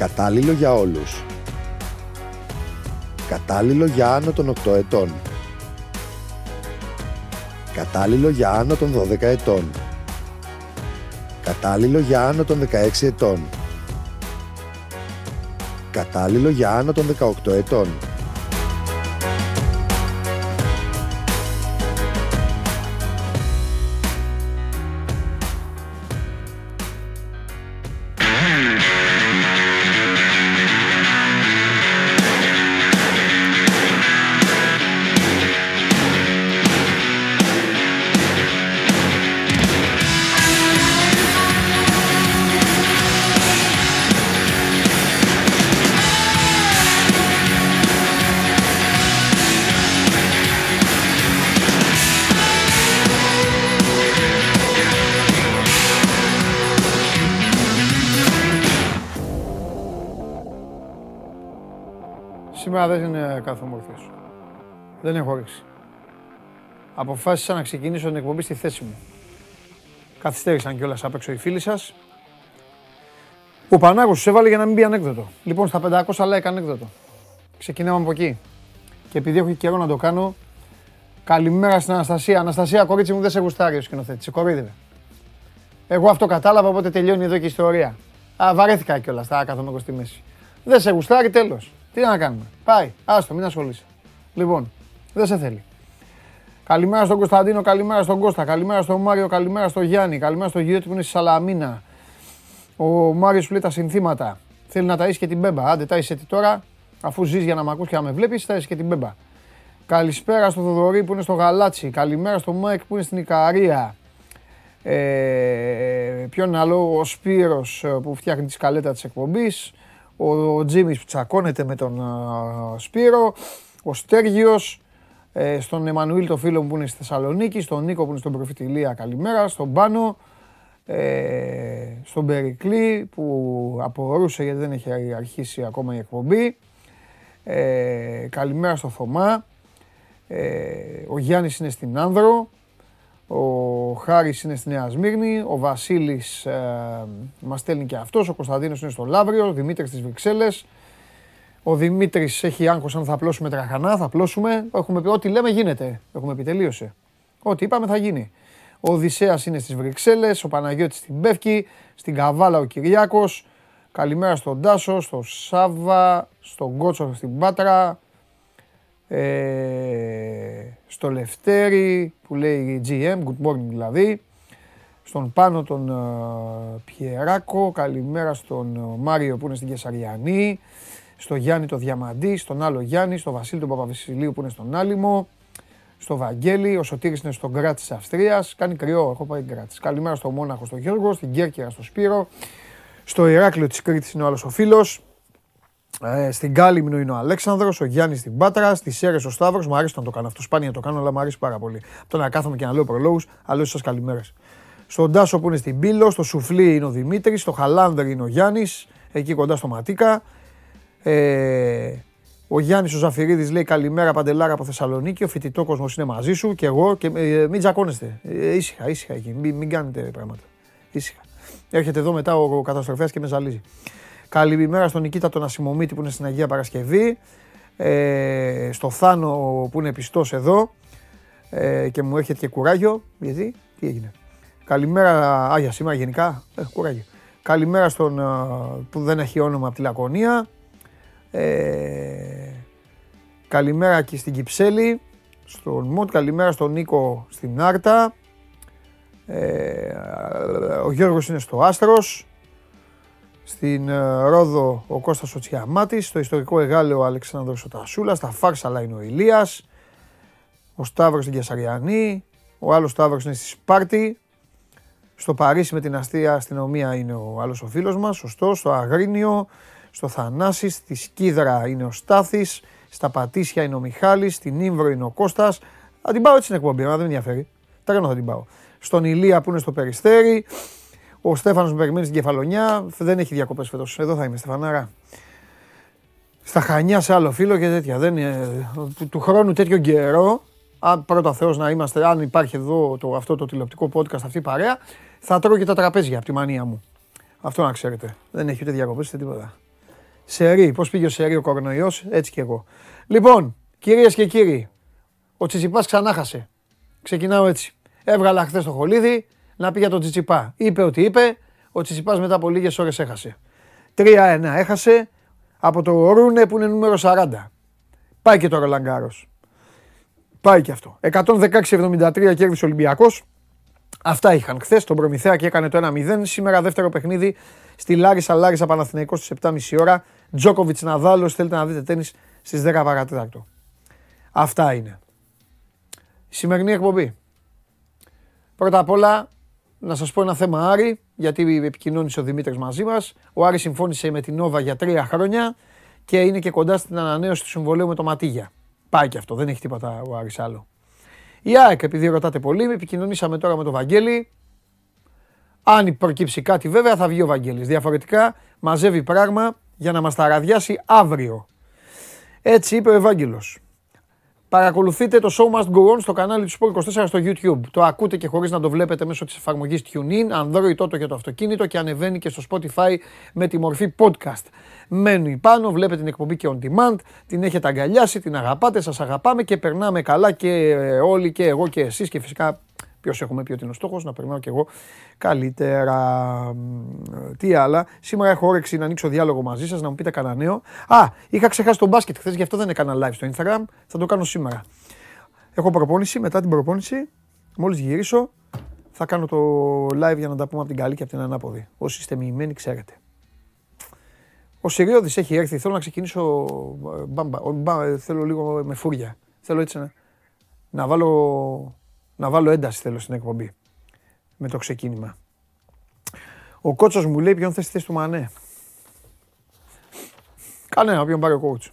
Κατάλληλο για όλους. Κατάλληλο για άνω των 8 ετών. Κατάλληλο για άνω των 12 ετών. Κατάλληλο για άνω των 16 ετών. Κατάλληλο για άνω των 18 ετών. Δεν έχω όρεξη. Αποφάσισα να ξεκινήσω την εκπομπή στη θέση μου. Καθυστέρησαν κιόλας απ' έξω οι φίλοι σας. Ο Πανάγος σου έβαλε για να μην μπει ανέκδοτο. Λοιπόν, στα 500 like ανέκδοτο. Ξεκινάμε από εκεί. Και επειδή έχω καιρό να το κάνω, καλημέρα στην Αναστασία. Αναστασία, κορίτσι μου, δεν σε γουστάρει ο σκηνοθέτης. Σε κορίδευε. Εγώ αυτό κατάλαβα, οπότε τελειώνει εδώ και η ιστορία. Α, βαρέθηκα κιόλας, θα κάθομαι στη μέση. Δεν σε γουστάρει, τέλος. Τι να κάνουμε. Πάει. Άστο, μην ασχολείσαι. Λοιπόν, δεν σε θέλει. Καλημέρα στον Κωνσταντίνο, καλημέρα στον Κώστα, καλημέρα στον Μάριο, καλημέρα στον Γιάννη, καλημέρα στον Γιώτη που είναι στη Σαλαμίνα. Ο Μάριος που λέει τα συνθήματα. Θέλει να ταΐσει και την μπέμπα. Άντε, ταΐσε τη τώρα, αφού ζεις για να με ακούς και να με βλέπεις, ταΐσε και την μπέμπα. Καλησπέρα στο Θοδωρή που είναι στο Γαλάτσι. Καλημέρα στον Μάικ που είναι στην Ικαρία. Ε, ποιον άλλο, ο Σπύρος που φτιάχνει τη σκαλέτα της εκπομπής ο Τζίμις που τσακώνεται με τον Σπύρο, ο Στέργιος, ε, στον Εμμανουήλ το φίλο μου που είναι στη Θεσσαλονίκη, στον Νίκο που είναι στον Προφητηλία καλημέρα, στον Πάνο, ε, στον Περικλή που απορούσε γιατί δεν έχει αρχίσει ακόμα η εκπομπή. Ε, καλημέρα στο Θωμά. ο Γιάννης είναι στην Άνδρο. Ο Χάρης είναι στη Νέα Σμύρνη, ο Βασίλης ε, μας στέλνει και αυτός, ο Κωνσταντίνος είναι στο Λαύριο, ο Δημήτρης στις Βρυξέλλες. Ο Δημήτρης έχει άγχος αν θα απλώσουμε τραχανά, θα απλώσουμε. Έχουμε πει ό,τι λέμε γίνεται, έχουμε πει τελείωσε. Ό,τι είπαμε θα γίνει. Ο Οδυσσέας είναι στις Βρυξέλλες, ο Παναγιώτης στην Πεύκη, στην Καβάλα ο Κυριάκος. Καλημέρα στον Τάσο, στον Σάβα, στον Κότσο στην Πάτρα, ε, στο Λευτέρη που λέει GM, good morning δηλαδή, στον Πάνο τον uh, Πιεράκο, καλημέρα στον uh, Μάριο που είναι στην Κεσαριανή, στο Γιάννη το Διαμαντή, στον άλλο Γιάννη, στο Βασίλη τον Παπαβασιλείου που είναι στον Άλυμο, στο Βαγγέλη, ο Σωτήρης είναι στον Γκράτ της Αυστρίας, κάνει κρυό, έχω πάει Γκράτ. Καλημέρα στο Μόναχο, στον Γιώργο, στην Κέρκυρα, στο Σπύρο, στο Ηράκλειο της Κρήτης είναι ο άλλος ο φίλος, ε, στην Κάλυμνο είναι ο Αλέξανδρος, ο Γιάννης στην Πάτρα, στι Σέρες ο Σταύρος. Μου αρέσει να το κάνω αυτό. Σπάνια το κάνω, αλλά μου αρέσει πάρα πολύ. το να κάθομαι και να λέω προλόγους, αλλιώς σας καλημέρες. Στον Τάσο που είναι στην Πύλο, στο Σουφλί είναι ο Δημήτρης, στο Χαλάνδρ είναι ο Γιάννης, εκεί κοντά στο Ματίκα. Ε, ο Γιάννης ο Ζαφυρίδη λέει καλημέρα Παντελάρα από Θεσσαλονίκη. Ο φοιτητό κόσμος είναι μαζί σου και εγώ. Και, ε, μην τζακώνεστε. Ε, ήσυχα, ήσυχα εκεί. Μην, μην κάνετε πράγματα. Ήσυχα. Έρχεται εδώ μετά ο, ο καταστροφέας και με ζαλίζει. Καλημέρα στον Νικήτα τον Ασημομίτη που είναι στην Αγία Παρασκευή. Ε, στο Θάνο που είναι πιστός εδώ ε, και μου έρχεται και κουράγιο. Γιατί, τι έγινε. Καλημέρα, Άγια σήμερα γενικά, ε, κουράγιο. Καλημέρα στον ε, που δεν έχει όνομα από τη Λακωνία. Ε, καλημέρα και στην Κυψέλη, στον Μοντ. Καλημέρα στον Νίκο στην Άρτα. Ε, ο Γιώργος είναι στο Άστρος. Στην ε, Ρόδο ο Κώστας ο Τσιαμάτης, στο ιστορικό Εγάλεο ο Αλεξάνδρος ο Τασούλας, στα Φάρσαλα είναι ο Ηλίας, ο Σταύρος στην Κιασαριανή, ο άλλος Σταύρος είναι στη Σπάρτη, στο Παρίσι με την αστεία αστυνομία είναι ο άλλος ο φίλος μας, σωστό, στο Αγρίνιο, στο Θανάσης, στη Σκίδρα είναι ο Στάθης, στα Πατήσια είναι ο Μιχάλης, στην Ήμβρο είναι ο Κώστας. Θα την πάω έτσι στην εκπομπή, αλλά δεν με ενδιαφέρει. Τρένο θα την πάω. Στον Ηλία που είναι στο Περιστέρι, ο Στέφανος με περιμένει στην κεφαλονιά. Δεν έχει διακοπές φέτος. Εδώ θα είμαι, Στεφανάρα. Στα Χανιά σε άλλο φίλο και τέτοια. Δεν είναι, του, του χρόνου τέτοιο καιρό, αν πρώτα Θεός να είμαστε, αν υπάρχει εδώ το, αυτό το τηλεοπτικό podcast, αυτή η παρέα, θα τρώω και τα τραπέζια από τη μανία μου. Αυτό να ξέρετε. Δεν έχει ούτε διακοπές ούτε τίποτα. Σερί, πώς πήγε ο Σερί ο κορονοϊός, έτσι και εγώ. Λοιπόν, κυρίες και κύριοι, ο Τσιτσιπάς ξανά χασε. Ξεκινάω έτσι. Έβγαλα χθες το χολίδι να πει για τον Τσιτσιπά. Είπε ότι είπε, ο Τσιτσιπάς μετά από λίγες ώρες έχασε. 3-1 έχασε από το Ρούνε που είναι νούμερο 40. Πάει και το Ρολαγκάρο. Πάει και αυτό. 116-73 κέρδισε ο Ολυμπιακός. Αυτά είχαν χθες τον Προμηθέα και έκανε το 1-0. Σήμερα δεύτερο παιχνίδι στη Λάρισα Λάρισα Παναθηναϊκός στις 7.30 ώρα. Τζόκοβιτ Ναδάλο. Θέλετε να δείτε τέννη στις 10 παρατέταρτο. Αυτά είναι. Η σημερινή εκπομπή. Πρώτα απ' όλα να σας πω ένα θέμα Άρη, γιατί επικοινώνησε ο Δημήτρης μαζί μας. Ο Άρης συμφώνησε με την Νόβα για τρία χρόνια και είναι και κοντά στην ανανέωση του συμβολέου με το Ματίγια. Πάει και αυτό, δεν έχει τίποτα ο Άρης άλλο. Η ΑΕΚ, επειδή ρωτάτε πολύ, επικοινωνήσαμε τώρα με τον Βαγγέλη. Αν προκύψει κάτι βέβαια θα βγει ο Βαγγέλης. Διαφορετικά μαζεύει πράγμα για να μας τα ραδιάσει αύριο. Έτσι είπε ο Ευάγγελος. Παρακολουθείτε το Show Must Go On στο κανάλι του Sport 24 στο YouTube. Το ακούτε και χωρίς να το βλέπετε μέσω της εφαρμογής TuneIn, Android τότε για το αυτοκίνητο και ανεβαίνει και στο Spotify με τη μορφή podcast. Μένει πάνω, βλέπετε την εκπομπή και on demand, την έχετε αγκαλιάσει, την αγαπάτε, σας αγαπάμε και περνάμε καλά και ε, όλοι και εγώ και εσείς και φυσικά Ποιος έχουμε πει ότι είναι ο στόχος, να περνάω κι εγώ καλύτερα. Τι άλλα. Σήμερα έχω όρεξη να ανοίξω διάλογο μαζί σας, να μου πείτε κανένα νέο. Α, είχα ξεχάσει τον μπάσκετ χθες, γι' αυτό δεν έκανα live στο Instagram. Θα το κάνω σήμερα. Έχω προπόνηση. Μετά την προπόνηση, μόλις γυρίσω, θα κάνω το live για να τα πούμε από την καλή και από την ανάποδη. Όσοι είστε μοιημένοι, ξέρετε. Ο Σιριώδης έχει έρθει. Θέλω να ξεκινήσω. Μπαμπα, θέλω λίγο με φούρια. Θέλω έτσι να, να βάλω να βάλω ένταση θέλω στην εκπομπή με το ξεκίνημα. Ο κότσος μου λέει ποιον θες στη θέση του Μανέ; Κανένα, ποιον πάρει ο κότσο.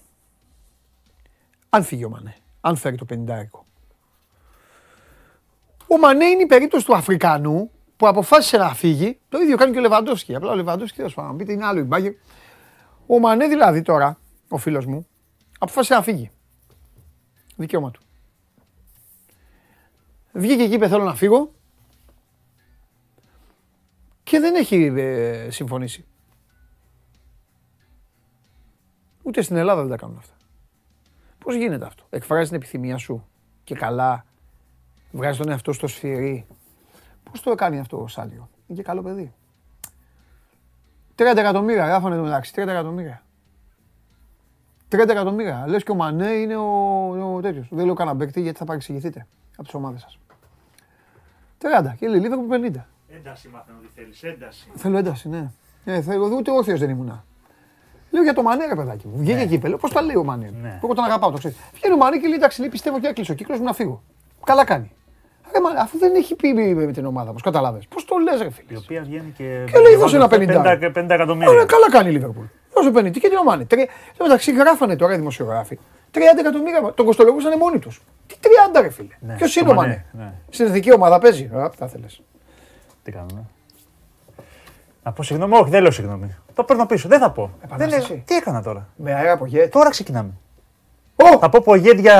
Αν φύγει ο Μανέ, αν φέρει το 50 Ο Μανέ είναι η περίπτωση του Αφρικανού που αποφάσισε να φύγει. Το ίδιο κάνει και ο Λεβαντόσκι. Απλά ο Λεβαντόσκι, δεν να πείτε, είναι άλλο η μπάγκερ. Ο Μανέ δηλαδή τώρα, ο φίλος μου, αποφάσισε να φύγει. Δικαίωμα του. Βγήκε εκεί, είπε θέλω να φύγω και δεν έχει ε, συμφωνήσει. Ούτε στην Ελλάδα δεν τα κάνουν αυτά. Πώς γίνεται αυτό; Εκφράζει την επιθυμία σου και καλά βγάζει τον εαυτό στο σφυρί. Πώς το κάνει αυτό ο Σάλιο; Είναι και καλό παιδί. 30 εκατομμύρια γράφανε το μεταξύ. 30 εκατομμύρια. 30 εκατομμύρια. Λες και ο Μανέ είναι ο, ο τέτοιος. Δεν λέω κανένα παίκτη γιατί θα παρεξηγηθείτε από τις ομάδες σας. 30 και λέει Λίβερπουλ 50. Ένταση μάθαμε ότι θέλεις. Ένταση. Θέλω ένταση, ναι. Ε, θέλω, ούτε όρθιο δεν ήμουνα. Λέω για το Μανέ, ρε παιδάκι μου. Βγήκε εκεί, λέω πώς τα λέει ο Μανέ. Ναι. Εγώ τον αγαπάω, το ξέρεις. Βγαίνει ο Μανέ και λέει εντάξει, λέει, πιστεύω και έκλεισε ο κύκλος μου να φύγω. Καλά κάνει. Ρε, μα, αφού δεν έχει πει με την ομάδα μα, καταλάβει. Πώς το λες, ρε φίλες. Η οποία βγαίνει και. Και λέει δώσε ένα 50. 50, 50 εκατομμύρια. Ωραία, καλά κάνει η Λίβερπουλ. Δώσε 50 και τι ο Μανέ. Τρι... Εντάξει, γράφανε τώρα οι δημοσιογράφοι. 30 εκατομμύρια τον κοστολογούσαν μόνοι τους. Τι 30 ρε φίλε. Ναι, Ποιος το είναι ο Μανέ, Μανέ. ναι. Στην εθνική ομάδα παίζει. Α, θα ήθελε. Τι κάνουμε; Να πω συγγνώμη, όχι, δεν λέω συγγνώμη. Το παίρνω πίσω, δεν θα πω. Δεν Επανάσταση. λέω- Τι έκανα τώρα; Με αέρα από γέτη. Τώρα ξεκινάμε. Ω! Θα πω πογέτ για.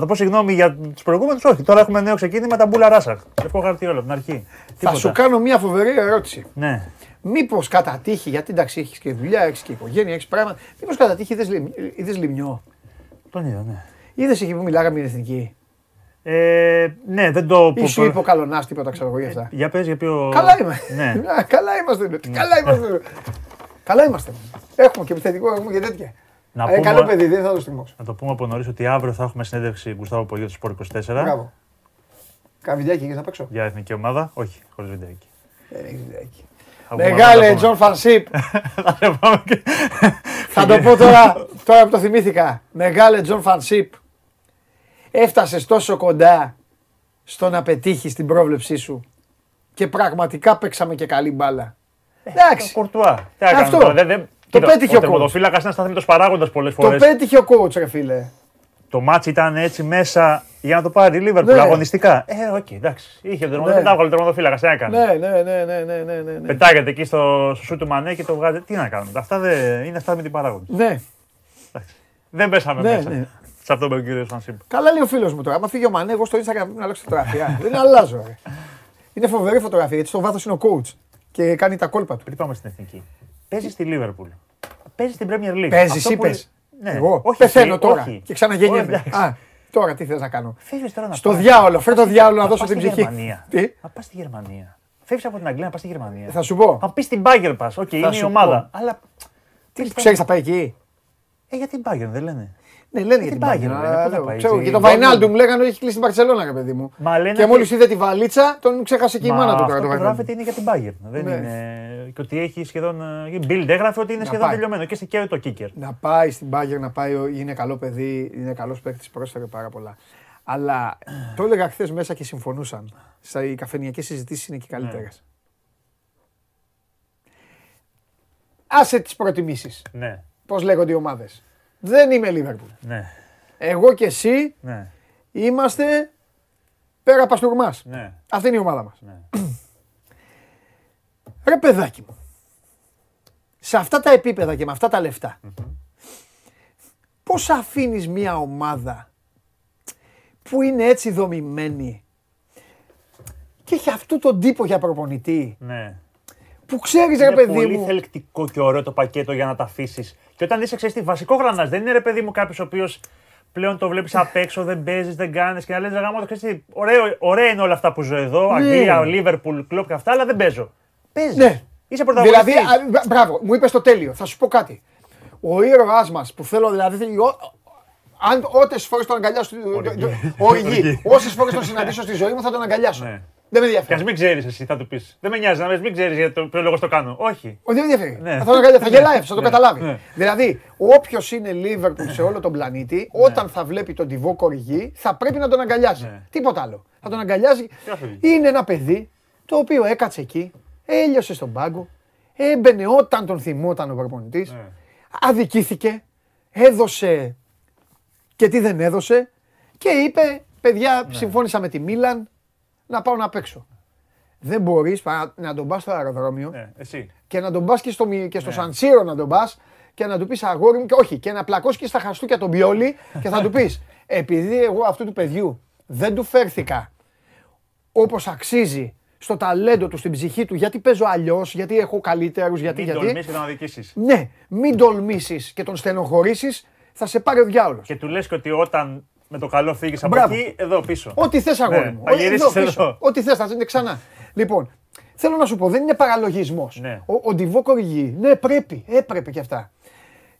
Θα πω συγγνώμη για τους προηγούμενους; Όχι, τώρα έχουμε νέο ξεκίνημα τα μπούλα ράσα. Λευκό χαρτί όλο από την αρχή. Θα Τίποτα. σου κάνω μια φοβερή ερώτηση. Ναι. Μήπως κατά τύχη, γιατί εντάξει έχεις και δουλειά, έχεις και οικογένεια, έχεις πράγματα. Μήπως κατά τύχη είδε λιμνιό. Τον είδα, ναι. Είδες εκεί που μιλάγαμε για την εθνική; Ε, ναι, δεν το Ή σου είπε ο Καλονάς τίποτα, ξέρω εγώ για αυτά; Για πες για ποιο. Καλά είμαστε. Ναι. Καλά είμαστε. Τι Καλά είμαστε. Καλά είμαστε. Έχουμε και επιθετικό, έχουμε και τέτοια. Να Ε, πούμε- καλό παιδί, δεν θα το στριμώξω. Να το πούμε από νωρίς ότι αύριο θα έχουμε συνέντευξη Γκουστάβο Πογιού του Σπορ 24 Μπράβο. Κάνα βιντεάκι εκεί να παίξω. για εθνική ομάδα. Όχι, χωρίς βιντεάκι. Δεν έχει βιντεάκι. Θα βγούμε να Μεγάλε τα πούμε. Τζον Φανσίπ. Θα πάμε και- Θα το πω τώρα, τώρα που το θυμήθηκα. Μεγάλε Τζον Φανσίπ. Έφτασες τόσο κοντά στο να πετύχεις την πρόβλεψή σου. Και πραγματικά παίξαμε και καλή μπάλα. Ο Εντάξει, Κορτουά. Τι έκανε Αυτό. τώρα, δεν- δεν- Το Κοίτα, πέτυχε ο Ο τερματοφύλακας είναι αστάθμητος παράγοντας πολλές το φορές. πέτυχε ο coach ρε φίλε. Το ματς ήταν έτσι μέσα για να το πάρει η Λίβερπουλ Ναι. αγωνιστικά. Ε, οκ, εντάξει. Είχε τον τερματοφύλακα, Ναι. δεν έβγαλε τερματοφύλακας. Τι να κάνει. Ναι, ναι, ναι, ναι, ναι, ναι, ναι, ναι. Πετάγεται εκεί στο, στο σουτ του Μανέ και το βγάζει. Τι να κάνουμε. Αυτά δεν είναι αυτά με την παράγοντα. Ναι, Δεν πέσαμε Ναι, μέσα. ναι. Σε αυτό που είπε ο κύριος Φανσίμπ. καλά λέει ο φίλος μου τώρα. Άμα φύγει ο Μανέ, εγώ στο Instagram πρέπει να αλλάξω φωτογραφία. Δεν αλλάζω. Ρε. Είναι φοβερή φωτογραφία γιατί στο βάθος είναι ο coach και κάνει τα κόλπα του. Πριν πάμε στην εθνική. Παίζεις στη Λίβερπουλ. παίζεις στην Premier League. Παίζεις, Αυτό που- είπε. Ναι. Εγώ Όχι, πεθαίνω εσύ, τώρα όχι. και ξαναγεννιέμαι. Όχι, εντάξει. Α, τώρα τι θες να κάνω. Φεύγεις τώρα να Στο πας. διάολο, φέρ το πας- διάολο να πας δώσω την στη ψυχή. Γερμανία. Τι; Να πας στη Γερμανία. Φεύγεις από την Αγγλία να πας στη Γερμανία. Θα σου πω. Θα πεις στην Bayern πας. Οκ, είναι η σου ομάδα. πω. Αλλά. Τι πες ξέρεις, θα πάει εκεί; Ε, γιατί Bayern δεν λένε. Ναι, λένε Ε, για την την Bayern, Bayern. λένε, αλλά πού θα δεν πάει, ξέρω. έτσι, Και το η Βαϊνάλντουμ λέγανε ότι έχει κλείσει την Παρσελόνα, ρε παιδί μου. Μα λένε Και ότι- μόλις είδε τη βαλίτσα, τον ξέχασε και η Μα μάνα του αυτό τώρα το που Βαϊνάλντουμ. γράφεται είναι για την Bayern. Δεν Ναι. είναι. Και ότι έχει σχεδόν. ε, Η Bild έγραφε ότι είναι Να σχεδόν πάει. τελειωμένο και σε και το kicker. Να πάει στην Bayern, να πάει, ο- είναι καλό παιδί, είναι καλός παίκτης, πρόσφερε πάρα πολλά. Αλλά το έλεγα χθες μέσα και συμφωνούσαν. Στα οι καφενιακές συζητήσεις είναι και καλύτερες. Άσε τις προτιμήσεις. Ναι, Πώς λέγονται οι ομάδες. Δεν είμαι Λίβερπουλ. ναι, Εγώ και εσύ ναι. είμαστε πέρα παστούρμα. ναι, Αυτή είναι η ομάδα μας. ναι. Ρε παιδάκι μου, σε αυτά τα επίπεδα και με αυτά τα λεφτα πώς αφήνεις μια ομάδα που είναι έτσι δομημένη και έχει αυτού τον τύπο για προπονητή, ναι. Που ξέρεις ρε Είναι παιδί πολύ μου, θελκτικό και ωραίο το πακέτο για να τα αφήσεις. Και όταν είσαι, ξέρεις τι, βασικό γρανάζ, δεν είναι ρε παιδί μου κάποιος ο οποίος πλέον το βλέπεις απ' έξω, δεν παίζεις, δεν κάνεις και να λες: Γάμο, το ξέρεις τι, ωραίο, ωραία είναι όλα αυτά που ζω εδώ, Αγγλία, Λίβερπουλ, κλοπ και αυτά, αλλά δεν παίζω. Παίζεις. Ναι. Είσαι πρωταγωνιστής. δηλαδή, α, μπρα- μπράβο, μου είπες το τέλειο, θα σου πω κάτι. Ο ήρωάς μας που θέλω δηλαδή, ο- αν ότες φορές τον αγκαλιάσω, οργή, όσες φορές τον συναντήσω στη ζωή μου θα τον αγκαλιάσω. Ναι. Δεν με Και ας ενδιαφέρει. μην ξέρεις εσύ, θα του πεις. Δεν με νοιάζει να με μην ξέρεις για το ποιο λόγο το κάνω. Όχι. Όχι, δεν με ενδιαφέρει. Ναι. Θα, τον αγκαλιά- θα γελάει, θα το Ναι. καταλάβει. Ναι. Δηλαδή, όποιος είναι Liverpool σε όλο τον πλανήτη, όταν θα βλέπει τον τυβό κοργή, θα πρέπει να τον αγκαλιάζει. Ναι. Τίποτα άλλο. Θα τον αγκαλιάζει. Και αφήνει. Είναι ένα παιδί το οποίο έκατσε εκεί, έλειωσε στον πάγκο, έμπαινε όταν τον θυμόταν ο προπονητής, Ναι. αδικήθηκε, έδωσε και τι δεν έδωσε και είπε, παιδιά, Ναι. συμφώνησα με τη Μίλαν να πάω να παίξω. Δεν μπορείς παρά να τον πας στο αεροδρόμιο Ναι, εσύ. και να τον πας και στο, μι- και στο Ναι. Σανσίρο να τον πας και να του πεις αγόρι μου και όχι και να πλακώσει και στα χαστούκια τον Πιόλι και θα του πεις επειδή εγώ αυτού του παιδιού δεν του φέρθηκα όπως αξίζει στο ταλέντο του, στην ψυχή του, γιατί παίζω αλλιώς, γιατί έχω καλύτερους, γιατί, Μην γιατί. τολμήσεις και τον αδικήσεις. Ναι, μην τολμήσεις και τον στενοχωρήσεις, θα σε πάρει ο διάολος. Και του λες και ότι όταν με το καλό φύγεις από Μπράβο. εκεί, εδώ πίσω. Ό,τι θες αγόρι Ναι, μου. θα Ό, γυρίσεις εδώ πίσω. εδώ. Ό,τι θες θα είναι ξανά. Λοιπόν, θέλω να σου πω, δεν είναι παραλογισμός. Ναι. Ο, ο Ντιβό Κοργί, ναι πρέπει, έπρεπε και αυτά.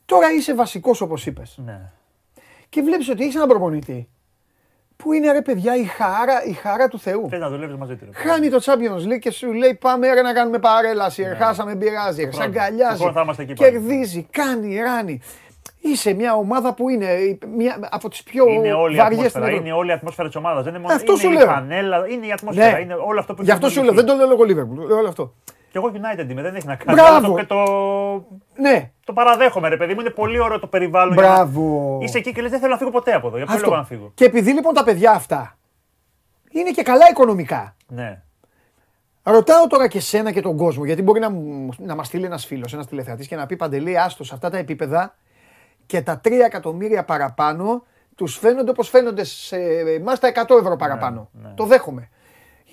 Τώρα είσαι βασικός όπως είπες. Ναι. Και βλέπεις ότι έχεις έναν προπονητή που είναι ρε παιδιά η χαρά, η χαρά του Θεού. Θες να δουλεύεις μαζί του. ρε. Χάνει το Champions League και σου λέει πάμε ρε να κάνουμε παρέλαση, ναι. χάσαμε, πειράζει, σε χρόνο. αγκαλιάζει, Του χρόνου θα είμαστε εκεί πάλι. κερδίζει, κάνει, ράνει. Είσαι μια ομάδα που είναι μια, από τις πιο Είναι όλη η βαριές στην ατμόσφαιρα. Ευρώπη. Είναι όλη η ατμόσφαιρα της ομάδας. Δεν είναι μόνο Αυτό είναι σου η λέω. φανέλα, είναι η ατμόσφαιρα. Ναι. Είναι όλο αυτό που Γι' αυτό σου λέω, δεν το λέω λόγω Liverpool, λέω όλο αυτό. Και εγώ United είμαι, δεν έχει να κάνει. Μπράβο. Αλλά Το, και το, Ναι, το παραδέχομαι, ρε παιδί μου. Είναι πολύ ωραίο το περιβάλλον. για να- μπράβο. Είσαι εκεί και λες: Δεν θέλω να φύγω ποτέ από εδώ. Για ποιο λόγο να φύγω. Και επειδή λοιπόν τα παιδιά αυτά είναι και καλά οικονομικά. Ναι. Ρωτάω τώρα και σένα και τον κόσμο, γιατί μπορεί να, μου- να μας στείλει ένας φίλος, ένας τηλεθεατής και να πει Παντελή, άστος σε αυτά τα επίπεδα και τα 3 εκατομμύρια παραπάνω τους φαίνονται όπως φαίνονται σε εμάς τα 100 ευρώ παραπάνω. ναι. Το δέχομαι.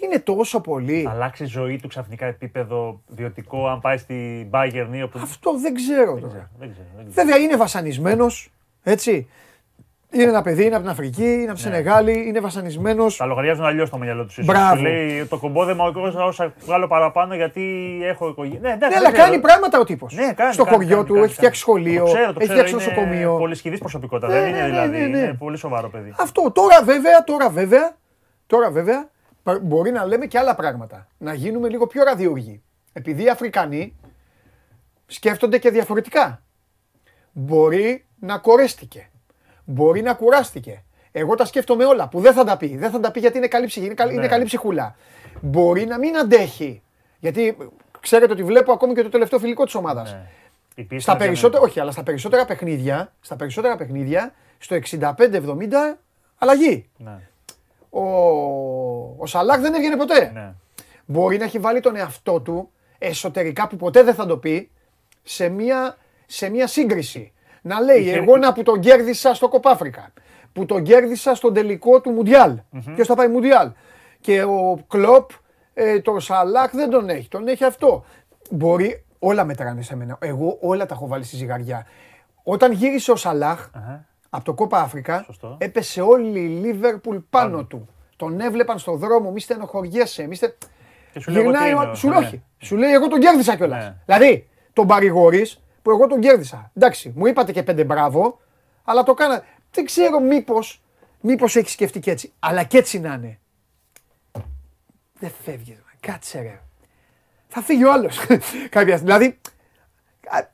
Είναι τόσο πολύ. Θα αλλάξει η ζωή του ξαφνικά επίπεδο βιωτικό αν πάει στη Bayern ή όπου. Αυτό δεν ξέρω Δεν τώρα. ξέρω, δεν ξέρω, δεν ξέρω. Βέβαια είναι βασανισμένος, έτσι. Είναι ένα παιδί, είναι από την Αφρική, είναι από τη Σενεγάλη, είναι βασανισμένος. Τα λογαριάζουν αλλιώς στο μυαλό τους. Μπράβο. Σου λέει το κομπόδεμα, εγώ όσα βγάλω παραπάνω γιατί έχω οικογένεια. Ναι, εντάξει, Ναι, δεν αλλά ξέρω. κάνει πράγματα ο τύπος. Ναι, κάνει, Στο κάνει, χωριό κάνει, του κάνει, έχει φτιάξει κάνει. σχολείο, Το ξέρω, το έχει ξέρω, φτιάξει είναι νοσοκομείο. Πολυσχηδής προσωπικότητα. Ναι, δεν είναι ναι, ναι, δηλαδή. ναι, ναι. Είναι πολύ σοβαρό παιδί. Αυτό. Τώρα βέβαια, τώρα βέβαια, τώρα βέβαια, πα- μπορεί να λέμε και άλλα πράγματα. Να γίνουμε λίγο πιο ραδιούργοι. Επειδή οι Αφρικανοί σκέφτονται και διαφορετικά. Μπορεί να κορέστηκε. Μπορεί να κουράστηκε. Εγώ τα σκέφτομαι όλα που δεν θα τα πει. Δεν θα τα πει γιατί είναι καλή ψυχή, είναι καλή, Ναι. είναι καλή ψυχούλα. Μπορεί να μην αντέχει. Γιατί ξέρετε ότι βλέπω ακόμη και το τελευταίο φιλικό της ομάδας. Ναι. Η πίστη Στα είναι περισσότερα, διανοητική. όχι, αλλά στα περισσότερα παιχνίδια, στα περισσότερα παιχνίδια, στο 65-70 αλλαγή. Ναι, Ο, ο Σαλάχ δεν έβγαινε ποτέ. ναι. Μπορεί να έχει βάλει τον εαυτό του εσωτερικά που ποτέ δεν θα το πει σε μια, σε μια σύγκριση. Να λέει Είχε- εγώ να που τον κέρδισα στο Κοπάφρικα, που τον κέρδισα στον τελικό του Μουντιάλ. Ποιος θα πάει Μουντιάλ; Και ο Κλοπ, ε, τον Σαλάχ δεν τον έχει, τον έχει αυτό. Μπορεί, όλα μετράνε σε μένα. Εγώ όλα τα έχω βάλει στη ζυγαριά. Όταν γύρισε ο Σαλάχ Αχα. από το Κόπα Αφρικα, Σωστό. έπεσε όλη η Λίβερπουλ πάνω του. Τον έβλεπαν στον δρόμο, μη στενοχωριέσαι, μη στε... Και σου λέει, εγώ τι Γυρνάει, είμαι, ο- σου ναι. λέει όχι. Σου λέει, εγώ τον κέρδισα κιόλας. Ναι. Δηλαδή, τον παρηγορείς που εγώ τον κέρδισα. Εντάξει, μου είπατε και πέντε μπράβο, αλλά το κάνα. Δεν ξέρω μήπως μήπως έχεις σκεφτεί και έτσι. Αλλά και έτσι να είναι. Δεν φεύγεις. Κάτσε ρε. Θα φύγει ο άλλος. Κάποια στιγμή. Δηλαδή. α,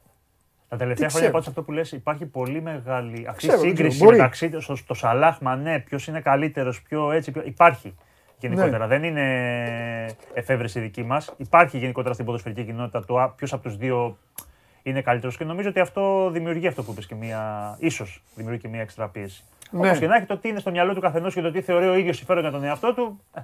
Τα τελευταία Τι χρόνια ξέρω. πάντω αυτό που λες υπάρχει πολύ μεγάλη. Αυτή Ξέρω, η δεν σύγκριση ξέρω, μπορεί. μεταξύ το, το Σαλάχ Μανέ, ποιος είναι καλύτερος, ποιο έτσι. Ποιο... Υπάρχει γενικότερα. Ναι. Δεν είναι εφεύρεση δική μας. Υπάρχει γενικότερα στην ποδοσφαιρική κοινότητα το ποιος από τους δύο είναι καλύτερος. Και νομίζω ότι αυτό δημιουργεί αυτό που είπες και μία. ίσως δημιουργεί και μία εξτρά πίεση. Ναι. Όπως και να έχει το τι είναι στο μυαλό του καθενός και το τι θεωρεί ο ίδιος συμφέρον για τον εαυτό του. ε,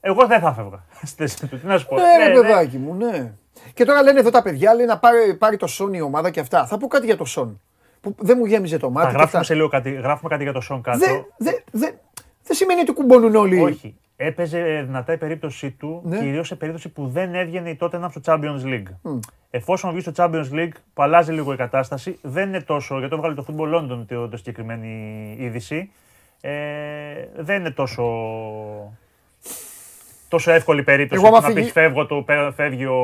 Εγώ δεν θα έφευγα στη θέση του. Τι να σου πω. Ναι, ρε παιδάκι μου, ναι. Και τώρα λένε εδώ τα παιδιά, λέει να πάρει, πάρει το Σον η ομάδα και αυτά. Θα πω κάτι για το Σον. Που δεν μου γέμιζε το Θα μάτι. και γράφουμε, αυτά. σε λίγο κάτι, γράφουμε κάτι για το Σον κάτω. Δεν δε, δε, δεν σημαίνει ότι κουμπώνουν όλοι. Όχι. Έπαιζε δυνατά η περίπτωσή του, Ναι. κυρίως σε περίπτωση που δεν έβγαινε η τότε στο Champions League. Εφόσον βγει στο Champions League, που αλλάζει λίγο η κατάσταση, δεν είναι τόσο. Γιατί το βγάλει το Football London το, το συγκεκριμένη είδηση. Ε, δεν είναι τόσο. Τόσο εύκολη περίπτωση Εγώ, που άμα να φύγει- πεις φεύγω το, πέ- φεύγει ο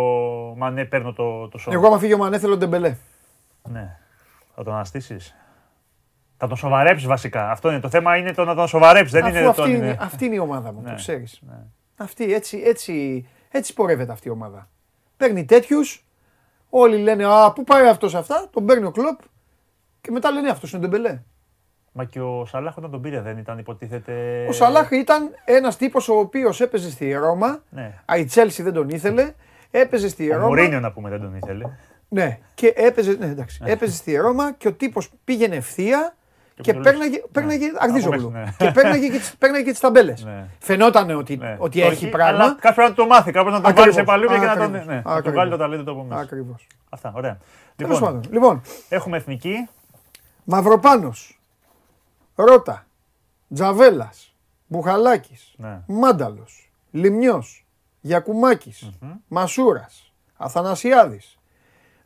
Μανέ, παίρνω το, το σώμα. Εγώ, άμα φύγει ο Μανέ, θέλω Ντεμπελέ. Ναι. Θα τον αναστήσεις. Θα τον σοβαρέψεις βασικά. Αυτό είναι το θέμα, είναι το να τον σοβαρέψεις. Δεν Αφού είναι αυτή, το. είναι, αυτή είναι η ομάδα μου, Ναι, το ξέρεις. ναι. Αυτή έτσι, έτσι, έτσι πορεύεται αυτή η ομάδα. Παίρνει τέτοιους, όλοι λένε Α, πού πάει αυτός αυτά, τον παίρνει ο κλοπ και μετά λένε αυτός είναι ο Ντεμπελέ. Μα και ο Σαλάχ όταν τον πήρε δεν ήταν υποτίθεται. Ο Σαλάχ ήταν ένας τύπος ο οποίος έπαιζε στη Ρώμα. Ναι. Α, η Τσέλσι δεν τον ήθελε. Έπαιζε στη Ο Ρώμα. Μουρίνιο να πούμε δεν τον ήθελε. Ναι, και έπαιζε, ναι, εντάξει, έπαιζε στη Ρώμα και ο τύπος πήγαινε ευθεία και, του πέρναγε, λες, πέρναγε ναι. Αγδίζογλου. Από μέσα, Και πέρναγε και, τις- πέρναγε και τις ταμπέλες. Ναι. Φαινόταν ότι, Ναι. ότι Το έχει πράγμα. Αλλά κάποιο πρέπει να το μάθει, κάποιο να τον βάλει Ακριβώς. σε παλούδια και να τον. Ακριβώς. Ναι, να τον Ακριβώς. βγάλει το ταλέντο του από μέσα. Ακριβώς. Αυτά, ωραία. Τέλος Λοιπόν, πάντων. Λοιπόν, έχουμε εθνική. Μαυροπάνος, Ρότα, Τζαβέλας, Μπουχαλάκης, Ναι. Μάνταλος, Λιμιό, Γιακουμάκης, Μασούρας, Αθανασιάδης,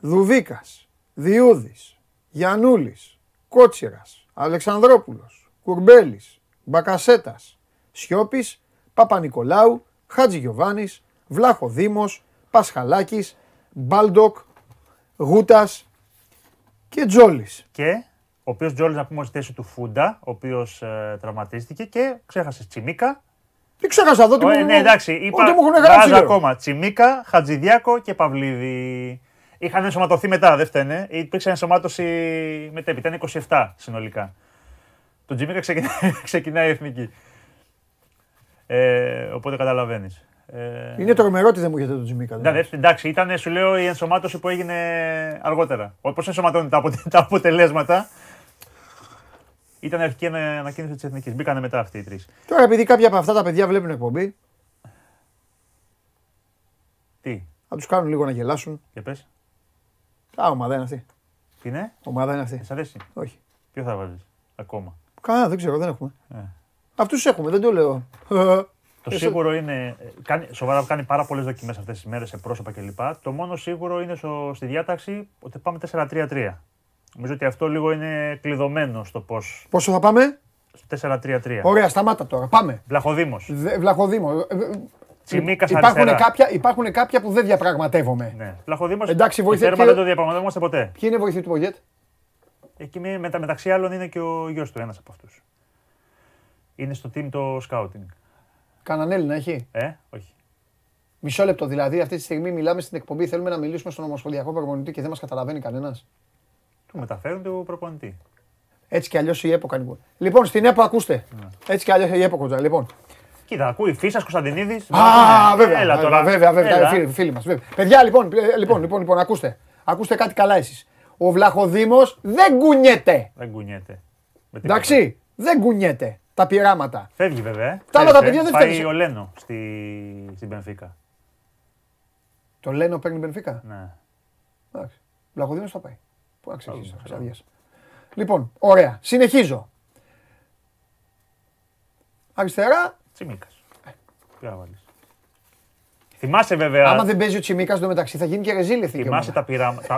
Δουβίκας, Διούδης, Γιανούλης, Κότσιρας, Αλεξανδρόπουλος, Κουρμπέλης, Μπακασέτας, Σιώπης, Παπα-Νικολάου, Χάτζη Γιωβάνη, Βλαχοδήμο, Πασχαλάκης, Μπάλντοκ, Γούτας και Τζόλης. Και ο οποίος Τζόλης να πούμε στη θέση του Φούντα, ο οποίος ε, τραυματίστηκε και ξέχασε Τσιμίκα. Τι ξέχασα εδώ τι Ε, μου, ναι, εντάξει, είπα. ότι μου έχουν γράψει. βάζω λέω. ακόμα. Τσιμίκα, Χατζηδιάκο και Παυλίδη. Είχαν ενσωματωθεί μετά, δεν φταίνε. Υπήρξε ενσωμάτωση μετέπειτα. Είναι 27 συνολικά. Το Τσιμίκα ξεκινάει, ξεκινάει η εθνική. Ε, οπότε καταλαβαίνεις. Ε, Είναι τρομερό ότι δεν μου έχετε τον Τζιμίκα. ναι, δηλαδή. δε- εντάξει, ήταν σου λέω η ενσωμάτωση που έγινε αργότερα. Όπω ενσωματώνουν τα, αποτε- τα αποτελέσματα; Ήταν η αρχική ανα- ανακοίνωση της εθνικής. Μπήκανε μετά αυτοί οι τρεις. Τώρα επειδή κάποια από αυτά τα παιδιά βλέπουν εκπομπή, Τι, θα τους κάνουν λίγο να γελάσουν. για πες, Α, ομάδα είναι αυτή. τι είναι, Ομάδα είναι αυτή. σ' αρέσει; Όχι. Ποιο θα βάλει ακόμα; Κανένα, δεν ξέρω, δεν έχουμε. Ε. Αυτούς έχουμε, δεν το λέω. Το Εσύ- σίγουρο είναι. ε, Κάνει, σοβαρά κάνει πάρα πολλές δοκιμές αυτές τις μέρες σε πρόσωπα κλπ. Το μόνο σίγουρο είναι στο, στη διάταξη ότι πάμε 4-3-3. Νομίζω ότι αυτό λίγο είναι κλειδωμένο στο πώ. Πόσο θα πάμε, Στο 4-3-3. Ωραία, σταμάτα τώρα. Πάμε. Βλαχοδήμος. Δε- Βλαχοδήμο. Ε, ε, Τσιμίκας υπάρχουν, αριστερά. κάποια, υπάρχουν κάποια που δεν διαπραγματεύομαι. Ναι. Βλαχοδήμο. Εντάξει, βοηθέ- τέρμα ποιο- δεν το διαπραγματεύομαστε ποτέ. Ποιοι είναι οι βοηθοί του Πογέτ; Εκεί με, μετα, μεταξύ άλλων είναι και ο γιος του, ένας από αυτούς. Είναι στο team το scouting. Καναν Έλληνα έχει; Ε, όχι. Μισό λεπτό δηλαδή. Αυτή τη στιγμή μιλάμε στην εκπομπή. Θέλουμε να μιλήσουμε στον Ομοσπονδιακό Προπονητή και δεν μας καταλαβαίνει κανένας. Του μεταφέρουν του προπονητή. Έτσι κι αλλιώς η ΕΠΟ κάνει. Λοιπόν, στην ΕΠΟ ακούστε. Ναι. Έτσι κι αλλιώς η ΕΠΟ κοντζά. Λοιπόν. Κοίτα, ακούει Φίσας Κωνσταντινίδης. Α, βέβαια. Έλα τώρα. Βέβαια, βέβαια. Έλα. Φίλοι, φίλοι μας, βέβαια. Παιδιά, λοιπόν, ε, λοιπόν, λοιπόν, λοιπόν, ακούστε. Ακούστε κάτι καλά εσείς. Ο Βλαχοδήμος δεν κουνιέται. Δεν κουνιέται. Με τίποτα. Εντάξει, δεν κουνιέται τα πειράματα. Φεύγει βέβαια. ε. Τα άλλα τα Ξέρεις, παιδιά ε. δεν Πάει φεύγει. ο Λένο στη, στην Πενφύκα. Το λένε ο παίρνει Μπενφίκα. Ναι. Εντάξει. Βλαχοδήμος θα πάει. Πού να ξεκινήσει Όχι, τα ξέρω. ξαδιές. Λοιπόν, ωραία. Συνεχίζω. Αριστερά, Τσιμίκας. Ποιο να βάλεις. Θυμάσαι βέβαια. Άμα δεν παίζει ο Τσιμίκας στο μεταξύ θα γίνει και ρεζίλι η εθνική Θυμάσαι ομάδα. τα πειράματα.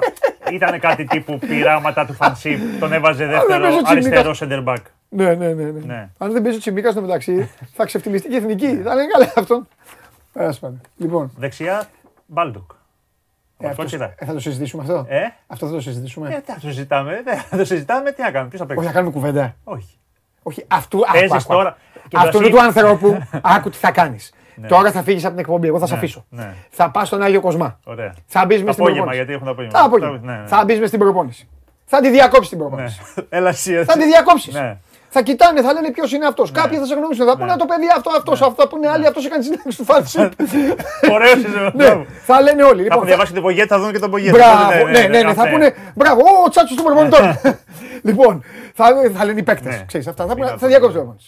Ήταν κάτι τύπου πειράματα του Φανσίπ. Τον έβαζε δεν δεύτερο παίζει ο Τσιμίκας. αριστερό center back. Ναι, ναι, ναι, ναι. Ναι. Αν δεν παίζει ο Τσιμίκας στο μεταξύ θα ξεφτιλιστεί και η εθνική. Θα λένε καλά αυτόν. Πέρασε πάντα. Λοιπόν, Δεξιά, Μπάλντοκ. ε, Αυτό αυτός- είδα. ε, θα το συζητήσουμε αυτό; Ε, Αυτό θα το συζητήσουμε; ε, τι θα το συζητάμε. δεν Θα το συζητάμε, τι να κάνουμε, ποιος θα Όχι, παίξει; θα κάνουμε κουβέντα. Όχι. Όχι, αυτού. άκου, Παίζεις άκου, τώρα. Άκου. Και το Αυτού ασύ- του ανθρώπου, άκου τι θα κάνεις. Τώρα θα φύγεις από την εκπομπή. Εγώ θα σε Ναι, αφήσω. ναι. Θα πας στον Άγιο Κοσμά. Ωραία. Θα μπεις μες στην Απόγευμα, προπόνηση. γιατί έχουν απόγευμα. Τα απόγευμα. Ναι, ναι. Θα μπεις μες στην προπόνηση. Θα τη διακόψεις την Ναι. προπόνηση. Έλα εσύ. Θα τη διακόψεις. Ναι. Θα κοιτάνε, θα λένε ποιος είναι αυτός. Κάποιοι θα σε γνωρίσουν. Θα πούνε το παιδί αυτό, αυτός, αυτό που είναι άλλοι, αυτός έκανε συνέντευξη του Φάνσιπ. Ωραίος είσαι. Ναι, θα λένε όλοι. Θα Λοιπόν, έχουν διαβάσει την Πογέτα, θα δουν και τον Πογέτα. Μπράβο, ναι, ναι, ναι, θα πούνε μπράβο, ο τσάτσος των προπονητών. Λοιπόν, θα, θα λένε οι παίκτες. Ναι. Ξέρεις, αυτά θα, Είναι θα αυτό. διακόψει το προπονητή.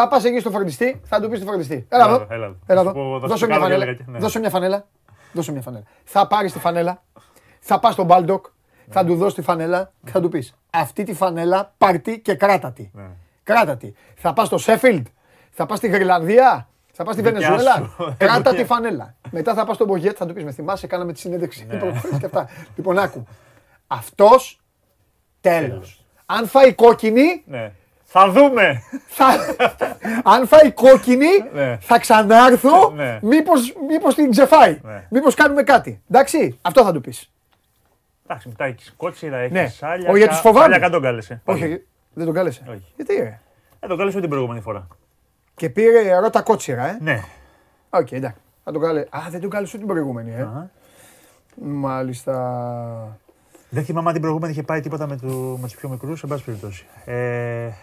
Θα πας εκεί στο φροντιστή, θα του πεις στο φροντιστή. Έλα Έλα εδώ. εδώ, έλα εδώ. Έλα Θα σου πω, εδώ. θα σου Δώσε μια κάνω φανέλα. και λέγα, ναι. Δώσε μια φανέλα. Δώσε μια φανέλα. Θα πάρεις τη φανέλα, θα πας στον Μπάλντοκ, θα του δώσεις τη φανέλα και θα του πεις αυτή τη φανέλα πάρ' τη και κράτα τη. Ναι. Κράτα τη. Θα πας στο Σέφιλντ, θα πας στη Γροιλανδία, θα πας στη Δικιά Βενεζουέλα. σου. Κράτα τη Δικιά. φανέλα. Μετά θα πας στον Μπογιέτ, θα του πεις με θυμάσαι, κάναμε τη συνέντευξη. προπονητής και αυτά. Λοιπόν, άκου. Αυτός τέλος. Αν φάει κόκκινη, Ναι. Θα δούμε. θα... αν φάει κόκκινη, Ναι. θα ξανάρθω. Ναι. Μήπως, μήπως την ξεφάει. Ναι. Μήπως κάνουμε κάτι. Εντάξει, αυτό θα του πεις. Εντάξει, μετά έχεις κότσιρα, έχεις Ναι. σάλια. Όχι, γιατί τους φοβάμαι. Σάλια τον κάλεσε. Όχι, δεν τον κάλεσε. Όχι. Γιατί ρε. Ε, τον κάλεσε την προηγούμενη φορά. Και πήρε ρώτα κότσιρα, ε; Ναι. Οκέι, εντάξει. Θα τον κάλε... Α, δεν τον κάλεσε ούτε την προηγούμενη, ε. Αχα. Μάλιστα. Δεν θυμάμαι αν την προηγούμενη είχε πάει τίποτα με, του, με τους πιο μικρούς, εν πάση περιπτώσει. Ε,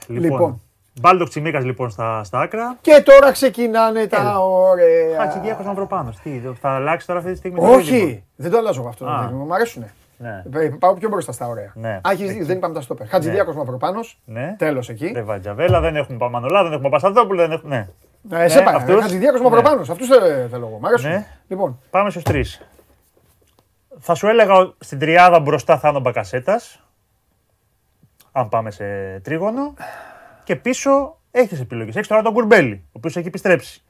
λοιπόν. Λοιπόν. Μπάλντοκ Τσιμίκα λοιπόν στα, στα άκρα. Και τώρα ξεκινάνε τα Έλα. ωραία. Χατζηδιάκος Μαυροπάνος. Τι, θα αλλάξει τώρα αυτή τη στιγμή. το δίδυμο. Όχι, δεν το αλλάζω αυτό το Α. δίδυμο. Μ' αρέσουνε. Ναι. Ε, Πάω πιο μπροστά στα ωραία. Ναι. Α, έχεις δίκιο, δεν είπαμε τα στόπερ. Χατζηδιάκος Μαυροπάνος. Ναι. Τέλος εκεί. Δεν Βατζαβέλα, δεν έχουμε Παμανωλά, δεν έχουμε Παπασταθόπουλο, δεν έχουμε. Ναι. Ε, σε Ναι, πάει. αυτούς. Χατζηδιάκος Ναι. Μαυροπάνος. Αυτούς θέλω εγώ. Μ' αρέσουν. Ναι. Λοιπόν, Πάμε στους τρεις. Θα σου έλεγα ότι στην τριάδα μπροστά θα είναι ο Μπακασέτας. Αν πάμε σε τρίγωνο. Και πίσω έχεις τις επιλογές. Έχεις τώρα τον Κουρμπέλη, ο οποίος έχει επιστρέψει.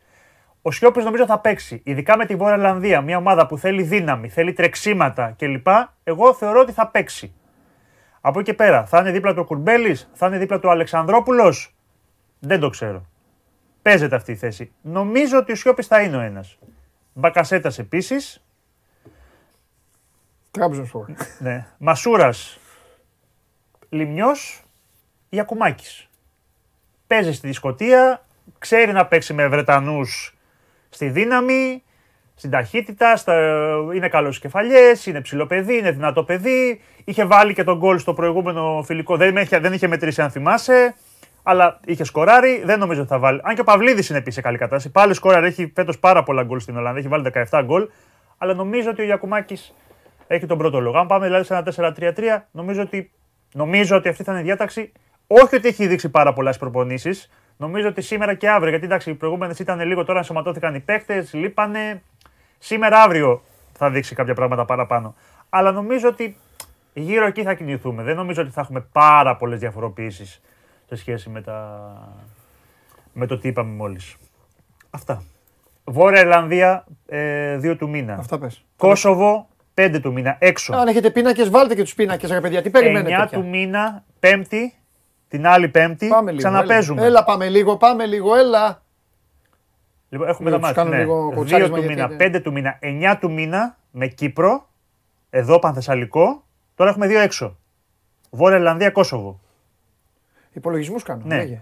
Ο Σιώπης νομίζω θα παίξει. Ειδικά με τη Βόρεια Ιρλανδία, μια ομάδα που θέλει δύναμη, θέλει τρεξίματα κλπ. Εγώ θεωρώ ότι θα παίξει. Από εκεί και πέρα, θα είναι δίπλα του ο Κουρμπέλης, θα είναι δίπλα του ο Αλεξανδρόπουλος; Δεν το ξέρω. Παίζεται αυτή η θέση. Νομίζω ότι ο Σιώπης θα είναι ο ένας. Μπακασέτας επίσης. Τράπεζο σπορ. Ναι. Μασούρας. Λιμιό. Ιακουμάκη. Παίζει στη Σκωτία. Ξέρει να παίξει με Βρετανούς στη δύναμη, στην ταχύτητα. Στα... Είναι καλός κεφαλιές. Είναι ψηλό παιδί. Είναι δυνατό παιδί. Είχε βάλει και τον γκολ στο προηγούμενο φιλικό. Δεν είχε, δεν είχε μετρήσει, αν θυμάσαι. Αλλά είχε σκοράρει. Δεν νομίζω ότι θα βάλει. Αν και ο Παυλίδης είναι επίσης σε καλή κατάσταση. Πάλι σκόραρε. Έχει φέτος πάρα πολλά γκολ στην Ολλανδία. Έχει βάλει 17 γκολ. Αλλά νομίζω ότι ο Γιακουμάκης έχει τον πρώτο λόγο. Αν πάμε δηλαδή σε ένα 4-3-3, νομίζω ότι, νομίζω ότι αυτή θα είναι η διάταξη. Όχι ότι έχει δείξει πάρα πολλές προπονήσεις. Νομίζω ότι σήμερα και αύριο, γιατί εντάξει, οι προηγούμενες ήταν λίγο τώρα, ενσωματώθηκαν οι παίκτε, λείπανε. Σήμερα, αύριο θα δείξει κάποια πράγματα παραπάνω. Αλλά νομίζω ότι γύρω εκεί θα κινηθούμε. Δεν νομίζω ότι θα έχουμε πάρα πολλές διαφοροποιήσει σε σχέση με, τα... με το τι είπαμε μόλις. Αυτά. Βόρεια Ιρλανδία, 2 του μήνα. Αυτά πες. Κόσοβο, 5 του μήνα, έξω. Αν έχετε πίνακες, βάλτε και τους πίνακες, ρε παιδιά. Τι 9 περιμένετε. του πια; μήνα, Πέμπτη, την άλλη Πέμπτη, Πάμε λίγο. ξαναπέζουμε. Έλα. έλα, πάμε λίγο, πάμε λίγο, έλα. Λοιπόν, έχουμε Λίγο τα τους μάτια. κάνω λίγο 2 κοτσάρισμα του γιατί μήνα, είναι- 5 του μήνα, 9 του μήνα με Κύπρο, εδώ Πανθεσσαλικό. Τώρα έχουμε δύο έξω. Βόρεια Ιρλανδία, Κόσοβο. Υπολογισμούς κάνω. Ναι. λέγε.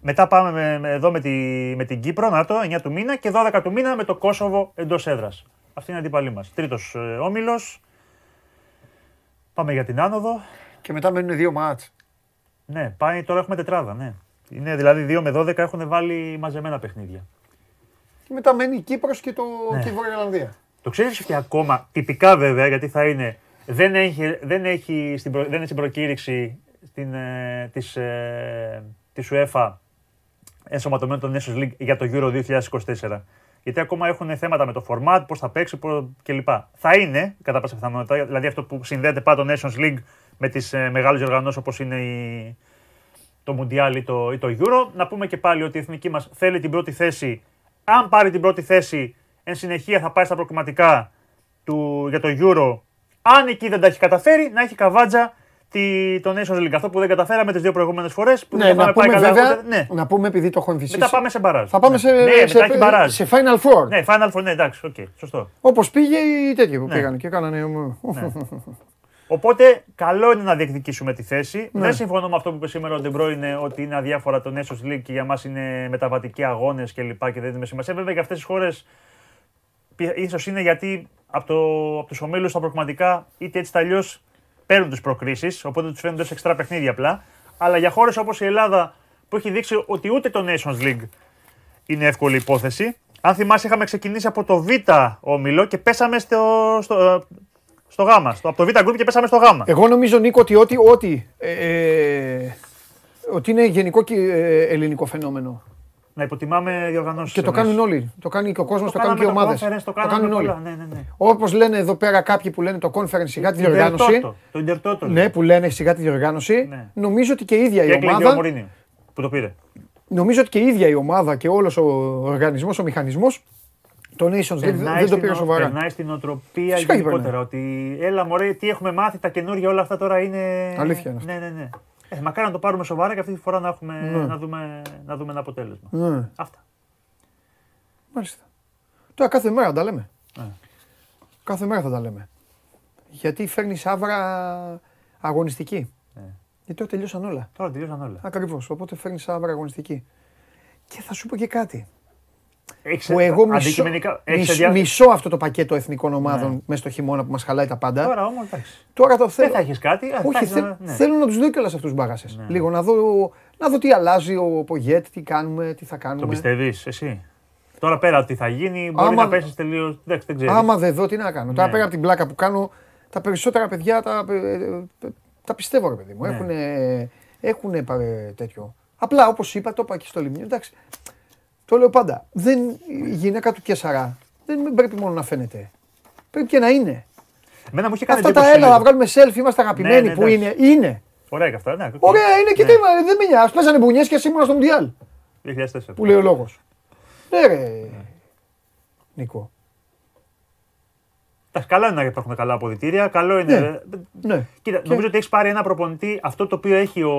Μετά πάμε με, με- εδώ με, τη, με την Κύπρο, να το, 9 του μήνα και 12 του μήνα με το Κόσοβο εντός έδρας. Αυτή είναι η αντίπαλή μας. Τρίτος ε, όμιλος. Πάμε για την άνοδο. Και μετά μένουν δύο μάτς. Ναι, πάει, τώρα έχουμε τετράδα, ναι. Είναι δηλαδή 2 με 12 έχουν βάλει μαζεμένα παιχνίδια. Και μετά μένει η Κύπρος και, το... Ναι. και η Βόρεια Ιρλανδία. Το ξέρεις ότι ακόμα, τυπικά βέβαια, γιατί θα είναι, δεν έχει, δεν έχει στην, προ, δεν είναι στην προκήρυξη στην, ε, της, ε, της UEFA ενσωματωμένο το Nations League για το Euro 2024. Γιατί ακόμα έχουν θέματα με το format, πώς θα παίξει πώς, κλπ. Θα είναι, κατά πάσα πιθανότητα, δηλαδή αυτό που συνδέεται πάντα το Nations League με τις ε, μεγάλες οργανώσεις όπως είναι η, το Mundial ή το, ή το Euro. Να πούμε και πάλι ότι η εθνική μας θέλει την πρώτη θέση. Αν πάρει την πρώτη θέση, Εν συνεχεία θα πάει στα προκριματικά του, για το Euro. Αν εκεί δεν τα έχει καταφέρει, να έχει καβάτζα τη, το Nations League. Αυτό που δεν καταφέραμε τις δύο προηγούμενες φορές. Που Ναι, δεν να είχαμε πάει πούμε καλά. βέβαια, οπότε- ναι. να πούμε επειδή το έχω εμφυσήσει. Μετά πάμε σε μπαράζ. Θα πάμε Ναι. σε, ναι, σε, μετά έχει μπαράζ. σε Final Four. Ναι, Final Four, ναι, εντάξει, οκέι, σωστό. Όπως πήγε οι τέτοιοι που Ναι. πήγαν και κάνανε... Οπότε, καλό είναι να διεκδικήσουμε τη θέση. Ναι. Δεν συμφωνώ με αυτό που είπε σήμερα ο Ντεμπρό είναι ότι είναι αδιάφορα το Nations League και για μας είναι μεταβατικοί αγώνες κλπ. Και, δεν δίνουμε σημασία. Βέβαια, για αυτές τις χώρες ίσως είναι γιατί από, το, από τους ομίλους στα προκριματικά είτε έτσι είτε αλλιώς παίρνουν τις προκρίσεις. Οπότε τους φαίνονται ως εξτρά παιχνίδια απλά. Αλλά για χώρες όπως η Ελλάδα που έχει δείξει ότι ούτε το Nations League είναι εύκολη υπόθεση. Αν θυμάσαι, είχαμε ξεκινήσει από το Β όμιλο και πέσαμε στο, στο, στο Γ. Στο, από το Β group και πέσαμε στο Γ. Εγώ νομίζω Νίκο ότι ό,τι, ό,τι, ε, ε, ότι είναι γενικό και ε, ελληνικό φαινόμενο. Να υποτιμάμε διοργανώσεις. Και το κάνουν όλοι. Το κάνει και ο κόσμος, το, κάνουν και οι ομάδες. Το, Το κάνουν κάνουν όλοι. όλα. Ναι, ναι, ναι. Όπως λένε εδώ πέρα κάποιοι που λένε το conference σιγά τη διοργάνωση. Ιντερτότο, Το Ιντερτότο. Ναι, που λένε σιγά τη διοργάνωση. Ναι. Νομίζω ότι και η ίδια Και η έκλαιγε ο ομάδα. Μωρίνιο που το πήρε. Νομίζω ότι και η ίδια η ομάδα και όλος ο οργανισμός, ο μηχανισμός, το Nations League δεν το στην πήρε ο- σοβαρά. Περνάει στην οτροπία Φυσικά και γενικότερα. Ότι έλα μωρέ, τι έχουμε μάθει, τα καινούργια όλα αυτά τώρα είναι. Αλήθεια είναι αυτό. Ναι, ναι, ναι. Ε, μακάρι να το πάρουμε σοβαρά και αυτή τη φορά να, έχουμε, Ναι. να, δούμε, να δούμε ένα αποτέλεσμα. Ναι, Αυτά. μάλιστα. Τώρα κάθε μέρα τα λέμε. Ναι. Κάθε μέρα θα τα λέμε. Γιατί φέρνεις άβρα αγωνιστική; Ναι. Γιατί τώρα τελειώσαν όλα. Τώρα τελειώσαν όλα. Ακριβώς. Οπότε φέρνεις άβρα αγωνιστική. Και θα σου πω και κάτι. Έχεις, Που εγώ μισώ, αντικειμενικά, έχεις μισ- δια- μισώ αυτό το πακέτο εθνικών ομάδων Ναι. μέσα στο χειμώνα που μας χαλάει τα πάντα. Τώρα όμως εντάξει. Τώρα το Δεν θέλω. θα έχεις κάτι. ας, θα Όχι, έχεις θε- ένα- ναι. θέλω να τους δω κιόλας αυτούς του μπάγασες. Ναι. Λίγο να δω, να δω τι αλλάζει ο Πογέτ, τι κάνουμε, τι θα Το κάνουμε. πιστεύεις εσύ; Τώρα πέρα από τι θα γίνει, μπορεί Άμα- να πέσεις τελείως. Δεν ξέρεις. Άμα δεν δω, τι να κάνω. Τώρα Ναι. πέρα από την πλάκα που κάνω, τα περισσότερα παιδιά τα, ε, ε, τα πιστεύω, ρε παιδί μου. Ναι. Έχουν, έχουν τέτοιο. Απλά όπως είπα, το είπα και στο Λιμνίο. Εντάξει, το λέω πάντα. Δεν, η γυναίκα του Καίσαρα δεν πρέπει μόνο να φαίνεται. Πρέπει και να είναι. Εμένα μου είχε κάνει Αυτά τα εντύπωση έλα, να λίγο. βγάλουμε selfie, είμαστε αγαπημένοι ναι, που εντάξει. είναι. Είναι. Ωραία και αυτά. Ναι, οκέι. Ωραία είναι και Ναι. τι, μα, δεν με νοιάζει. Παίζανε μπουνιές και ήμουν στο Μουντιάλ. 2004. Που λέει ο λόγος. Ναι, ρε. Νίκο. Εντάξει, Καλό είναι να υπάρχουν καλά αποδυτήρια. Καλό είναι. Ναι. Ναι. Κοίτα, Και- νομίζω ότι έχεις πάρει ένα προπονητή αυτό το οποίο έχει ο,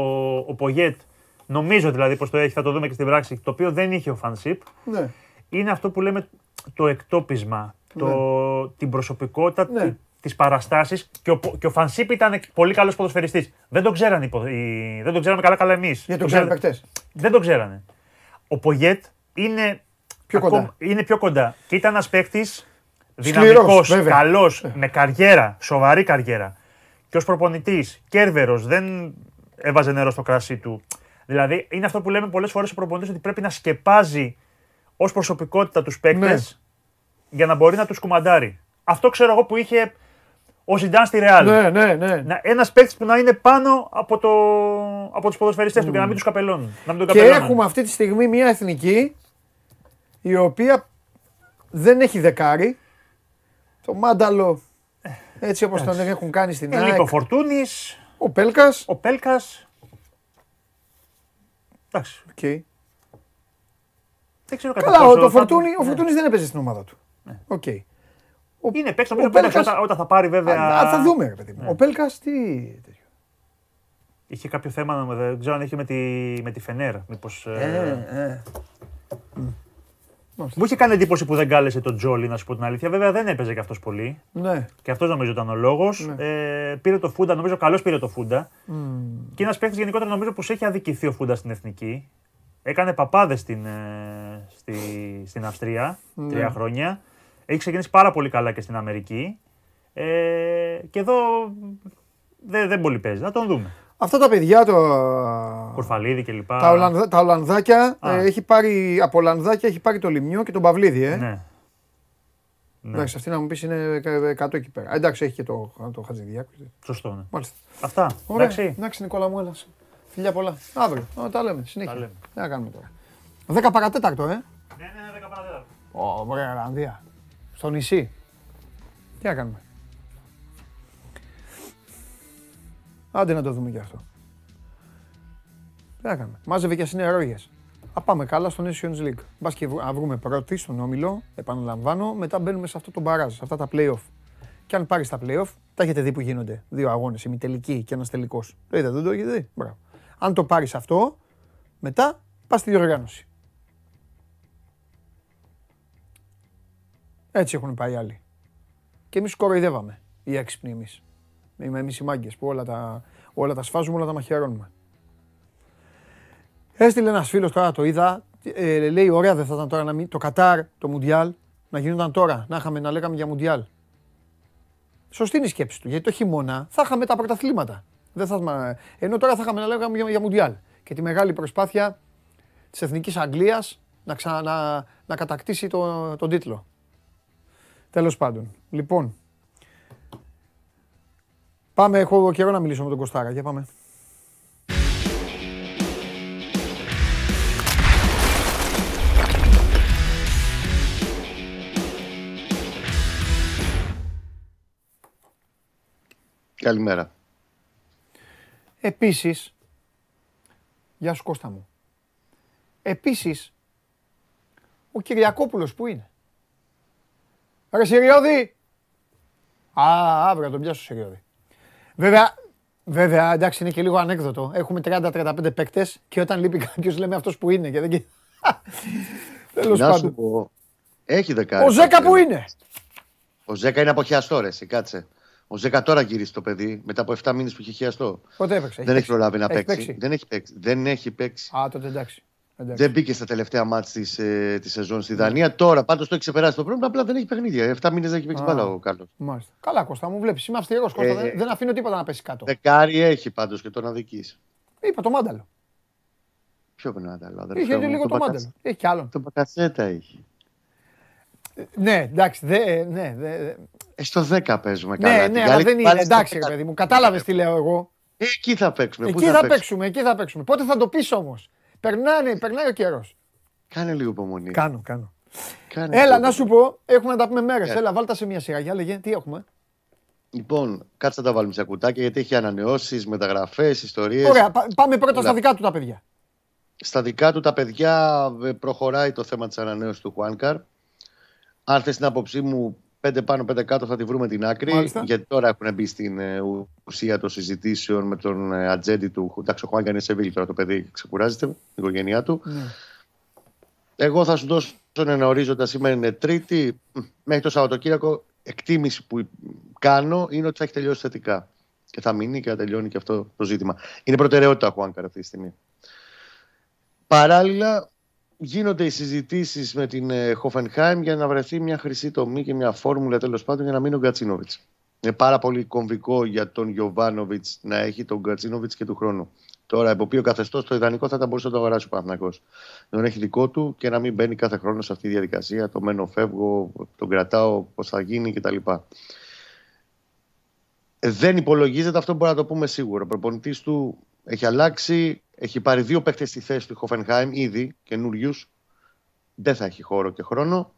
ο Πογέτ. Νομίζω δηλαδή πως το έχει, θα το δούμε και στην πράξη. Το οποίο δεν είχε ο Φανσίπ. ναι. Είναι αυτό που λέμε το εκτόπισμα. Το, την προσωπικότητα, Ναι. τη, τις παραστάσεις και ο, Πο- και ο Φανσίπ ήταν πολύ καλός ποδοσφαιριστής. Δεν το ξέρανε, οι ποδο- οι- δεν το ξέραμε καλά καλά εμείς. Γιατί το Το ξέρουν ξέρανε- παίκτες. Δεν το ξέρανε. Ο Πογέτ είναι Πιο κοντά. είναι πιο κοντά. Και ήταν ένας παίκτης Σκληρός, δυναμικός, βέβαια. καλός, με καριέρα, σοβαρή καριέρα. Και ως προπονητής, κέρβερος, δεν έβαζε νερό στο κρασί του. Δηλαδή, είναι αυτό που λέμε πολλές φορές ο προπονητής ότι πρέπει να σκεπάζει ως προσωπικότητα τους παίκτες Ναι. για να μπορεί να τους κουμαντάρει. Αυτό ξέρω εγώ που είχε ο Ζιντάν στη Ρεάλ. Ναι, ναι, ναι. Ένας παίκτης που να είναι πάνω από, το, από τους ποδοσφαιριστές του και να μην τους καπελώνουν. Να μην τον Και καπελώνουν. έχουμε αυτή τη στιγμή μια εθνική η οποία δεν έχει δεκάρι. Το μάνταλο έτσι όπως τον έχουν κάνει στην Ε, ΑΕΚ. Νίκο Φορτούνης, Ο Πέλκας. ο Πέλκας. Εντάξει. Οκέι. Δεν ξέρω κατά Καλά, πόσο ο, το θα- Φορτούνη, ο ναι. Φορτούνης δεν έπαιζε στην ομάδα του. Οκέι. Είναι παίκτης ο νομίζω που Πέλκας- όταν, όταν θα πάρει βέβαια. Α, α, θα δούμε, ρε παιδί μου. Ναι. Ο Πέλκας τι... τέτοιο. Είχε κάποιο θέμα, δεν ξέρω αν είχε με τη, με τη Φενέρ. Μήπως, ε, Ε, ε. Μου είχε κάνει εντύπωση που δεν κάλεσε τον Τζόλι, να σου πω την αλήθεια. Βέβαια δεν έπαιζε και αυτός πολύ. Ναι. Και αυτός νομίζω ήταν ο λόγος. Ε, πήρε το Φούντα, νομίζω καλώ πήρε το Φούντα. Και ένας παίκτης γενικότερα νομίζω πως έχει αδικηθεί ο Φούντα στην εθνική. Έκανε παπάδες στην, ε, στη, στην Αυστρία τρία χρόνια. Έχει ξεκινήσει πάρα πολύ καλά και στην Αμερική. Ε, και εδώ δεν, δεν πολύ παίζει. Να τον δούμε. Αυτά τα παιδιά, το... Κορφαλίδη κλπ. τα, Ολλανδα, τα Ολλανδάκια, Α. ε, έχει πάρει, από Ολλανδάκια έχει πάρει το Λιμιό και τον Παυλίδη, ε. Ναι. Ναι. Εντάξει, αυτή να μου πεις είναι 100 εκεί πέρα. Ε, Εντάξει, έχει και το, το Χατζηδιάκο. Σωστό, ναι. Μάλιστα. Αυτά. Ωραία. Εντάξει. Εντάξει, Νικόλα μου, έλα. Φιλιά πολλά. Αύριο. Ω, τα λέμε. Συνέχεια. Τα λέμε. Τι να κάνουμε τώρα. 10 παρατέταρτο, ε. Ναι, ναι, 10 παρατέταρτο. Ω, ωραία, Ολλανδία. Στο νησί. Τι να κάνουμε. Άντε να το δούμε και αυτό. Τι να κάνουμε. Μάζευε και συνερόγες. Α πάμε καλά στο Nations League. Μπας και βρου- να βρούμε πρώτη στον όμιλο, επαναλαμβάνω, μετά μπαίνουμε σε αυτό το μπαράζ, σε αυτά τα playoff. Και αν πάρεις τα playoff, τα έχετε δει που γίνονται. Δύο αγώνες, ημιτελική και ένας τελικός. Το είδατε, δεν το έχετε δει; Μπράβο. Αν το πάρεις αυτό, μετά πας στη διοργάνωση. Έτσι έχουν πάει οι άλλοι. Και εμείς κοροϊδεύαμε. Οι έξυπνοι εμείς. Είμαι εμεί οι μάγκε που όλα τα, όλα τα σφάζουμε, όλα τα μαχαιρώνουμε. Έστειλε ένας φίλος τώρα, το είδα. Ε, λέει: Ωραία, δεν θα ήταν τώρα να μην, το Κατάρ, το Μουντιάλ, να γινόταν τώρα. Να, είχαμε, να λέγαμε για Μουντιάλ. Σωστή είναι η σκέψη του. Γιατί το χειμώνα θα είχαμε τα πρωταθλήματα. Δεν θα, είχαμε- ενώ τώρα θα είχαμε να λέγαμε για, για Μουντιάλ. Και τη μεγάλη προσπάθεια της εθνικής Αγγλίας να, ξα, να, να κατακτήσει το, τον τίτλο. Τέλος πάντων. Λοιπόν. Πάμε, έχω καιρό να μιλήσω με τον Κωστάρα. Για πάμε. Καλημέρα. Επίσης, γεια σου Κώστα μου. Επίσης, ο Κυριακόπουλος που είναι. Ρε Συριώδη! Α, αύριο θα τον πιάσω Συριώδη. Βέβαια, βέβαια, εντάξει είναι και λίγο ανέκδοτο. Έχουμε 30-35 παίκτες και όταν λείπει κάποιος λέμε αυτός που είναι. Και δεν... Τέλος Να σου πάντων. πω. Έχει δεκάρι. Ο Ζέκα που είναι. Ο Ζέκα είναι αποχιαστό, ρε. εσύ, Κάτσε. Ο Ζέκα τώρα γυρίσει το παιδί μετά από 7 μήνες που είχε χιαστό. Πότε έπαιξε. Δεν έχει παίξει. προλάβει να Έχει παίξει. Δεν έχει παίξει. Δεν έχει παίξει. Α, τότε εντάξει. Εντάξει. Δεν μπήκε στα τελευταία μάτς της, ε, της σεζόν στη Δανία. Τώρα πάντως το έχει ξεπεράσει το πρόβλημα. Απλά δεν έχει παιχνίδια. 7 μήνες δεν έχει παίξει Α. μπάλα ο Κάρλος. Μάλιστα. Καλά Κώστα μου βλέπεις. Είμαι αυστηρός Κώστα. Ε, δεν, δεν αφήνω τίποτα να πέσει κάτω. Δεκάρι έχει πάντως και τον αδικής. Είπα το μάνταλο. Ποιο πρέπει να τα λέω, Είχε αδερφέ μου, λίγο το τον μάνταλο. Έχει κι άλλον. Τον Μπακασέτα έχει. Ναι, εντάξει, δε, ναι, δε, Ε, στο 10 παίζουμε καλά. ναι, Την ναι, αλλά καλή δεν είναι. πάλι στο Εντάξει, ρε 10. παιδί μου, κατάλαβες τι λέω εγώ. Ε, Εκεί θα παίξουμε. Πού Εκεί θα παίξουμε; παίξουμε, εκεί θα παίξουμε. Πότε θα το πεις όμως; Περνάνε, περνάει ο καιρός. Κάνε λίγο υπομονή. Κάνω, κάνω. Κάνε Έλα, λίγο να σου πω, έχουμε να τα πούμε μέρες. Ναι. Έλα, βάλτα σε μια σειρά. Για λέγε, τι έχουμε. Λοιπόν, κάτσε να τα βάλουμε σε κουτάκια γιατί έχει ανανεώσεις, μεταγραφές, ιστορίες. Ωραία, πα- πάμε πρώτα στα Όλα. δικά του τα παιδιά. Στα δικά του τα παιδιά ε, προχωράει το θέμα της ανανέωσης του Χουάνκαρ. Αν θες την άποψή μου, πέντε πάνω, πέντε κάτω θα τη βρούμε την άκρη. Μάλιστα. Γιατί τώρα έχουν μπει στην ε, ουσία των συζητήσεων με τον ε, ατζέντη του. Εντάξει, ο Χουάνκαρ είναι σε Βίλη τώρα το παιδί, ξεκουράζεται, την οικογένειά του. Ναι. Εγώ θα σου δώσω ένα ορίζοντα σήμερα είναι Τρίτη. Μ, Μέχρι το Σαββατοκύριακο, εκτίμηση που κάνω είναι ότι θα έχει τελειώσει θετικά. Και θα μείνει και θα τελειώνει και αυτό το ζήτημα. Είναι προτεραιότητα ο Χουάνκαρ αυτή τη στιγμή. Παράλληλα, γίνονται οι συζητήσεις με την Χόφενχάιμ για να βρεθεί μια χρυσή τομή και μια φόρμουλα τέλος πάντων για να μείνει ο Γκατσίνοβιτς. Είναι πάρα πολύ κομβικό για τον Γιωβάνοβιτς να έχει τον Γκατσίνοβιτς και του χρόνου. Τώρα, από οποίο καθεστώς το ιδανικό θα ήταν μπορούσε να το αγοράσει ο Παναθυνακό. Να τον έχει δικό του και να μην μπαίνει κάθε χρόνο σε αυτή τη διαδικασία. Το μένω, φεύγω, τον κρατάω, πώς θα γίνει κτλ. Ε, Δεν υπολογίζεται, αυτό μπορεί να το πούμε σίγουρα. Ο προπονητής του έχει αλλάξει, έχει πάρει δύο παίχτε στη θέση του Χοφενχάιμ ήδη, καινούριους. Δεν θα έχει χώρο και χρόνο.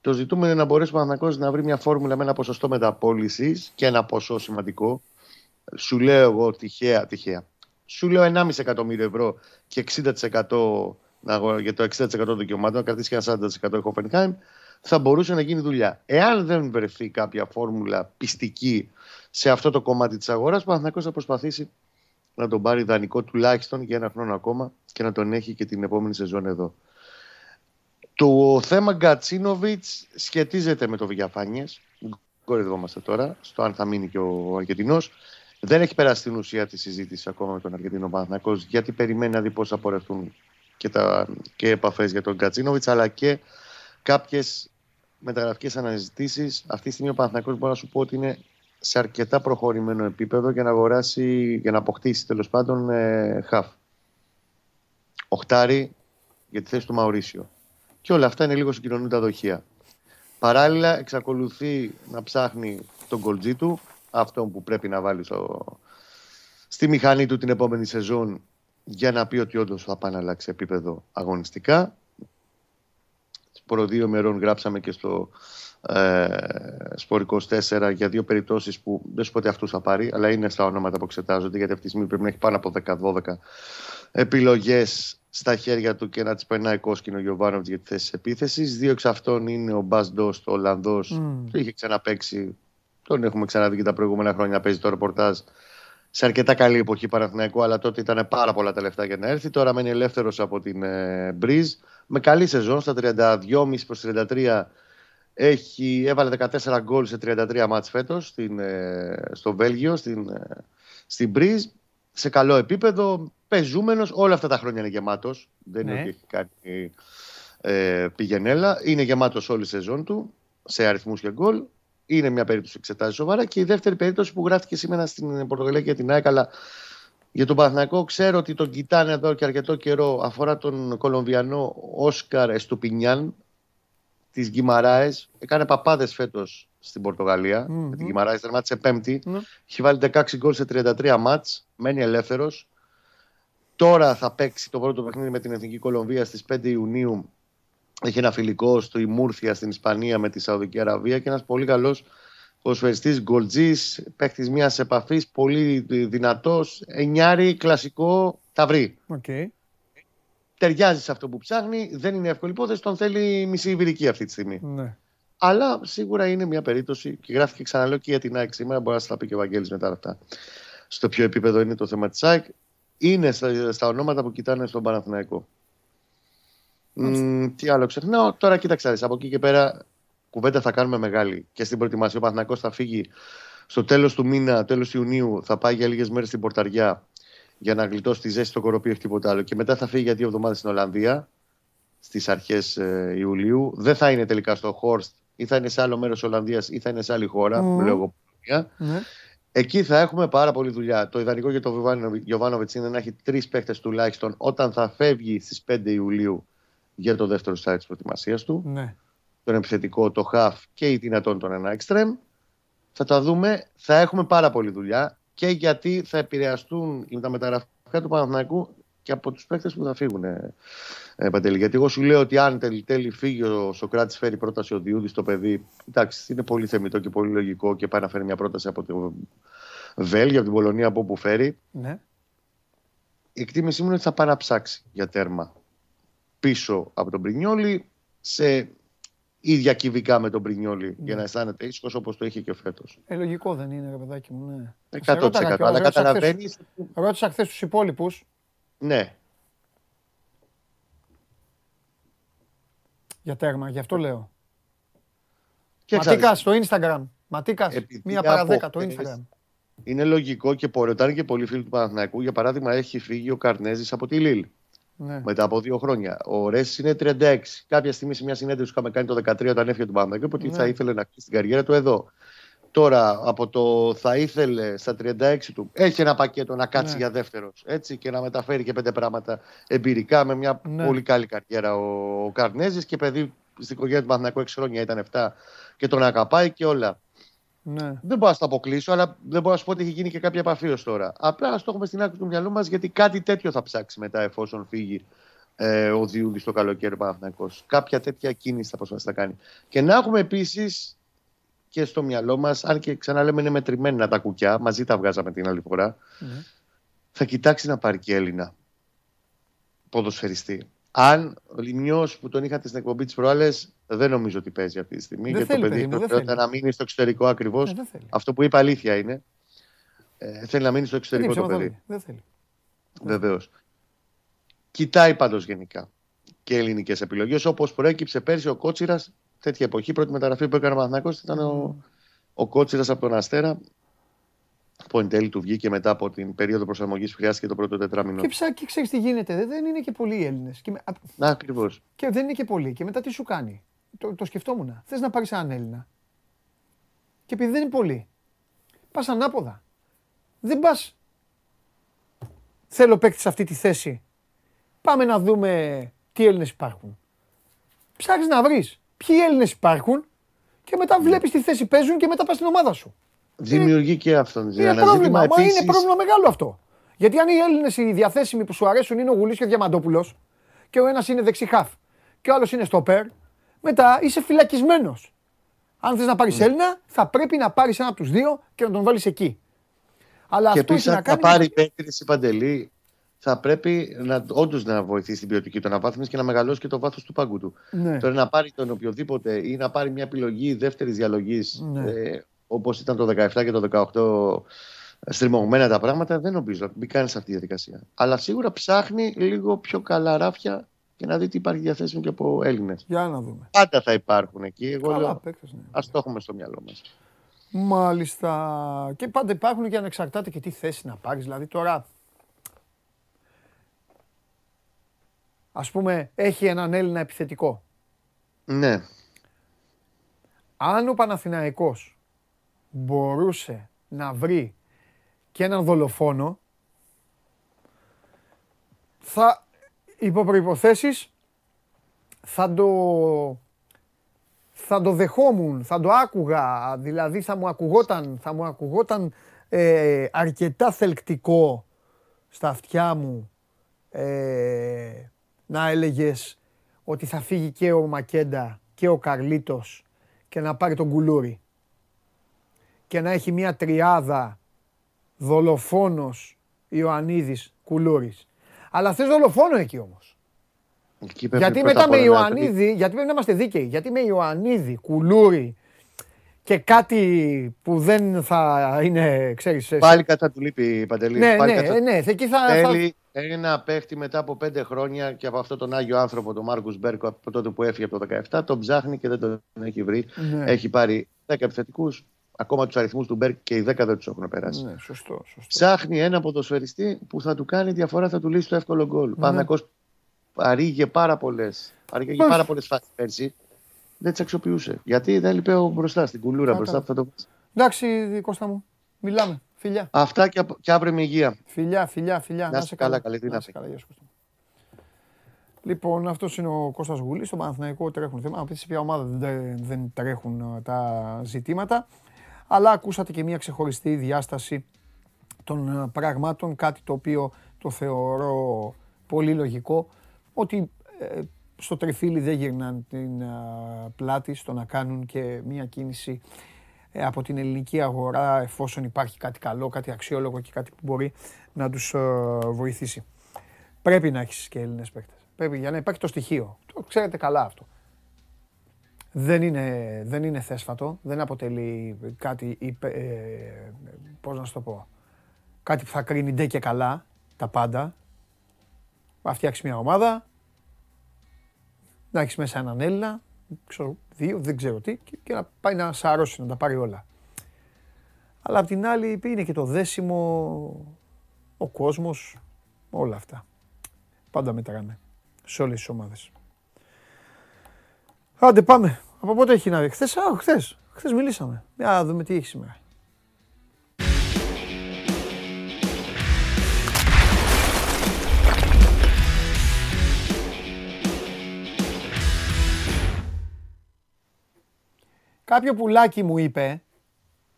Το ζητούμενο είναι να μπορέσει ο Παναθηναϊκός να βρει μια φόρμουλα με ένα ποσοστό μεταπόλησης και ένα ποσό σημαντικό. Σου λέω εγώ τυχαία, τυχαία. Σου λέω 1,5 εκατομμύριο ευρώ και 60% να αγο- για το 60% των δικαιωμάτων, να κρατήσει και ένα 40% η Χόφενχάιμ, θα μπορούσε να γίνει δουλειά. Εάν δεν βρεθεί κάποια φόρμουλα πιστική σε αυτό το κομμάτι της αγοράς, ο Παναθηναϊκός θα προσπαθήσει να τον πάρει δανεικό τουλάχιστον για ένα χρόνο ακόμα και να τον έχει και την επόμενη σεζόν εδώ. Το θέμα Γκατσίνοβιτς σχετίζεται με το Βηγιαφάνιε. Κορυδευόμαστε τώρα στο αν θα μείνει και ο Αργεντινός. Δεν έχει περάσει την ουσία τη συζήτηση ακόμα με τον Αργεντινό Παναθηναϊκός γιατί περιμένει να δει πώς θα πορευτούν και, τα, και επαφές για τον Γκατσίνοβιτς αλλά και κάποιες μεταγραφικές αναζητήσεις. Αυτή τη στιγμή ο Παναθηναϊκός μπορεί να σου πω ότι είναι σε αρκετά προχωρημένο επίπεδο για να αγοράσει, για να αποκτήσει τέλος πάντων ε, χαφ. Οχτάρι για τη θέση του Μαουρίσιο. Και όλα αυτά είναι λίγο συγκοινωνούν τα δοχεία. Παράλληλα, εξακολουθεί να ψάχνει τον κολτζί του, αυτό που πρέπει να βάλει στο, στη μηχανή του την επόμενη σεζόν για να πει ότι όντως θα πάει να αλλάξει επίπεδο αγωνιστικά. Προ δύο μερών γράψαμε και στο ε, Σπορ 24 για δύο περιπτώσεις που δεν σου πω ότι αυτούς θα πάρει, αλλά είναι στα ονόματα που εξετάζονται γιατί αυτή τη στιγμή πρέπει να έχει πάνω από 10-12 επιλογές στα χέρια του και να τη περνάει κόσκινο ο Γιωβάνοβιτ για τη θέση της επίθεσης. Δύο εξ αυτών είναι ο Μπα Ντόστ, ο Ολλανδός, Μμμ. που είχε ξαναπέξει. Τον έχουμε ξαναδεί και τα προηγούμενα χρόνια να παίζει το ρεπορτάζ σε αρκετά καλή εποχή Παναθηναϊκού, αλλά τότε ήταν πάρα πολλά τα λεφτά για να έρθει. Τώρα μένει ελεύθερος από την ε, Μπριζ. Με καλή σεζόν στα 32,5 προς 33 έχει, έβαλε 14 γκολ σε 33 μάτς φέτος στην, ε, στο Βέλγιο, στην, ε, στην Μπριζ. Σε καλό επίπεδο, πεζούμενος, όλα αυτά τα χρόνια είναι γεμάτος. Δεν Ναι. είναι ότι έχει κάνει ε, πηγενέλα. Είναι γεμάτος όλη η σεζόν του, σε αριθμούς και γκολ. Είναι μια περίπτωση που εξετάζει σοβαρά. Και η δεύτερη περίπτωση που γράφτηκε σήμερα στην Πορτογαλία και την ΑΕΚ, αλλά για τον Παναθηναϊκό ξέρω ότι τον κοιτάνε εδώ και αρκετό καιρό. Αφορά τον Κολομβιανό Όσκαρ Εστουπινιάν της Γκυμαράες. Έκανε παπάδες φέτος στην πορτογαλια Μμμ. Με την Γκυμαράες τερμάτισε πέμπτη. Ναι. Έχει βάλει 16 γκολ σε 33 μάτς. Μένει ελεύθερος. Τώρα θα παίξει το πρώτο παιχνίδι με την Εθνική Κολομβία στις 5 Ιουνίου. Έχει ένα φιλικό στο Ιμούρθια στην Ισπανία με τη Σαουδική Αραβία και ένας πολύ καλός ποδοσφαιριστής γκολτζής, παίχτης μιας επαφής, πολύ δυνατός, εννιάρι, κλασικό, ταυρί. Οκέι. Ταιριάζει σε αυτό που ψάχνει, δεν είναι εύκολη υπόθεση, τον θέλει μισή Ιβηρική αυτή τη στιγμή. Ναι. Αλλά σίγουρα είναι μια περίπτωση και γράφτηκε ξαναλέω και για την ΑΕΚ σήμερα. Μπορεί να σας τα πει και ο Βαγγέλης μετά αυτά. Στο ποιο επίπεδο είναι το θέμα της ΑΕΚ. Είναι στα, στα ονόματα που κοιτάνε στον Παναθηναϊκό. Μ, τι άλλο ξεχνάω. Τώρα κοίταξε, να δεις, από εκεί και πέρα κουβέντα θα κάνουμε μεγάλη. Και στην προετοιμασία ο Παναθηναϊκός θα φύγει στο τέλος του μήνα, τέλος Ιουνίου, θα πάει για λίγες μέρες στην Πορταριά για να γλιτώσει τη ζέστη στο κοροπή, όχι τίποτα άλλο. Και μετά θα φύγει για δύο εβδομάδες στην Ολλανδία στις αρχές Ιουλίου. Δεν θα είναι τελικά στο Χόρστ, ή θα είναι σε άλλο μέρος της Ολλανδίας, ή θα είναι σε άλλη χώρα, Μμμ. mm. λέω εγώ. Πολωνία. Ναι. Εκεί θα έχουμε πάρα πολλή δουλειά. Το ιδανικό για τον Γιωβάνοβιτς είναι να έχει τρεις παίχτε τουλάχιστον όταν θα φεύγει στις 5 Ιουλίου για το δεύτερο site της προετοιμασίας του. Ναι. Τον επιθετικό, το half και ή δυνατόν τον ένα extreme. Θα τα δούμε. Θα έχουμε πάρα πολλή δουλειά και γιατί θα επηρεαστούν τα μεταγραφικά του Παναθηναϊκού και από τους παίχτε που θα φύγουν. Ε, ε, Παντελή. Γιατί εγώ σου λέω ότι αν τέλει, τέλει φύγει ο Σοκράτης, φέρει πρόταση ο Διούδης στο παιδί. Εντάξει, είναι πολύ θεμητό και πολύ λογικό και πάει να φέρει μια πρόταση από το Βέλγιο, από την Πολωνία, από όπου φέρει. Ναι. Η εκτίμησή μου είναι ότι θα πάει να ψάξει για τέρμα πίσω από τον Πρινιόλη σε ίδια κυβικά με τον Πρινιόλη για να αισθάνεται ήσυχος όπως το είχε και φέτος. Ε, λογικό δεν είναι, ρε παιδάκι μου. Ναι. 100%. ρώταγα κιόλας, Αλλά ρώτησα χθες- καταλαβαίνεις. Ρώτησα χθες τους υπόλοιπους. Ναι, Για τέρμα, γι' αυτό λέω. και Ματίκας στο Instagram. Ματίκας, Επειδή μία παρά από δέκα το χθες Instagram. είναι λογικό και πορετάνε και πολλοί φίλοι του Παναθηναϊκού. Για παράδειγμα, έχει φύγει ο Καρνέζης από τη Λίλ Ναι. μετά από δύο χρόνια. Ο Ρέση είναι 36. Κάποια στιγμή σε μια συνέντευξη που είχαμε κάνει το 2013 όταν έφυγε του Παναθηναϊκού, είπε ότι Ναι. θα ήθελε να κλείσει την καριέρα του εδώ. Τώρα από το θα ήθελε στα 36 του έχει ένα πακέτο να κάτσει Ναι. για δεύτερος έτσι και να μεταφέρει και πέντε πράγματα εμπειρικά με μια Ναι. πολύ καλή καριέρα ο, ο Καρνέζης και παιδί στην οικογένεια του Παναθηναϊκού 6 χρόνια ήταν 7 και τον αγαπάει και όλα. Ναι. Δεν μπορώ να το αποκλείσω, αλλά δεν μπορώ να σου πω ότι έχει γίνει και κάποια επαφή ως τώρα. Απλά ας το έχουμε στην άκρη του μυαλού μας γιατί κάτι τέτοιο θα ψάξει μετά εφόσον φύγει ε, ο Διούδη το καλοκαίρι Παναθυνακό. Κάποια τέτοια κίνηση θα προσπαθήσει να κάνει. Και να έχουμε επίσης και στο μυαλό μας, αν και ξαναλέμε είναι μετρημένα τα κουκιά, μαζί τα βγάζαμε την άλλη φορά, ναι. θα κοιτάξει να πάρει και Έλληνα ποδοσφαιριστή. Αν ο Λιμιός που τον είχατε στην εκπομπή της προάλλες, δεν νομίζω ότι παίζει αυτή τη στιγμή. Δεν γιατί θέλει, το παιδί παιδί μου, έχει δεν προτεραιότητα θέλει. να μείνει στο εξωτερικό ακριβώς. Ε, δεν θέλει. Αυτό που είπα αλήθεια είναι. Ε, θέλει να μείνει στο Δεν εξωτερικό το ψέματα παιδί. λέει. Δεν θέλει. Βεβαίως. Κοιτάει πάντως γενικά και ελληνικές επιλογές. Όπως προέκυψε πέρσι ο Κότσιρας, τέτοια εποχή, πρώτη μεταγραφή που έκανε ο Μαθηνακός ήταν ο, ο Κότσιρας από τον Αστέρα. Που εν τέλει του βγήκε μετά από την περίοδο προσαρμογής που χρειάστηκε το πρώτο τετράμινο. Και ψά και ξέρεις τι γίνεται. Δεν- Δεν είναι και πολλοί οι Έλληνες. Και, με- α, Να, ακριβώς. και δεν είναι και πολλοί. Και μετά τι σου κάνει; Το, το σκεφτόμουν. Θες να πάρεις έναν Έλληνα. Και επειδή δεν είναι πολλοί, πας ανάποδα. Δεν πας. Θέλω παίκτη σε αυτή τη θέση. Πάμε να δούμε τι Έλληνες υπάρχουν. Ψάχνεις να βρεις ποιοι Έλληνες υπάρχουν και μετά Ναι. βλέπεις τι θέση παίζουν και μετά πας στην ομάδα σου. Δημιουργεί και αυτόν. Είναι πρόβλημα. Μα είναι πρόβλημα μεγάλο αυτό. Γιατί αν οι Έλληνες οι διαθέσιμοι που σου αρέσουν είναι ο Γουλής και ο Διαμαντόπουλος και ο ένας είναι δεξιχάφ και ο άλλος είναι στόπερ, μετά είσαι φυλακισμένος. Αν θες να πάρεις Ναι. Έλληνα, θα πρέπει να πάρεις ένα από τους δύο και να τον βάλεις εκεί. Αλλά Και αυτό έχει επίσης, να αν θα κάνει. πάρει παίκτη η Παντελή, θα πρέπει να, όντως να βοηθήσει την ποιοτική του αναβάθμιση και να μεγαλώσει και το βάθος του πάγκου του. Ναι. Τώρα να πάρει τον οποιοδήποτε ή να πάρει μια επιλογή δεύτερης διαλογής Ναι. ε, όπως ήταν το 17 και το 18 στριμωγμένα τα πράγματα, δεν νομίζω. Μην κάνει αυτή τη διαδικασία. Αλλά σίγουρα ψάχνει λίγο πιο καλά ράφια και να δει τι υπάρχει διαθέσιμο και από Έλληνες. Για να δούμε. Πάντα θα υπάρχουν εκεί. Εγώ Καλά λέω, παίκτες, ναι. ας το έχουμε στο μυαλό μας. Μάλιστα. Και πάντα υπάρχουν και ανεξαρτάται και τι θέση να πάρεις. Δηλαδή τώρα, ας πούμε, έχει έναν Έλληνα επιθετικό. Ναι, Αν ο Παναθηναϊκός μπορούσε να βρει και έναν δολοφόνο, θα, υπό προϋποθέσεις, θα το, θα το δεχόμουν, θα το άκουγα, δηλαδή θα μου ακουγόταν, θα μου ακουγόταν ε, αρκετά θελκτικό στα αυτιά μου ε, να έλεγες ότι θα φύγει και ο Μακέντα και ο Καρλίτος και να πάρει τον Κουλούρι και να έχει μια τριάδα δολοφόνος Ιωαννίδης Κουλούρης. Αλλά θες δολοφόνο εκεί όμως. εκεί πρέπει Γιατί πρώτα μετά απ' με όλα να βρει- Ιωαννίδη, γιατί πρέπει να είμαστε δίκαιοι, γιατί με Ιωαννίδη, Κουλούρη και κάτι που δεν θα είναι, ξέρεις... ε, Πάλι κατά του λείπει Παντελή. ναι, πάλι ναι, κατά... ε, ναι, εκεί θα... θα... Θέλει ένα παίχτη μετά από πέντε χρόνια και από αυτόν τον Άγιο άνθρωπο, τον Μάρκο Μπέρκο, από τότε που έφυγε από το 17, τον ψάχνει και δεν τον έχει βρει. Ναι. Έχει πάρει 10 επιθετικούς. Ακόμα τους αριθμούς του Μπέρκ και οι 10 δεν τους έχουν περάσει. Ναι, σωστό, σωστό. Ψάχνει ένα ποδοσφαιριστή που θα του κάνει διαφορά, θα του λύσει το εύκολο γκολ. Ναι. Ο Παναθηναϊκός παρήγε πάρα πολλές. Παρήγε Πώς; πάρα πολλές φάσεις πέρσι. Δεν τις αξιοποιούσε. Γιατί δεν λείπε ο μπροστά, στην κουλούρα Κάτα. μπροστά που θα το βάζει. Εντάξει, Κώστα μου, μιλάμε. Φιλιά, Αυτά και, απ- και αύριο με υγεία. φιλιά, φιλιά, φιλιά. Να είστε καλά, καλή Να δύναμη. είσαι καλά, γεια σου, Κώστα. Λοιπόν, αυτός είναι ο Κώστας Γουλής. Στο Παναθηναϊκό τρέχουν θέματα. Από σε ποια ομάδα δεν, δεν τρέχουν ε, τα ζητήματα. Αλλά ακούσατε και μια ξεχωριστή διάσταση των ε, πραγμάτων. Κάτι το οποίο το θεωρώ πολύ λογικό. Ότι ε, στο τριφύλι δεν γυρνάνε την ε, πλάτη στο να κάνουν και μια κίνηση ε, από την ελληνική αγορά εφόσον υπάρχει κάτι καλό, κάτι αξιόλογο και κάτι που μπορεί να τους ε, βοηθήσει. Πρέπει να έχεις και Έλληνες παίκτες. Πρέπει για να υπάρχει το στοιχείο. Το ξέρετε καλά αυτό. Δεν είναι, δεν είναι θέσφατο, δεν αποτελεί κάτι, υπε- ε, πώς να σου το πω, κάτι που θα κρίνει ντε και καλά τα πάντα. Να φτιάξεις μια ομάδα, να έχεις μέσα έναν Έλληνα, ξέρω, δύο, δεν ξέρω τι, και, και να πάει να σαρώσει, να τα πάρει όλα. Αλλά απ' την άλλη είναι και το δέσιμο, ο κόσμος, όλα αυτά. Πάντα μετράνε σε όλες τις ομάδες. Άντε πάμε. Από πότε έχει να δει; Χθες, α, χθες. Χθες μιλήσαμε. Για να δούμε τι έχει σήμερα. Κάποιο πουλάκι μου είπε,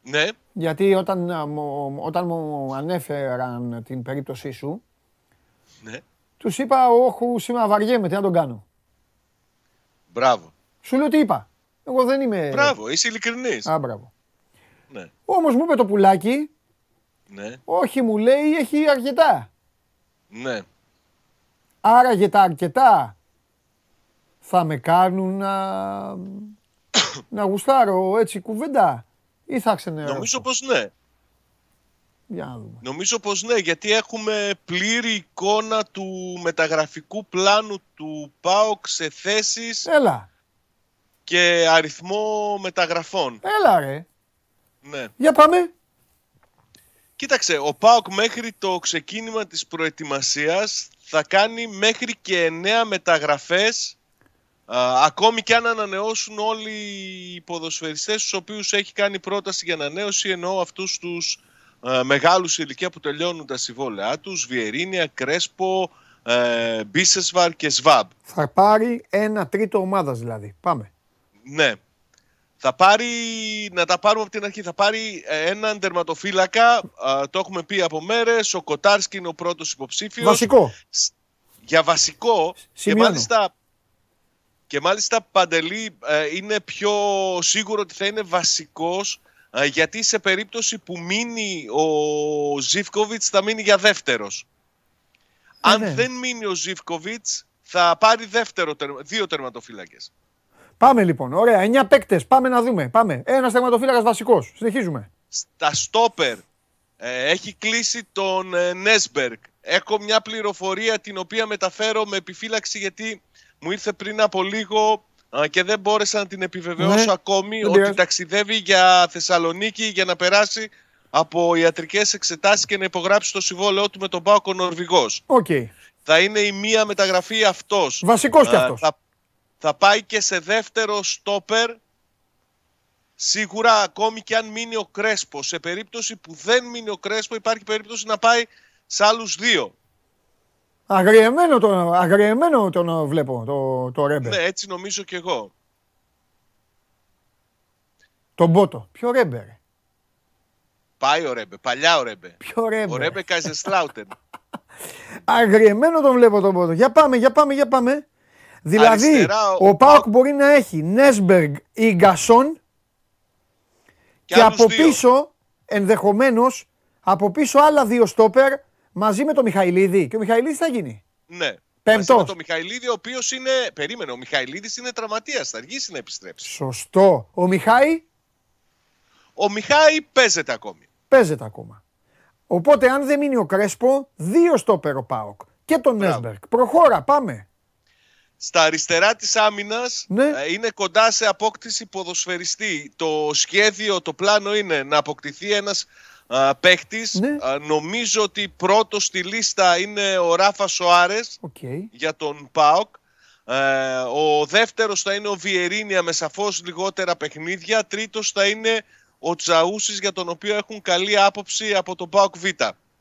Ναι, γιατί όταν, α, μου- όταν μου ανέφεραν την περίπτωσή σου, ναι. τους είπα, όχου σήμερα βαριέμαι, τι να τον κάνω. Μπράβο. Σου λέω τι είπα. Εγώ δεν είμαι... Μπράβο, είσαι ειλικρινής. Α, μπράβο. Ναι, Όμως μου είπε το πουλάκι, ναι, όχι μου λέει έχει αρκετά. ναι. Άρα για τα αρκετά θα με κάνουν να, να γουστάρω έτσι κουβέντα ή θα ξενερώσω. Νομίζω πως ναι. Για να δούμε. Νομίζω πως ναι, γιατί έχουμε πλήρη εικόνα του μεταγραφικού πλάνου του ΠΑΟΚ σε θέσεις Έλα, και αριθμό μεταγραφών. έλα ρε. Ναι. Για πάμε. Κοίταξε, ο ΠΑΟΚ μέχρι το ξεκίνημα της προετοιμασίας θα κάνει μέχρι και εννέα μεταγραφές α, ακόμη και αν ανανεώσουν όλοι οι ποδοσφαιριστές στους οποίους έχει κάνει πρόταση για ανανέωση εννοώ αυτούς τους α, μεγάλους σε ηλικία που τελειώνουν τα συμβόλαιά τους Βιερίνια, Κρέσπο, ε, Μπίσεσβαρ και Σβάμπ. Θα πάρει ένα τρίτο ομάδας δηλαδή. Πάμε. Ναι. Θα πάρει, να τα πάρουμε από την αρχή, θα πάρει ε, έναν τερματοφύλακα, α, το έχουμε πει από μέρες, ο Κοτάρσκι είναι ο πρώτος υποψήφιος. Βασικό. Για βασικό και Σημειώνω. μάλιστα, και μάλιστα Παντελή ε, είναι πιο σίγουρο ότι θα είναι βασικός ε, γιατί σε περίπτωση που μείνει ο Ζιφκοβιτς θα μείνει για δεύτερος. Αν ναι. δεν μείνει ο Ζιβκοβιτς θα πάρει δεύτερο, τερμα- δύο τερματοφύλακες. Πάμε λοιπόν. Ωραία. 9 παίκτες. Πάμε να δούμε. Πάμε. Ένας τερματοφύλακα βασικός. Συνεχίζουμε. Στα στόπερ ε, έχει κλείσει τον ε, Νέσμπεργκ. Έχω μια πληροφορία την οποία μεταφέρω με επιφύλαξη γιατί μου ήρθε πριν από λίγο α, και δεν μπόρεσα να την επιβεβαιώσω Ναι, ακόμη δεν ότι πειράζει. ταξιδεύει για Θεσσαλονίκη για να περάσει από ιατρικές εξετάσεις και να υπογράψει το συμβόλαιό του με τον Πάοκο Νορβηγός. Οκ. Θα είναι η μία μεταγραφή αυτός. Βασικός κι Α, αυτός. Θα, θα πάει και σε δεύτερο στόπερ. Σίγουρα ακόμη και αν μείνει ο Κρέσπο. Σε περίπτωση που δεν μείνει ο Κρέσπο υπάρχει περίπτωση να πάει σε άλλους δύο. Αγριεμένο τον, αγριεμένο τον βλέπω το, το Ρέμπερ. Ναι, έτσι νομίζω κι εγώ. Τον Μπότο. Ποιο Ρέμπερ; Πάει ο Ρέμπε, παλιά ο Ρέμπε. Ποιο Ρέμπερ; Ο Ρέμπε Καζεσλάουτεν. Αγριεμένο τον βλέπω τον Μπότο. Για πάμε, για πάμε, για πάμε. Δηλαδή, Αριστερά, ο- ο Πάοκ μπορεί να έχει Νέσμπεργκ ή Γκασόν και, άλλους από δύο. πίσω, ενδεχομένως, από πίσω άλλα δύο στόπερ μαζί με τον Μιχαηλίδη. Και ο Μιχαηλίδης θα γίνει. Ναι. Πέμπτος. Μαζί με τον Μιχαηλίδη, ο οποίος είναι. Περίμενε, ο Μιχαηλίδης είναι τραυματίας. Θα αργήσει να επιστρέψει. Σωστό. Ο Μιχάη; Ο Μιχάη παίζεται ακόμη. παίζεται ακόμα. Οπότε, αν δεν μείνει ο Κρέσπο, δύο στόπερ ο Πάοκ. Και τον Μπράβο. Νέσμπεργκ. Προχώρα, πάμε. Στα αριστερά της άμυνας Ναι. ε, είναι κοντά σε απόκτηση ποδοσφαιριστή. Το σχέδιο, το πλάνο είναι να αποκτηθεί ένας α, παίχτης. Ναι. Α, νομίζω ότι πρώτος στη λίστα είναι ο Ράφα Σοάρες Οκέι. για τον ΠΑΟΚ. Ε, ο δεύτερος θα είναι ο Βιερίνια με σαφώς λιγότερα παιχνίδια. Τρίτος θα είναι ο Τσαούσης για τον οποίο έχουν καλή άποψη από τον ΠΑΟΚ Β.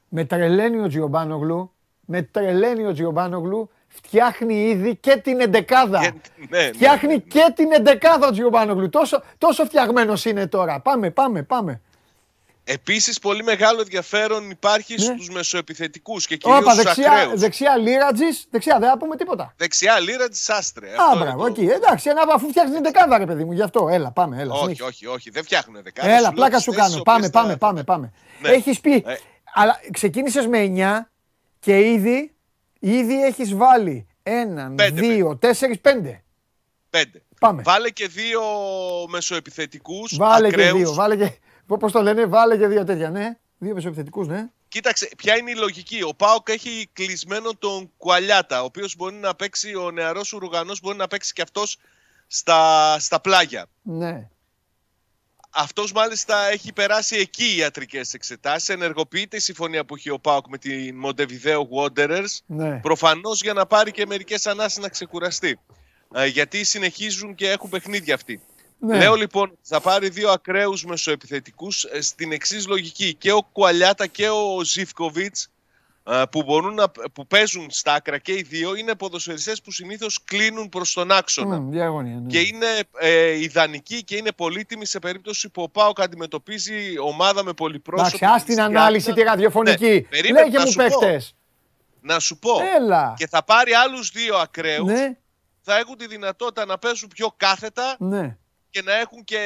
Με τρελαίνει ο Τζιομπάνογλου. Με τρελαίνει ο Τζιομπάνογλου. Φτιάχνει ήδη και την εντεκάδα. Και- ναι, ναι, Φτιάχνει ναι. και την εντεκάδα ο Τζιομπάνογλου. Τόσο, τόσο φτιαγμένος είναι τώρα. Πάμε, πάμε, πάμε. Επίσης πολύ μεγάλο ενδιαφέρον υπάρχει Ναι. στους μεσοεπιθετικούς και κυρίως Όπα, στους δεξιά, ακραίους. δεξιά Λίρατζης. Δεξιά, δεν θα πούμε τίποτα. Δεξιά λίρα τη Άστρε. Α, μπράβο, εκεί. Εντάξει, ένα, αφού φτιάχνεις την εντεκάδα, ρε παιδί μου. Γι' αυτό, έλα, πάμε, έλα. Όχι, συνέχισε. όχι, όχι. Δεν φτιάχνουν δεκάδες. Έλα, Σου πλάκα λέω σου τις κάνω. θέσεις Πάμε, οποίες πάμε, θα- πάμε, πάμε. Ναι. Έχεις πει, Ε. αλλά ξεκίνησες με 9 και ήδη, ήδη έχεις βάλει έναν, Πέντε, δύο, τέσσερις, πέντε. Πέντε. Πάμε. Βάλε και δύο μεσοεπιθετικούς Βάλε και ακραίους. δύο, βάλε και, πώς το λένε, βάλε και δύο τέτοια, ναι. Δύο μεσοεπιθετικούς, ναι. Κοίταξε, ποια είναι η λογική. Ο Πάοκ έχει κλεισμένο τον Κουαλιάτα, ο οποίος μπορεί να παίξει, ο νεαρός Ουρουγανός μπορεί να παίξει και αυτός στα, στα πλάγια. Ναι. Αυτός μάλιστα έχει περάσει εκεί οι ιατρικές εξετάσεις. Ενεργοποιείται η συμφωνία που έχει ο Πάοκ με την Montevideo Wanderers. ναι. Προφανώς για να πάρει και μερικές ανάσεις να ξεκουραστεί. Ε, γιατί συνεχίζουν και έχουν παιχνίδια αυτοί. ναι. Λέω λοιπόν, θα πάρει δύο ακραίους μεσοεπιθετικούς ε, στην εξής λογική. Και ο Κουαλιάτα και ο Ζιφκοβίτς ε, που, μπορούν να, που παίζουν στα άκρα και οι δύο είναι ποδοσφαιριστές που συνήθως κλείνουν προς τον άξονα. Μμ, διαγώνια, ναι. Και είναι ε, ιδανικοί και είναι πολύτιμοι σε περίπτωση που ο Πάοκ αντιμετωπίζει ομάδα με πολυπρόσωπη. Εντάξει, ας την χριστιανά. ανάλυση τη ραδιοφωνική. Ναι, περίμενε, Λέγε να μου σου πω. παίκτες. Να σου πω. Έλα. Και θα πάρει άλλους δύο ακραίους. Ναι, Θα έχουν τη δυνατότητα να παίζουν πιο κάθετα ναι. και να έχουν και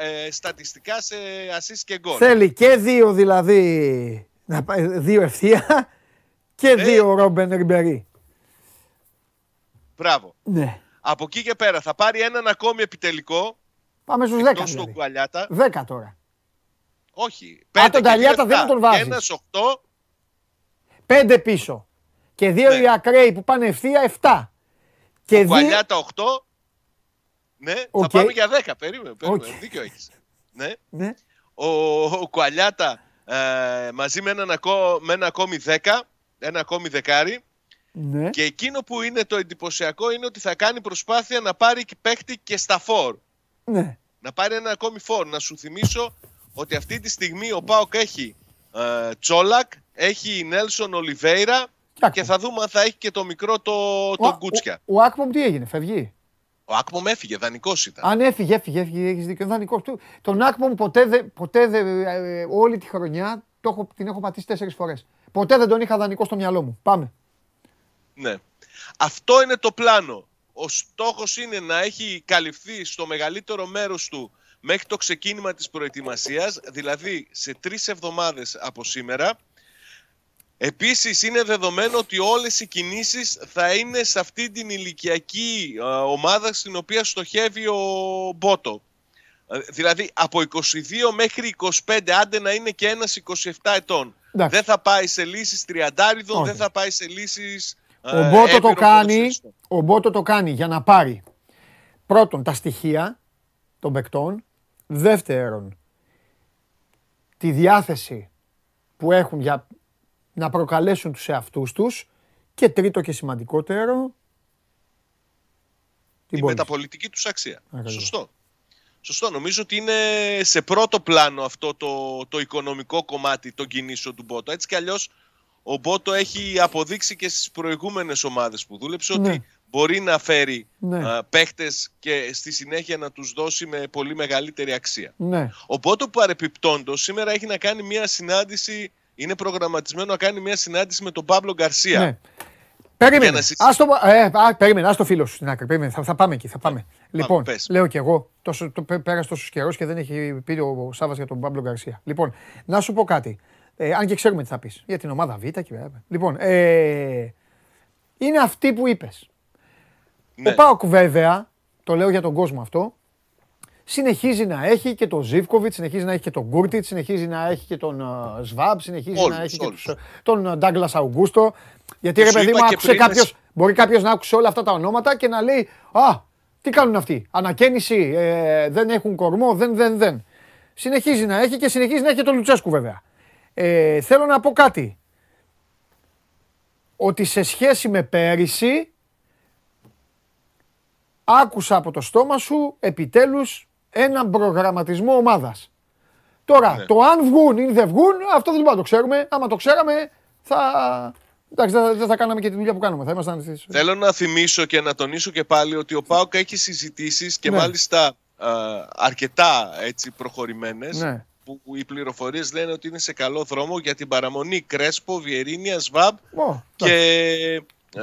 α, ε, στατιστικά σε assist και γκολ. Θέλει και δύο δηλαδή, να πάει- δύο ευθεία και Ναι. δύο Ρόμπεν Ριμπερί. Μπράβο. Ναι. Από εκεί και πέρα θα πάρει έναν ακόμη επιτελικό. Πάμε στους 10 Εκτός του δηλαδή. Κουαλιάτα. 10 τώρα. Όχι. τον και Ταλιάτα δύο δεν εφτά. τον βάζεις. Και ένας 8. 5 πίσω. Και δύο Ναι. οι ακραίοι που πάνε ευθεία 7. Και δύο... Κουαλιάτα 8. Ναι, Οκ. θα πάμε για 10. Περίμενε, περίμενε. Οκ. Δίκιο έχεις. Ναι. Ναι. Ο, ο Κουαλιάτα ε, μαζί με, έναν ακό, με ένα ακόμη 10. Ένα ακόμη δεκάρι. Ναι. Και εκείνο που είναι το εντυπωσιακό είναι ότι θα κάνει προσπάθεια να πάρει και παίχτη και στα φόρ. ναι. Να πάρει ένα ακόμη φόρ. Να σου θυμίσω ότι αυτή τη στιγμή ο Πάοκ έχει ε, Τσόλακ, έχει Νέλσον Ολιβέηρα Και και Άκπομ. θα δούμε αν θα έχει και το μικρό το, Ο- το Γκούτσια. Ο, ο Άκπομ τι έγινε, φεύγει; Ο Άκπομ έφυγε, δανεικός ήταν. Αν έφυγε, έφυγε, έφυγε, έχεις δίκιο. Δανεικός του. Τον Άκπομ ποτέ δεν, ποτέ δεν, ε, ε, όλη τη χρονιά το έχω, την έχω πατήσει τέσσερις φορές. Ποτέ δεν τον είχα δανεικό στο μυαλό μου. Πάμε. Ναι. Αυτό είναι το πλάνο. Ο στόχος είναι να έχει καλυφθεί στο μεγαλύτερο μέρος του μέχρι το ξεκίνημα της προετοιμασίας, δηλαδή σε τρεις εβδομάδες από σήμερα. Επίσης είναι δεδομένο ότι όλες οι κινήσεις θα είναι σε αυτή την ηλικιακή ε, ομάδα στην οποία στοχεύει ο Μπότο. Ε, Δηλαδή από 22 μέχρι 25, άντε να είναι και ένας 27 ετών. Εντάξει. Δεν θα πάει σε λύσεις τριαντάριδων, Όχι. δεν θα πάει σε λύσεις Ο ε, Μπότο το έμπειρων κάνει, ποδοσφαιριστών. ο Μπότο το κάνει για να πάρει πρώτον τα στοιχεία των παικτών, δεύτερον τη διάθεση που έχουν για να προκαλέσουν τους εαυτούς τους και τρίτο και σημαντικότερο την η πώληση. μεταπολιτική τους αξία. Ακριβώς. Σωστό. Σωστό. Νομίζω ότι είναι σε πρώτο πλάνο αυτό το, το οικονομικό κομμάτι των κινήσεων του Μπότο. Έτσι κι αλλιώς ο Μπότο έχει αποδείξει και στις προηγούμενες ομάδες που δούλεψε Ναι. ότι μπορεί να φέρει Ναι. α, παίχτες και στη συνέχεια να τους δώσει με πολύ μεγαλύτερη αξία. Ναι. Ο Μπότο παρεπιπτόντος σήμερα έχει να κάνει μια συνάντηση, είναι προγραμματισμένο να κάνει μια συνάντηση με τον Παύλο Γκαρσία. Ναι. Περίμενε. Για να συζητήσουμε. Ας το, ε, α, περίμενε, ας το φίλο σου στην άκρη. Περίμενε, θα, θα πάμε εκεί, θα πάμε. λοιπόν, πες. λέω κι εγώ, τόσο, το, πέ- πέρασε τόσος καιρός και δεν έχει πει ο Σάββας για τον Παύλο Γκαρσία. Λοιπόν, να σου πω κάτι. Ε, αν και ξέρουμε τι θα πεις. Για την ομάδα Β και βέβαια. Λοιπόν, ε, είναι αυτή που είπες. Ναι. Ο Πάοκ βέβαια, το λέω για τον κόσμο αυτό, συνεχίζει να έχει και τον Ζίβκοβιτ, συνεχίζει να έχει και τον Γκούρτιτς, συνεχίζει να έχει και τον uh, Σβάμπ, συνεχίζει Όλους, να έχει και όλους. τους, τον Ντάγκλας Αουγκούστο. Γιατί Και ρε σου παιδί είπα μου, και άκουσε πριν, κάποιο, εσύ- μπορεί κάποιος να άκουσε όλα αυτά τα ονόματα και να λέει Α, τι κάνουν αυτοί; Ανακαίνιση, ε, δεν έχουν κορμό, δεν, δεν, δεν. Συνεχίζει να έχει και συνεχίζει να έχει και τον Λουτσέσκου βέβαια. Ε, θέλω να πω κάτι. Ότι σε σχέση με πέρυσι, άκουσα από το στόμα σου επιτέλους έναν προγραμματισμό ομάδας. Τώρα, Ναι. το αν βγουν ή δεν βγουν, αυτό δεν μπορούμε να το ξέρουμε. Άμα το ξέραμε, θα... Εντάξει, δεν δεν θα κάναμε και τη δουλειά που κάνουμε. Θα ήμασταν στις... Θέλω να θυμίσω και να τονίσω και πάλι ότι ο ΠΑΟΚ έχει συζητήσεις και Ναι. μάλιστα α, αρκετά έτσι προχωρημένες Ναι. που οι πληροφορίες λένε ότι είναι σε καλό δρόμο για την παραμονή Κρέσπο, Βιερίνια, Σβάμπ Ω, και, ε,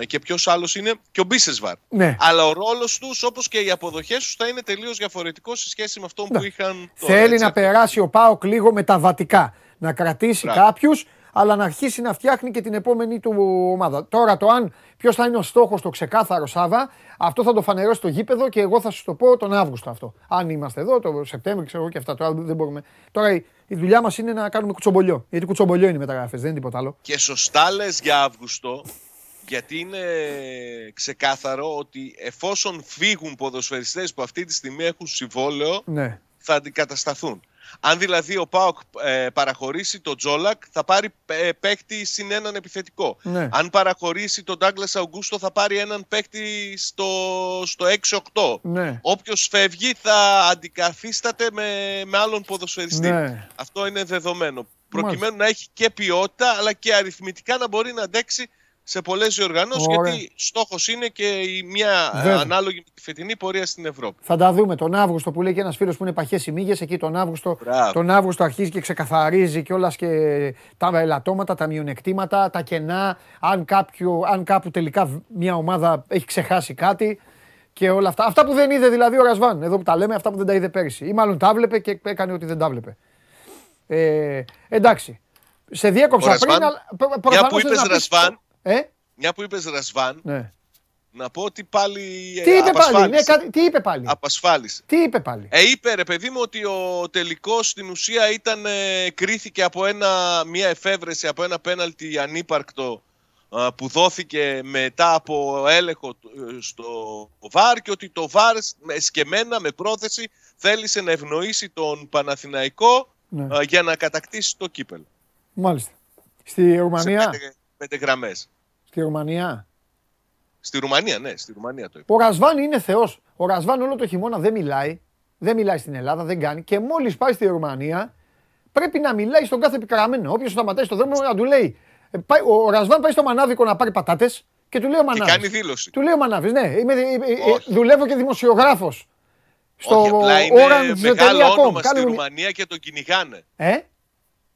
και ποιος άλλος είναι και ο Μπίσεσβαρ. Ναι. Αλλά ο ρόλος τους όπως και οι αποδοχές τους θα είναι τελείως διαφορετικό σε σχέση με αυτόν που Ναι. είχαν τώρα. Θέλει έτσι. να περάσει ο Πάοκ λίγο μεταβατικά. Να κρατήσει Μπράβο. κάποιους, αλλά να αρχίσει να φτιάχνει και την επόμενη του ομάδα. Τώρα το αν ποιος θα είναι ο στόχος, το ξεκάθαρο Σάβα, αυτό θα το φανερώσει το γήπεδο και εγώ θα σου το πω τον Αύγουστο αυτό. Αν είμαστε εδώ, το Σεπτέμβριο, ξέρω εγώ και αυτά. Τώρα δεν μπορούμε. Τώρα η, η δουλειά μας είναι να κάνουμε κουτσομπολιό. Γιατί κουτσομπολιό είναι οι μεταγραφές, δεν είναι τίποτα άλλο. Και σωστά λες για Αύγουστο, γιατί είναι ξεκάθαρο ότι εφόσον φύγουν ποδοσφαιριστές που αυτή τη στιγμή έχουν συμβόλαιο, Ναι. θα αντικατασταθούν. Αν δηλαδή ο Πάοκ ε, παραχωρήσει τον Τζόλακ, θα πάρει ε, παίκτη συν έναν επιθετικό. Ναι. Αν παραχωρήσει τον Ντάγκλας Αουγκούστο, θα πάρει έναν παίκτη στο, στο 6-8. Ναι. Όποιος φεύγει θα αντικαθίσταται με, με άλλον ποδοσφαιριστή. Ναι. Αυτό είναι δεδομένο. Προκειμένου να έχει και ποιότητα αλλά και αριθμητικά να μπορεί να αντέξει σε πολλές διοργανώσεις. Ωραία. Γιατί στόχος είναι και η μια ε, Βέβαια. ανάλογη με τη φετινή πορεία στην Ευρώπη. Θα τα δούμε τον Αύγουστο που λέει και ένας φίλος που είναι παχές ημίγες. Εκεί τον Αύγουστο, Μπράβο. τον Αύγουστο αρχίζει και ξεκαθαρίζει κιόλας και τα ελαττώματα, τα μειονεκτήματα, τα κενά. Αν, κάποιο, αν κάπου τελικά μια ομάδα έχει ξεχάσει κάτι και όλα αυτά. Αυτά που δεν είδε δηλαδή ο Ρασβάν. Εδώ που τα λέμε, αυτά που δεν τα είδε πέρυσι. Ή μάλλον τα βλέπε και έκανε ότι δεν τα βλέπε. Ε, εντάξει. Σε διέκοψα Ο Ρασβάν, πριν, αλλά προ- Μια προφανώς που θες είπες να πεις- Ρασβάν, Ε, μια που είπες Ρασβάν, ναι. να πω ότι πάλι. ε, Τι είπε πάλι, ναι, απασφάλισε. κάτι- τι είπε πάλι; Απασφάλισε. Τι είπε πάλι; Ε, είπε ρε παιδί μου ότι ο τελικός στην ουσία ήταν, ε, κρίθηκε από ένα, μια εφεύρεση, από ένα πέναλτι ανύπαρκτο α, που δόθηκε μετά από έλεγχο του- ε, στο ΒΑΡ και ότι το ΒΑΡ με- σκεμμένα με πρόθεση θέλησε να ευνοήσει τον Παναθηναϊκό Ναι. α, για να κατακτήσει το κύπελο. Μάλιστα. Στη Σε Ρουμανία. πέντε, πέντε γραμμές. Στη Ρουμανία; Στη Ρουμανία, ναι, στη Ρουμανία το είπε. Ο Ρασβάν είναι θεός. Ο Ρασβάν όλο το χειμώνα δεν μιλάει. Δεν μιλάει στην Ελλάδα, δεν κάνει. Και μόλις πάει στη Ρουμανία, πρέπει να μιλάει στον κάθε επικραμένο. Όποιος σταματάει στον δρόμο να του λέει. ε, πάει- Ο Ρασβάν πάει στο μανάβικο να πάρει πατάτες και του λέει ο Και Μανάβης. κάνει δήλωση. Του λέει ο Μανάβης, ναι, είμαι, ε, ε, Όχι. δουλεύω και δημοσιογράφος. Στο Όχι, απλά είναι Orange.com. μεγάλο όνομα Κάνε στη μου- Ρουμανία και τον κυνηγάνε. Ε,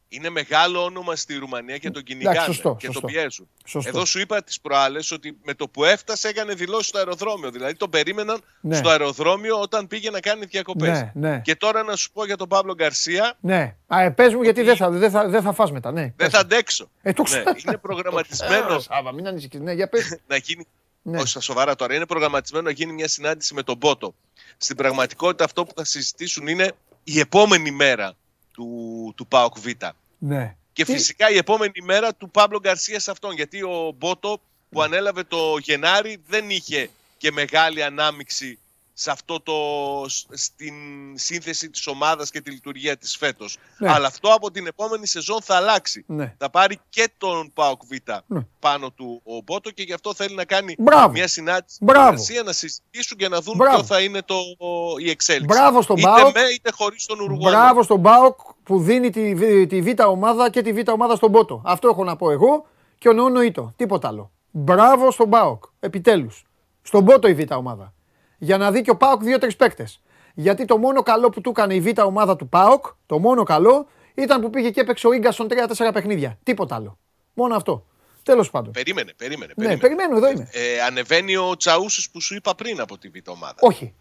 Είναι είναι μεγάλο όνομα στη Ρουμανία και τον Εντάξει, κυνηγάνε σωστό, και σωστό. τον πιέζουν. Σωστό. Εδώ σου είπα τις προάλλες ότι με το που έφτασε έκανε δηλώσεις στο αεροδρόμιο. Δηλαδή τον περίμεναν Ναι. στο αεροδρόμιο όταν πήγε να κάνει διακοπές. Ναι, ναι. Και τώρα να σου πω για τον Παύλο Γκαρσία, Ναι. Α, ε, πες μου γιατί δεν θα, δεν θα, δεν θα φας μετά. Ναι. δεν Πες. θα αντέξω. Ε, το ναι, ξέρω. είναι προγραμματισμένο Ε, Σάβα, μην ανησυχείς. Ναι, για πες. να γίνει. Ναι. Όχι στα σοβαρά τώρα. Είναι προγραμματισμένο να γίνει μια συνάντηση με τον Πότο. Στην πραγματικότητα αυτό που θα συζητήσουν είναι η επόμενη μέρα του, του ΠΑΟΚ Β. Ναι. Και Τι- φυσικά η επόμενη μέρα του Παύλο Γκαρσίας σε αυτόν. Γιατί ο Μπότο που ανέλαβε το Γενάρη δεν είχε και μεγάλη ανάμειξη σε αυτό το, στην σύνθεση της ομάδας και τη λειτουργία της φέτος. Ναι. Αλλά αυτό από την επόμενη σεζόν θα αλλάξει. Ναι. Θα πάρει και τον ΠΑΟΚ Β Ναι. πάνω του ο Μπότο και γι' αυτό θέλει να κάνει Μπράβο. μια συνάντηση Μπράβο. με τον Γκαρσία να συζητήσουν και να δουν Μπράβο. ποιο θα είναι το, η εξέλιξη. Μπράβο στον είτε ΠΑΟΚ. με είτε χωρίς τον Ουρουγουανό. Μπράβο στον Μπάοκ που δίνει τη, β- τη β' ομάδα και τη β' ομάδα στον Πότο. Αυτό έχω να πω εγώ και ο Νόνο Ήτο. Τίποτα άλλο. Μπράβο στον Μπάοκ. Επιτέλους. Στον Πότο η β' ομάδα. Για να δει και ο Πάοκ δύο-τρεις παίκτες. Γιατί το μόνο καλό που του έκανε η β' ομάδα του Πάοκ, το μόνο καλό, ήταν που πήγε και έπαιξε ο γκασον 3-4 παιχνίδια. Τίποτα άλλο. Μόνο αυτό. Τέλος πάντων. Περίμενε, περίμενε. Ναι, περίμενε. περιμένω, εδώ είμαι. Ε, ανεβαίνει ο Τσαούσης που σου είπα πριν από τη β' ομάδα. Όχι.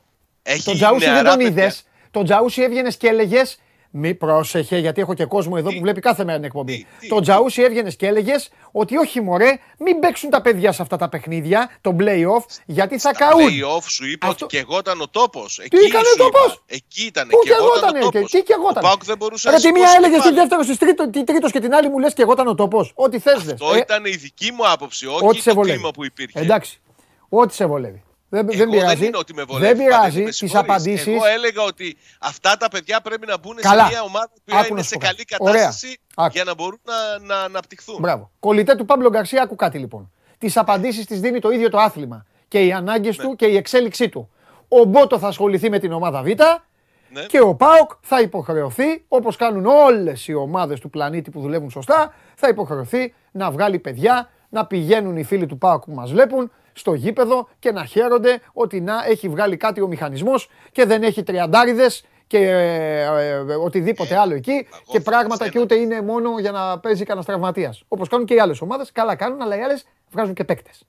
Έχει Τον Τζαούσι δεν νεαρά τον παιδιά. είδες. Τον Τζαούσι έβγαινες και έλεγες. Μη πρόσεχε, γιατί έχω και κόσμο εδώ που βλέπει κάθε μέρα την εκπομπή. τι, τι, Τον τι. Τζαούσι έβγαινες και έλεγες ότι όχι μωρέ, μην παίξουν τα παιδιά σε αυτά τα παιχνίδια, το play-off, γιατί θα καούν. Play-off σου είπα Αυτό- ότι και εγώ ήταν ο τόπος. Τι έκανε ο τόπος; Εκεί ήταν. Πού και εγώ ήταν καιγότανε, ο και- τόπος. τι καιγότανε. Ο Πάουκ δεν μπορούσε Ρε, να τη μία σηκώσει έλεγες στη κεφάλι. δεύτερος, στη τρίτο, τη τρίτος και την άλλη μου λες και εγώ ήταν ο τοπό. Ό,τι θες δε. Αυτό ήταν η δική μου άποψη, όχι ό,τι σε το βολεύει. κλίμα που υπήρχε. Εντάξει. Ό,τι σε βολεύει. Δεν, Εγώ δεν πειράζει. δεν είναι ότι με βολεύεις. δεν πειράζει Παντελή, με τις συγχωρείς. απαντήσεις. Εγώ έλεγα ότι αυτά τα παιδιά πρέπει να μπουν Καλά. σε μια ομάδα που Άκου να είναι σου σε πω καλή κάτι. Ωραία. κατάσταση Άκου. για να μπορούν να, να αναπτυχθούν. Μπράβο. Κολλητέ του Παύλο Γκαρσία, άκου κάτι λοιπόν. Τις απαντήσεις τις δίνει το ίδιο το άθλημα. Και οι ανάγκες Ναι. του και η εξέλιξή του. Ο Μπότο θα ασχοληθεί με την ομάδα Β Ναι. και ο Πάοκ θα υποχρεωθεί, όπως κάνουν όλες οι ομάδες του πλανήτη που δουλεύουν σωστά, θα υποχρεωθεί να βγάλει παιδιά, να πηγαίνουν οι φίλοι του Πάοκ που μας βλέπουν στο γήπεδο και να χαίρονται ότι να έχει βγάλει κάτι ο μηχανισμός και δεν έχει τριαντάριδες και ε, ε, οτιδήποτε άλλο εκεί εγώ και θα πράγματα σας και ούτε είναι μόνο για να παίζει κανένας τραυματίας. Όπως κάνουν και οι άλλες ομάδες. Καλά κάνουν, αλλά οι άλλες βγάζουν και παίκτες.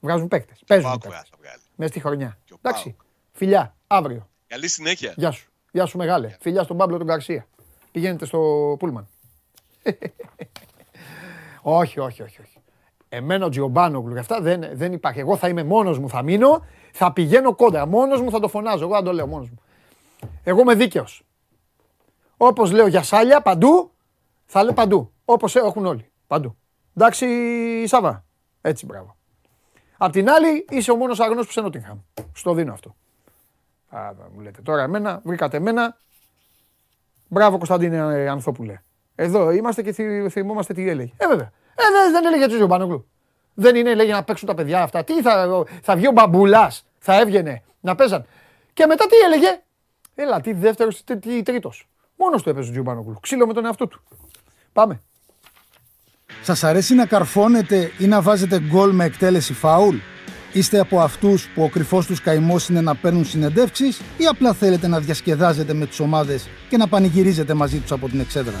Βγάζουν παίκτες. Παίζουν Πάοκ παίκτες. θα βγάλει. Μέσα στη χρονιά. Και ο Εντάξει. Πάοκ. Φιλιά, αύριο. Καλή συνέχεια. Γεια σου. Γεια σου μεγάλε. Φιλιά στον Πάμπλο τον Καρσία. Πηγαίνετε στο Πούλμαν. όχι, όχι, όχι, όχι. Εμένα ο Τζιομπάνογλου και αυτά δεν, δεν υπάρχει. Εγώ θα είμαι μόνος μου, θα μείνω, θα πηγαίνω κόντρα. Μόνος μου θα το φωνάζω. Εγώ θα το λέω μόνος μου. Εγώ είμαι δίκαιος. Όπως λέω για σάλια παντού, θα λέω παντού. Όπως έχουν όλοι. Παντού. Εντάξει, Σάβα. Έτσι, μπράβο. Απ' την άλλη, είσαι ο μόνος αγνός που σε Νότιγχαμ. Στο δίνω αυτό. Α, μου λέτε τώρα εμένα, βρήκατε εμένα. Μπράβο Κωνσταντίνε ε, Ανθόπουλε. Εδώ είμαστε και θυ- θυμόμαστε τι έλεγε. Ε, βέβαια. Ε, δεν, δεν έλεγε Τζιζο Μπάνογλου. Δεν είναι, λέγε να παίξουν τα παιδιά αυτά. Τι θα, θα βγει ο μπαμπουλάς, θα έβγαινε να παίζαν. Και μετά τι έλεγε; Έλα, τι δεύτερος, τι, τι τρίτος. Μόνος του έπαιζε ο Τζιομπάνογλου. Ξύλο με τον εαυτό του. Πάμε. Σας αρέσει να καρφώνετε ή να βάζετε γκολ με εκτέλεση φάουλ; Είστε από αυτούς που ο κρυφός τους καημός είναι να παίρνουν συνεντεύξεις ή απλά θέλετε να διασκεδάζετε με τις ομάδες και να πανηγυρίζετε μαζί τους από την εξέδρα;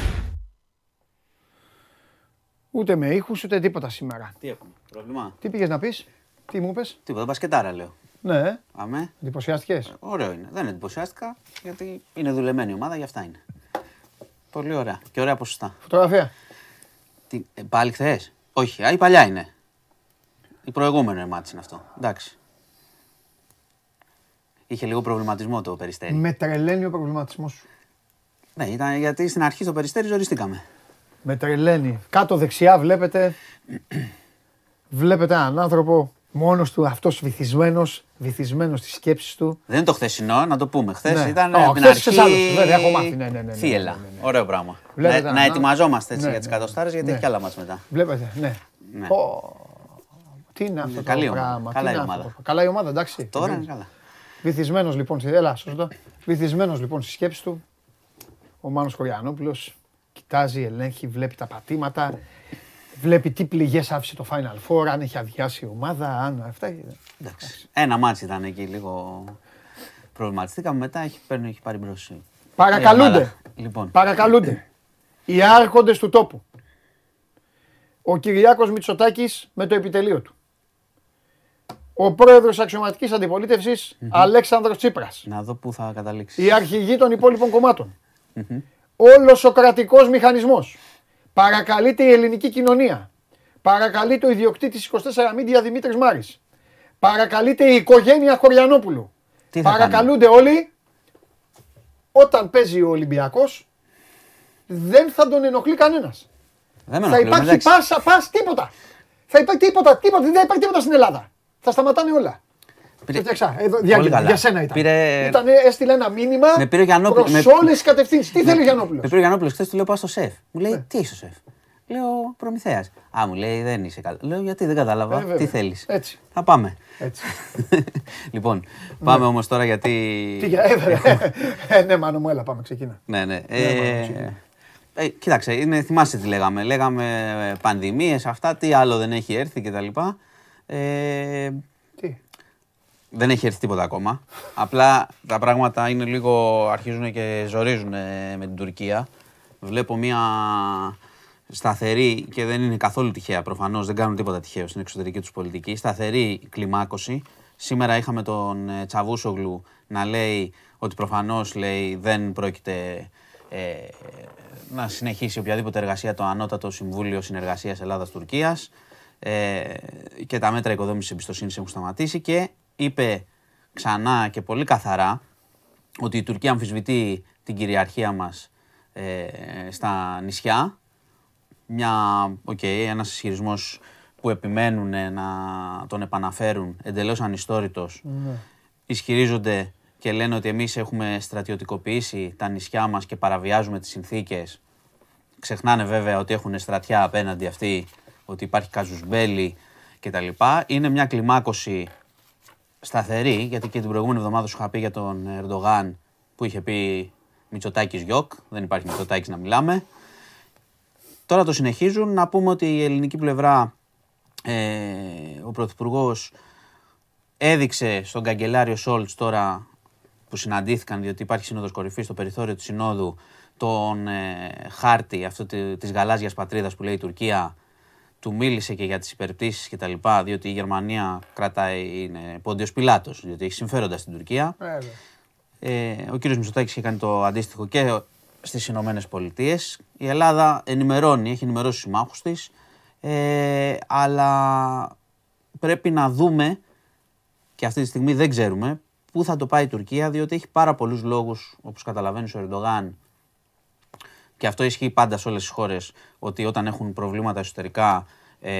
Ούτε με ήχους ούτε τίποτα σήμερα. Τι έχουμε, πρόβλημα; Τι πήγες να πεις, τι μου είπες; Τίποτα, μπασκετάρα λέω. Ναι, ε. Αμέ. εντυπωσιάστηκες; Ωραίο είναι. Δεν εντυπωσιάστηκα γιατί είναι δουλεμένη η ομάδα, γι' αυτά είναι. Πολύ ωραία. Και ωραία ποσοστά. Φωτογραφία. Τι, ε, πάλι χθες; Όχι, α, η παλιά είναι. Η προηγούμενη μάτς είναι αυτό. Εντάξει. Είχε λίγο προβληματισμό το περιστέρι. Με τρελαίνει ο προβληματισμός σου. Ναι, ήταν γιατί στην αρχή στο περιστέρι ζοριστήκαμε. Με τρελαίνει. Κάτω δεξιά βλέπετε. βλέπετε έναν άνθρωπο Μόνος του αυτός βυθισμένος, βυθισμένος στις σκέψεις του. Δεν είναι το χθεσινό, να το πούμε. Χθες Ναι. ήταν Ω, από την χθες στις αρχή. άλλες, βέβαια, έχω μάθει. Ναι, ναι, ναι, ναι, Θύελα. ναι, ναι, ναι. Ωραίο πράγμα. Βλέπετε, να, να- να ετοιμαζόμαστε έτσι ναι, για τις ναι. εκατοστάρε γιατί Ναι. έχει κι άλλα μάτς μετά. Βλέπετε, ναι. Ναι. Ω, τι είναι αυτό καλή το ομάδα. πράγμα. Καλά τι η είναι αυτό ομάδα. το- Καλά η ομάδα, εντάξει. Τώρα είναι καλά. Βυθισμένος λοιπόν, στη- έλα, σωστό. Βυθισμένος λοιπόν στη σκέψη του, ο Μάνος Κοριανόπουλος κοιτάζει, ελέγχει, βλέπει τα πατήματα, βλέπει τι πληγές άφησε το Final Four, αν έχει αδειάσει η ομάδα, αν αυτά. Εντάξει. Ένα ματσάκι ήταν εκεί λίγο. Προβληματιστήκαμε μετά, έχει, παίρνει, έχει πάρει μπρος. η Παρακαλούνται, ομάδα. Λοιπόν, παρακαλούνται οι άρχοντες του τόπου. Ο Κυριάκος Μητσοτάκης με το επιτελείο του. Ο πρόεδρος αξιωματικής αντιπολίτευσης Αλέξανδρος Τσίπρας. να δω πού θα καταλήξεις. οι αρχηγοί των υπόλοιπων κομμάτων. Όλος ο κρατικός μηχανισμός. Παρακαλείται η ελληνική κοινωνία. Παρακαλείται ο ιδιοκτήτης 24 Media Δημήτρης Μάρης. Παρακαλείται η οικογένεια Χωριανόπουλου. Τι θα Παρακαλούνται όλοι. Όταν παίζει ο Ολυμπιακός δεν θα τον ενοχλεί κανένας. Δεν με Θα ενοχλεί, υπάρχει εντάξει. πάσα, πάσα, τίποτα. Θα υπάρχει τίποτα, τίποτα, δεν θα υπάρχει τίποτα στην Ελλάδα. Θα σταματάνε όλα. Πήρε- Το φτιάξα. Εδώ, Πολύ διάγγελμα, καλά. για σένα ήταν. Πήρε- ήταν. Έστειλε ένα μήνυμα Με πήρε ο Γιαννόπουλος- προς με- όλες τις κατευθύνσεις. Τι θέλει ο Γιαννόπουλος; Με πήρε ο Γιαννόπουλος χθες, του λέω πάω στο σεφ. Μου Ναι. λέει τι είσαι ο σεφ. Λέω προμηθέας. Α, μου λέει δεν είσαι καλά. Λέω γιατί δεν κατάλαβα. Ε, βέβαια. τι θέλεις. Έτσι. Θα πάμε. Έτσι. λοιπόν, πάμε όμως τώρα γιατί. Τι για έβρε. Ε, ναι, μάνο μου, έλα, πάμε, ξεκίνα. Ναι, ναι. μάλλον, Ε, ξεκινά. ε, κοίταξε, είναι, θυμάσαι τι λέγαμε. Λέγαμε ε, πανδημίες, αυτά, τι άλλο δεν έχει έρθει κτλ. Ε, Τι. Δεν έχει έρθει τίποτα ακόμα. Απλά τα πράγματα είναι λίγο, αρχίζουν και ζορίζουν με την Τουρκία. Βλέπω μια σταθερή και δεν είναι καθόλου τυχαία προφανώς, δεν κάνουν τίποτα τυχαίο στην εξωτερική τους πολιτική. Σταθερή κλιμάκωση. Σήμερα είχαμε τον ε, Τσαβούσογλου να λέει ότι προφανώς λέει δεν πρόκειται ε, να συνεχίσει οποιαδήποτε εργασία το Ανώτατο Συμβούλιο Συνεργασίας Ελλάδας-Τουρκίας ε, και τα μέτρα οικοδόμησης εμπιστοσύνης έχουν σταματήσει και είπε ξανά και πολύ καθαρά ότι η Τουρκία αμφισβητεί την κυριαρχία μας ε, στα νησιά. Μια, οκ, ένας ισχυρισμός που επιμένουν να τον επαναφέρουν εντελώς ανιστόρητος. Ισχυρίζονται και λένε ότι εμείς έχουμε στρατιωτικοποιήσει τα νησιά μας και παραβιάζουμε τις συνθήκες. Ξεχνάνε βέβαια ότι έχουν στρατιά απέναντι αυτοί, ότι υπάρχει καζουσμπέλη κτλ. Είναι μια κλιμάκωση σταθερή, γιατί και την προηγούμενη εβδομάδα σου είχα πει για τον Ερντογάν που είχε πει Μητσοτάκης γιοκ, δεν υπάρχει Μητσοτάκης να μιλάμε. Τώρα το συνεχίζουν, να πούμε ότι η ελληνική πλευρά, ε, ο Πρωθυπουργός έδειξε στον καγκελάριο Σόλτς τώρα που συναντήθηκαν, διότι υπάρχει σύνοδος κορυφής στο περιθώριο του συνόδου, τον ε, χάρτη αυτό τη- της γαλάζιας πατρίδας που λέει η Τουρκία, του μίλησε και για τις υπερπτήσεις και τα λοιπά, διότι η Γερμανία κρατάει, είναι πόντιος πιλάτος, διότι έχει συμφέροντα στην Τουρκία. Ε, ο κύριος Μητσοτάκης είχε κάνει το αντίστοιχο και στις Ηνωμένες Πολιτείες. Η Ελλάδα ενημερώνει, έχει ενημερώσει τους συμμάχους της, ε, αλλά πρέπει να δούμε και αυτή τη στιγμή δεν ξέρουμε πού θα το πάει η Τουρκία, διότι έχει πάρα πολλούς λόγους, όπως καταλαβαίνεις ο Ερντογάν, και αυτό ισχύει πάντα σε όλες τις χώρες, ότι όταν έχουν προβλήματα εσωτερικά ε,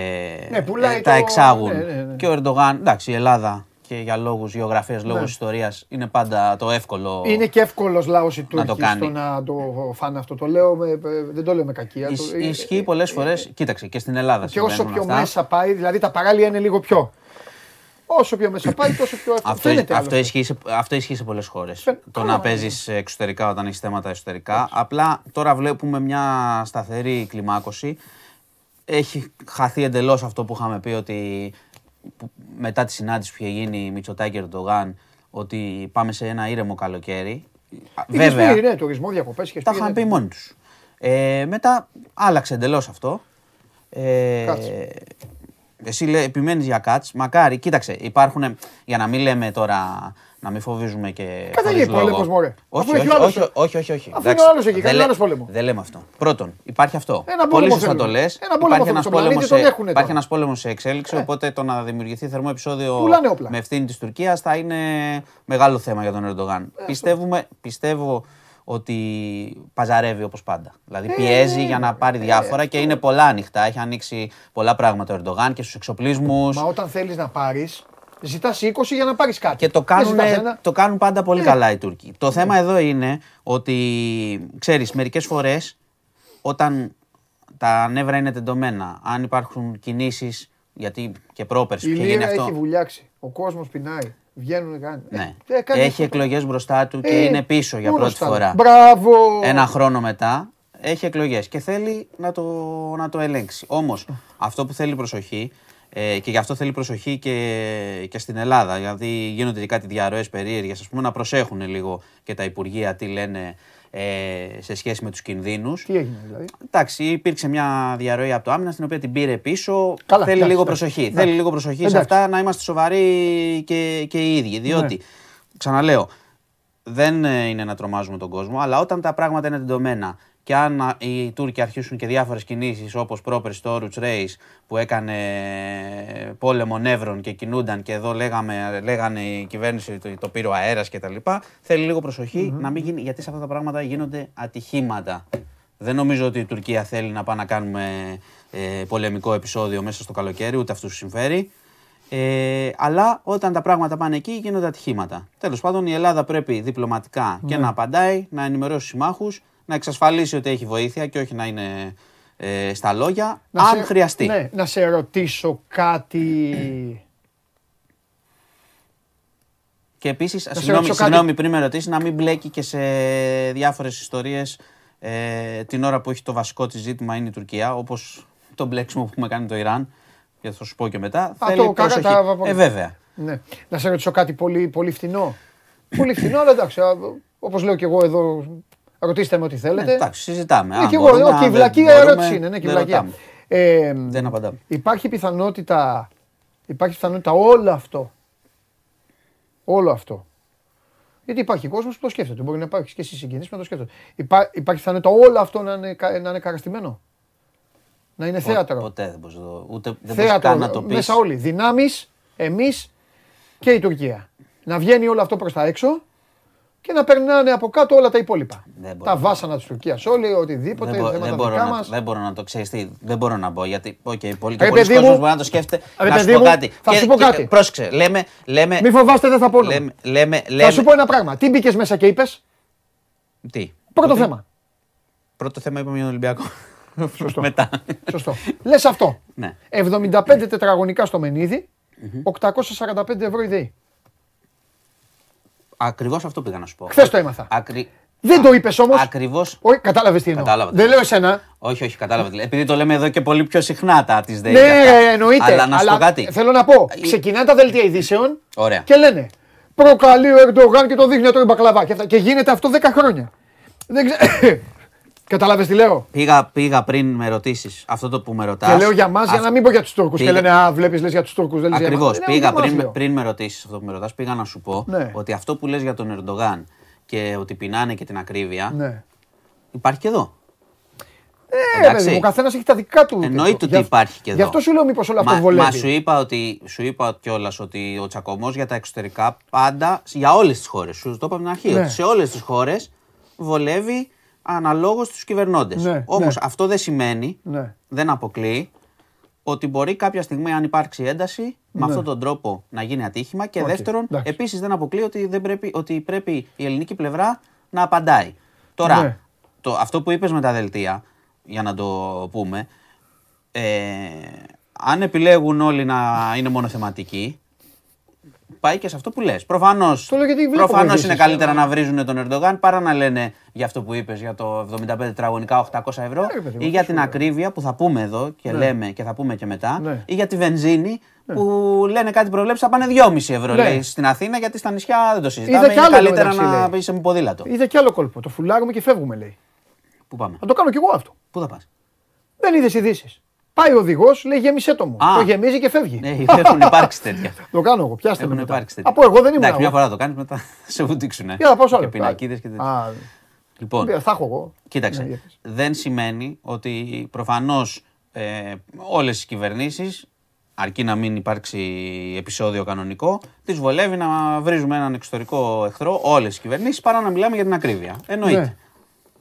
Ναι, πουλάει ε, τα το- εξάγουν. ναι, ναι, ναι. Και ο Ερντογάν, εντάξει, η Ελλάδα και για λόγους γεωγραφίας, λόγους Ναι. ιστορίας, είναι πάντα το εύκολο. Είναι και εύκολος λαός οι Τούρκοι το κάνει. στο να το φάνε αυτό. Το λέω με, δεν το λέω με κακία. Ισ- Το- ε, Ισχύει πολλές φορές, κοίταξε, και στην Ελλάδα Και όσο συμβαίνουν πιο αυτά. μέσα πάει, δηλαδή τα παράλια είναι λίγο πιο. Όσο πιο μέσα πάει, τόσο πιο εύκολο. Αυτό, Φαίνεται αυτό, άλλωστε. ισχύει σε, αυτό ισχύει σε πολλές χώρες. Φαι- Το καλά, να ναι. παίζεις εξωτερικά όταν έχεις θέματα εσωτερικά. Απλά τώρα βλέπουμε μια σταθερή κλιμάκωση. Έχει χαθεί εντελώς αυτό που είχαμε πει ότι που- μετά τη συνάντηση που είχε γίνει Μητσοτάκη Ερντογάν ότι πάμε σε ένα ήρεμο καλοκαίρι. Είχες Βέβαια, πει, ναι, τουρισμό, διακοπές. τα είχαν πει μόνοι τους. Ε, μετά άλλαξε εντελώς αυτό. Ε, Κάτσε. Εσύ λέ, επιμένεις για κάτς, μακάρι, κοίταξε, υπάρχουν, για να μην λέμε τώρα, να μην φοβίζουμε και Καταγεί χωρίς λόγο. πόλεμος, μωρέ. Όχι, Αφού έχει όχι, ο άλλος- όχι, όχι, όχι, όχι. Αφού Εντάξει, είναι ο άλλος εκεί, δεν κάνει λέ- άλλος πόλεμο. Δεν λέμε αυτό. Πρώτον, υπάρχει αυτό. Ένα Πολύ πόλεμο σωστά το θέλουμε. λες. Ένα πόλεμο Υπάρχει θέλουμε. ένας Στον πλανήτη πόλεμος τον σε- έχουνε υπάρχει τώρα. ένας πόλεμος σε εξέλιξη, οπότε το να δημιουργηθεί θερμό επεισόδιο Πουλάνε όπλα. με ευθύνη της Τουρκίας θα είναι μεγάλο θέμα για τον Ερντογάν. Πιστεύουμε, πιστεύω ότι παζαρεύει όπως πάντα. Δηλαδή πιέζει για να πάρει διάφορα και είναι πολλά ανοιχτά. Έχει ανοίξει πολλά πράγματα ο Ερντογάν και στους εξοπλισμούς. Μα όταν θέλεις να πάρεις, ζητάς 20 για να πάρεις κάτι. Και το Δεν κάνουν, ζητάς ένα. το κάνουν πάντα πολύ Ναι. καλά οι Τούρκοι. Το θέμα εδώ είναι ότι, ξέρεις, μερικές φορές όταν τα νεύρα είναι τεντωμένα, αν υπάρχουν κινήσεις, γιατί και πρόπερση Η είχε γίνει Λύρα αυτό. έχει βουλιάξει. Ο κόσμος πεινάει. Βγαίνουν κάνει. Ναι. Ε, κάνει Έχει αυτό. εκλογές μπροστά του και Ε, είναι πίσω για μόνο πρώτη στα- φορά. Μπράβο. Ένα χρόνο μετά έχει εκλογές και θέλει να το, να το ελέγξει. Όμως αυτό που θέλει προσοχή ε, και γι' αυτό θέλει προσοχή και, και στην Ελλάδα, γιατί γίνονται και κάτι διαρροές περίεργες, ας πούμε να προσέχουν λίγο και τα Υπουργεία τι λένε ε, σε σχέση με τους κινδύνους. Τι έγινε δηλαδή; Εντάξει, υπήρξε μια διαρροή από το άμυνα στην οποία την πήρε πίσω. Καλά, Θέλει εντάξει, λίγο εντάξει. προσοχή. Εντάξει. Θέλει λίγο προσοχή σε Εντάξει. αυτά να είμαστε σοβαροί και, και οι ίδιοι. Διότι, Ναι. ξαναλέω, δεν ε, είναι να τρομάζουμε τον κόσμο, αλλά όταν τα πράγματα είναι τεντωμένα και αν α, οι Τούρκοι αρχίσουν και διάφορες κινήσεις όπως πρόπερση το Oruç Reis που έκανε ε, πόλεμο νεύρων και κινούνταν και εδώ λέγαμε, λέγανε η κυβέρνηση το, το πήρε ο αέρας και τα λοιπά, θέλει λίγο προσοχή να μην γίνει, γιατί σε αυτά τα πράγματα γίνονται ατυχήματα. Δεν νομίζω ότι η Τουρκία θέλει να πάει να κάνουμε ε, πολεμικό επεισόδιο μέσα στο καλοκαίρι, ούτε αυτού συμφέρει. Ε, αλλά όταν τα πράγματα πάνε εκεί γίνονται ατυχήματα. Τέλος πάντων, η Ελλάδα πρέπει διπλωματικά και Ναι. να απαντάει, να ενημερώσει συμμάχους, να εξασφαλίσει ότι έχει βοήθεια και όχι να είναι ε, στα λόγια, Να αν σε- χρειαστεί. Ναι, να σε ρωτήσω κάτι. Και επίσης, σε συγγνώμη, ρωτήσω κάτι. συγγνώμη, πριν με ρωτήσεις, να μην μπλέκει και σε διάφορες ιστορίες ε, την ώρα που έχει το βασικό της ζήτημα είναι η Τουρκία, όπως το μπλέξιμο που έχουμε κάνει το Ιράν. Και θα σου πω και μετά. Α, θέλει το κάκα- προσοχή. τα- Ε, βέβαια. Ναι. Να σε ρωτήσω κάτι πολύ, πολύ φθηνό. πολύ φθηνό, αλλά εντάξει. Όπως λέω και εγώ εδώ, ρωτήστε με ό,τι θέλετε. Ε, εντάξει, συζητάμε. Ναι, Αν και εγώ, μπορούμε, εγώ, αν και η δεν βλακία μπορούμε, ερώτηση είναι. Ναι, και η δεν βλακία. ρωτάμε. Ε, Δεν απαντάμε. Υπάρχει πιθανότητα, υπάρχει πιθανότητα όλο αυτό, όλο αυτό, γιατί υπάρχει κόσμος που το σκέφτεται. Μπορεί να υπάρχει και εσύ συγγενείς που να το σκέφτεται. Υπά, υπάρχει πιθανότητα όλο αυτό να είναι, κα- να είναι καραστημένο; Να είναι θέατρο. Ποτέ δεν μπορείς ούτε δεν μπορείς θέατρο καν να το πεις. μέσα όλοι. Δυνάμεις, εμείς και η Τουρκία. Να βγαίνει όλο αυτό προς τα έξω και να περνάνε από κάτω όλα τα υπόλοιπα. Δεν μπορώ Τα να- βάσανα της Τουρκίας, όλοι, οτιδήποτε, Δεν, μπο- θέματα δεν, μπορώ δικά να, μας. δεν μπορώ να το ξέρεις τι, δεν μπορώ να μπω γιατί okay, πολύ, Ρε, και πολλοί παιδί κόσμος μου, μπορεί να το σκέφτεται. ρε, να σου παιδί πω μου, κάτι. θα Και- σου πω και- κάτι. Πρόσεξε, λέμε, λέμε, Μη φοβάστε, δεν θα πω όνομα. λέμε, λέμε, Θα λέμε, σου πω ένα πράγμα. Τι μπήκες μέσα και είπες; τι, Πρώτο τι; θέμα. Πρώτο θέμα είπαμε για τον Ολυμπιακό. Σωστό. Μετά. Σωστό. Λες αυτό. ναι. 75 τετραγωνικά στο μενιδι 845 ευρώ η ΔΕΗ. Ακριβώς αυτό πήγα να σου πω. Χθες το έμαθα. Ακρι... Δεν το είπες όμως. Ακριβώς Όχι, κατάλαβες τι εννοώ. Κατάλαβα τι Δεν εννοώ. λέω εσένα. Όχι, όχι, κατάλαβα. Επειδή το λέμε εδώ και πολύ πιο συχνά τα της ΔΕΗ. Ναι, και αυτά. ρε, εννοείται. Αλλά να σου πω κάτι. Θέλω να πω. Η- Ξεκινάνε τα δελτία ειδήσεων Ωραία. και λένε Προκαλεί ο Ερντογάν και το δείχνει να τρώει μπακλαβά. Και, αυτά. και γίνεται αυτό 10 χρόνια. Δεν ξέρω. Κατάλαβες τι λέω; Πήγα, πήγα πριν με ρωτήσεις αυτό το που με ρωτάς. Και λέω για μας για να μην πω για τους Τούρκους. Και πήγα- λένε Α, βλέπεις, λες για τους Τούρκους. Δεν λες για Ακριβώς. εμάς». Ναι, Πήγα για μας πριν, λέω. πριν με ρωτήσεις αυτό που με ρωτάς, πήγα να σου πω Ναι. ότι αυτό που λες για τον Ερντογάν και ότι πεινάνε και την ακρίβεια Ναι. υπάρχει και εδώ. Ε, Εντάξει. παιδί μου, ο καθένας έχει τα δικά του. Εννοείται τέτοιο. ότι Γι' αυ- υπάρχει και εδώ. Γι' αυτό σου λέω μήπως όλο αυτό Μα, βολεύει. μα σου είπα, ότι, σου είπα κιόλας ότι ο τσακωμός για τα εξωτερικά πάντα για όλες τις χώρες. Σου το είπα από την αρχή. Ναι. Ότι σε όλες τις χώρες βολεύει αναλόγως στους κυβερνώντες. Ναι, Όμως ναι. αυτό δεν σημαίνει, Ναι. δεν αποκλείει, ότι μπορεί κάποια στιγμή, αν υπάρξει ένταση, με Ναι. αυτόν τον τρόπο να γίνει ατύχημα. Και Οκ, δεύτερον, εντάξει. επίσης δεν αποκλείει ότι, δεν πρέπει, ότι πρέπει η ελληνική πλευρά να απαντάει. Τώρα, Ναι. το, αυτό που είπες με τα δελτία, για να το πούμε, ε, αν επιλέγουν όλοι να είναι μονοθεματικοί, πάει και σε αυτό που λες. Προφανώς, Το λέω γιατί βλέπω προφανώς ειδήσεις, είναι καλύτερα ε, να βρίζουν τον Ερντογάν παρά να λένε για αυτό που είπες για το 75 τετραγωνικά 800 ευρώ ρε παιδί μου, ή για τι την σου λέω. ακρίβεια που θα πούμε εδώ και λέμε και θα πούμε και μετά Ναι. ή για τη βενζίνη που λένε κάτι προβλέψεις θα πάνε 2,5 ευρώ Ναι. λέει, στην Αθήνα γιατί στα νησιά δεν το συζητάμε. Είδα κι Είναι άλλο καλύτερα μεταξύ, να λέει. είσαι με ποδήλατο. Είδα κι άλλο κόλπο. Το φουλάρουμε και φεύγουμε, λέει. Πού πάμε, Θα το κάνω κι εγώ αυτό. πού θα πας; Δεν είδες ειδήσεις. Πάει ο οδηγός, λέει γέμισε το μου. Α. Το γεμίζει και φεύγει. Ναι, έχουν υπάρξει τέτοια. Το κάνω εγώ. Πιάστε με Έχουν μετά. υπάρξει τέτοια. Από εγώ δεν ήμουν. Εντάξει, μια εγώ. φορά το κάνεις μετά σε βουτήξουν. Για να πάω σε άλλο. Και πινακίδες και τέτοια. Α, Λοιπόν, πήρα, θα έχω εγώ. Ναι, κοίταξε. για πες. δεν σημαίνει ότι προφανώς ε, όλες οι κυβερνήσεις, αρκεί να μην υπάρξει επεισόδιο κανονικό, τις βολεύει να βρίζουμε έναν εξωτερικό εχθρό, όλες οι κυβερνήσεις, παρά να μιλάμε για την ακρίβεια. Εννοείται.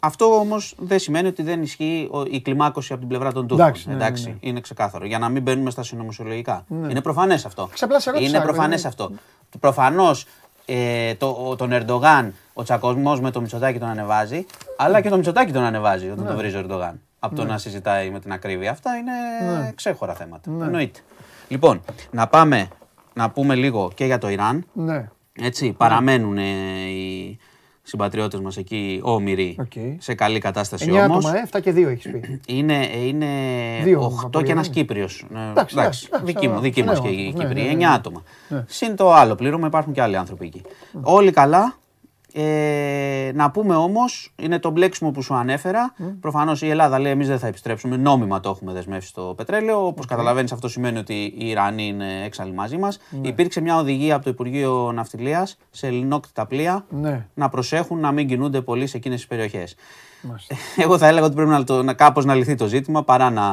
Ναι. Αυτό όμως δεν σημαίνει ότι δεν ισχύει ο- η κλιμάκωση από την πλευρά των Τούρκων. Εντάξει, ναι, ναι, εντάξει, ναι. είναι ξεκάθαρο. Για να μην μπαίνουμε στα συνωμοσιολογικά. Είναι προφανές αυτό. Ξαπλά σε ρώτησα, Είναι ρε προφανές παιδί μου. αυτό. Προφανώς ε, το, ο- τον Ερντογάν, ο τσακωμός με το Μητσοτάκι τον ανεβάζει, αλλά και το Μητσοτάκι τον ανεβάζει όταν Ναι. τον βρίζει ο Ερντογάν. Από το να συζητάει με την ακρίβεια. Αυτά είναι Ναι. ξέχωρα θέματα. Εννοείται. Λοιπόν, να πάμε να πούμε λίγο και για το Ιράν. Ναι. Έτσι, παραμένουν ε, οι συμπατριώτες μας εκεί όμηροι Οκ. σε καλή κατάσταση 9 όμως. άτομα, ε, 7 και 2 έχεις πει. Είναι, είναι Δύο 8 από και ένας Ιράν. Κύπριος. Ε, Εντάξει, εντάξει, εντάξει, δική μου, ναι, δική μας ναι, και οι ναι, Κύπροι. ναι, ναι, 9 ναι. άτομα. Συν το άλλο πλήρωμα υπάρχουν και άλλοι άνθρωποι εκεί. Όλοι καλά. Ε, να πούμε όμως, είναι το μπλέξιμο που σου ανέφερα. Προφανώς η Ελλάδα λέει: Εμείς δεν θα επιστρέψουμε. Νόμιμα το έχουμε δεσμεύσει στο πετρέλαιο. Όπως καταλαβαίνεις, αυτό σημαίνει ότι οι Ιρανοί είναι έξαλλοι μαζί μας. Υπήρξε μια οδηγία από το Υπουργείο Ναυτιλίας σε ελληνόκτητα πλοία Ναι. να προσέχουν να μην κινούνται πολύ σε εκείνες τις περιοχές. Μάλιστα. Εγώ θα έλεγα ότι πρέπει να, το, να κάπως να λυθεί το ζήτημα παρά να,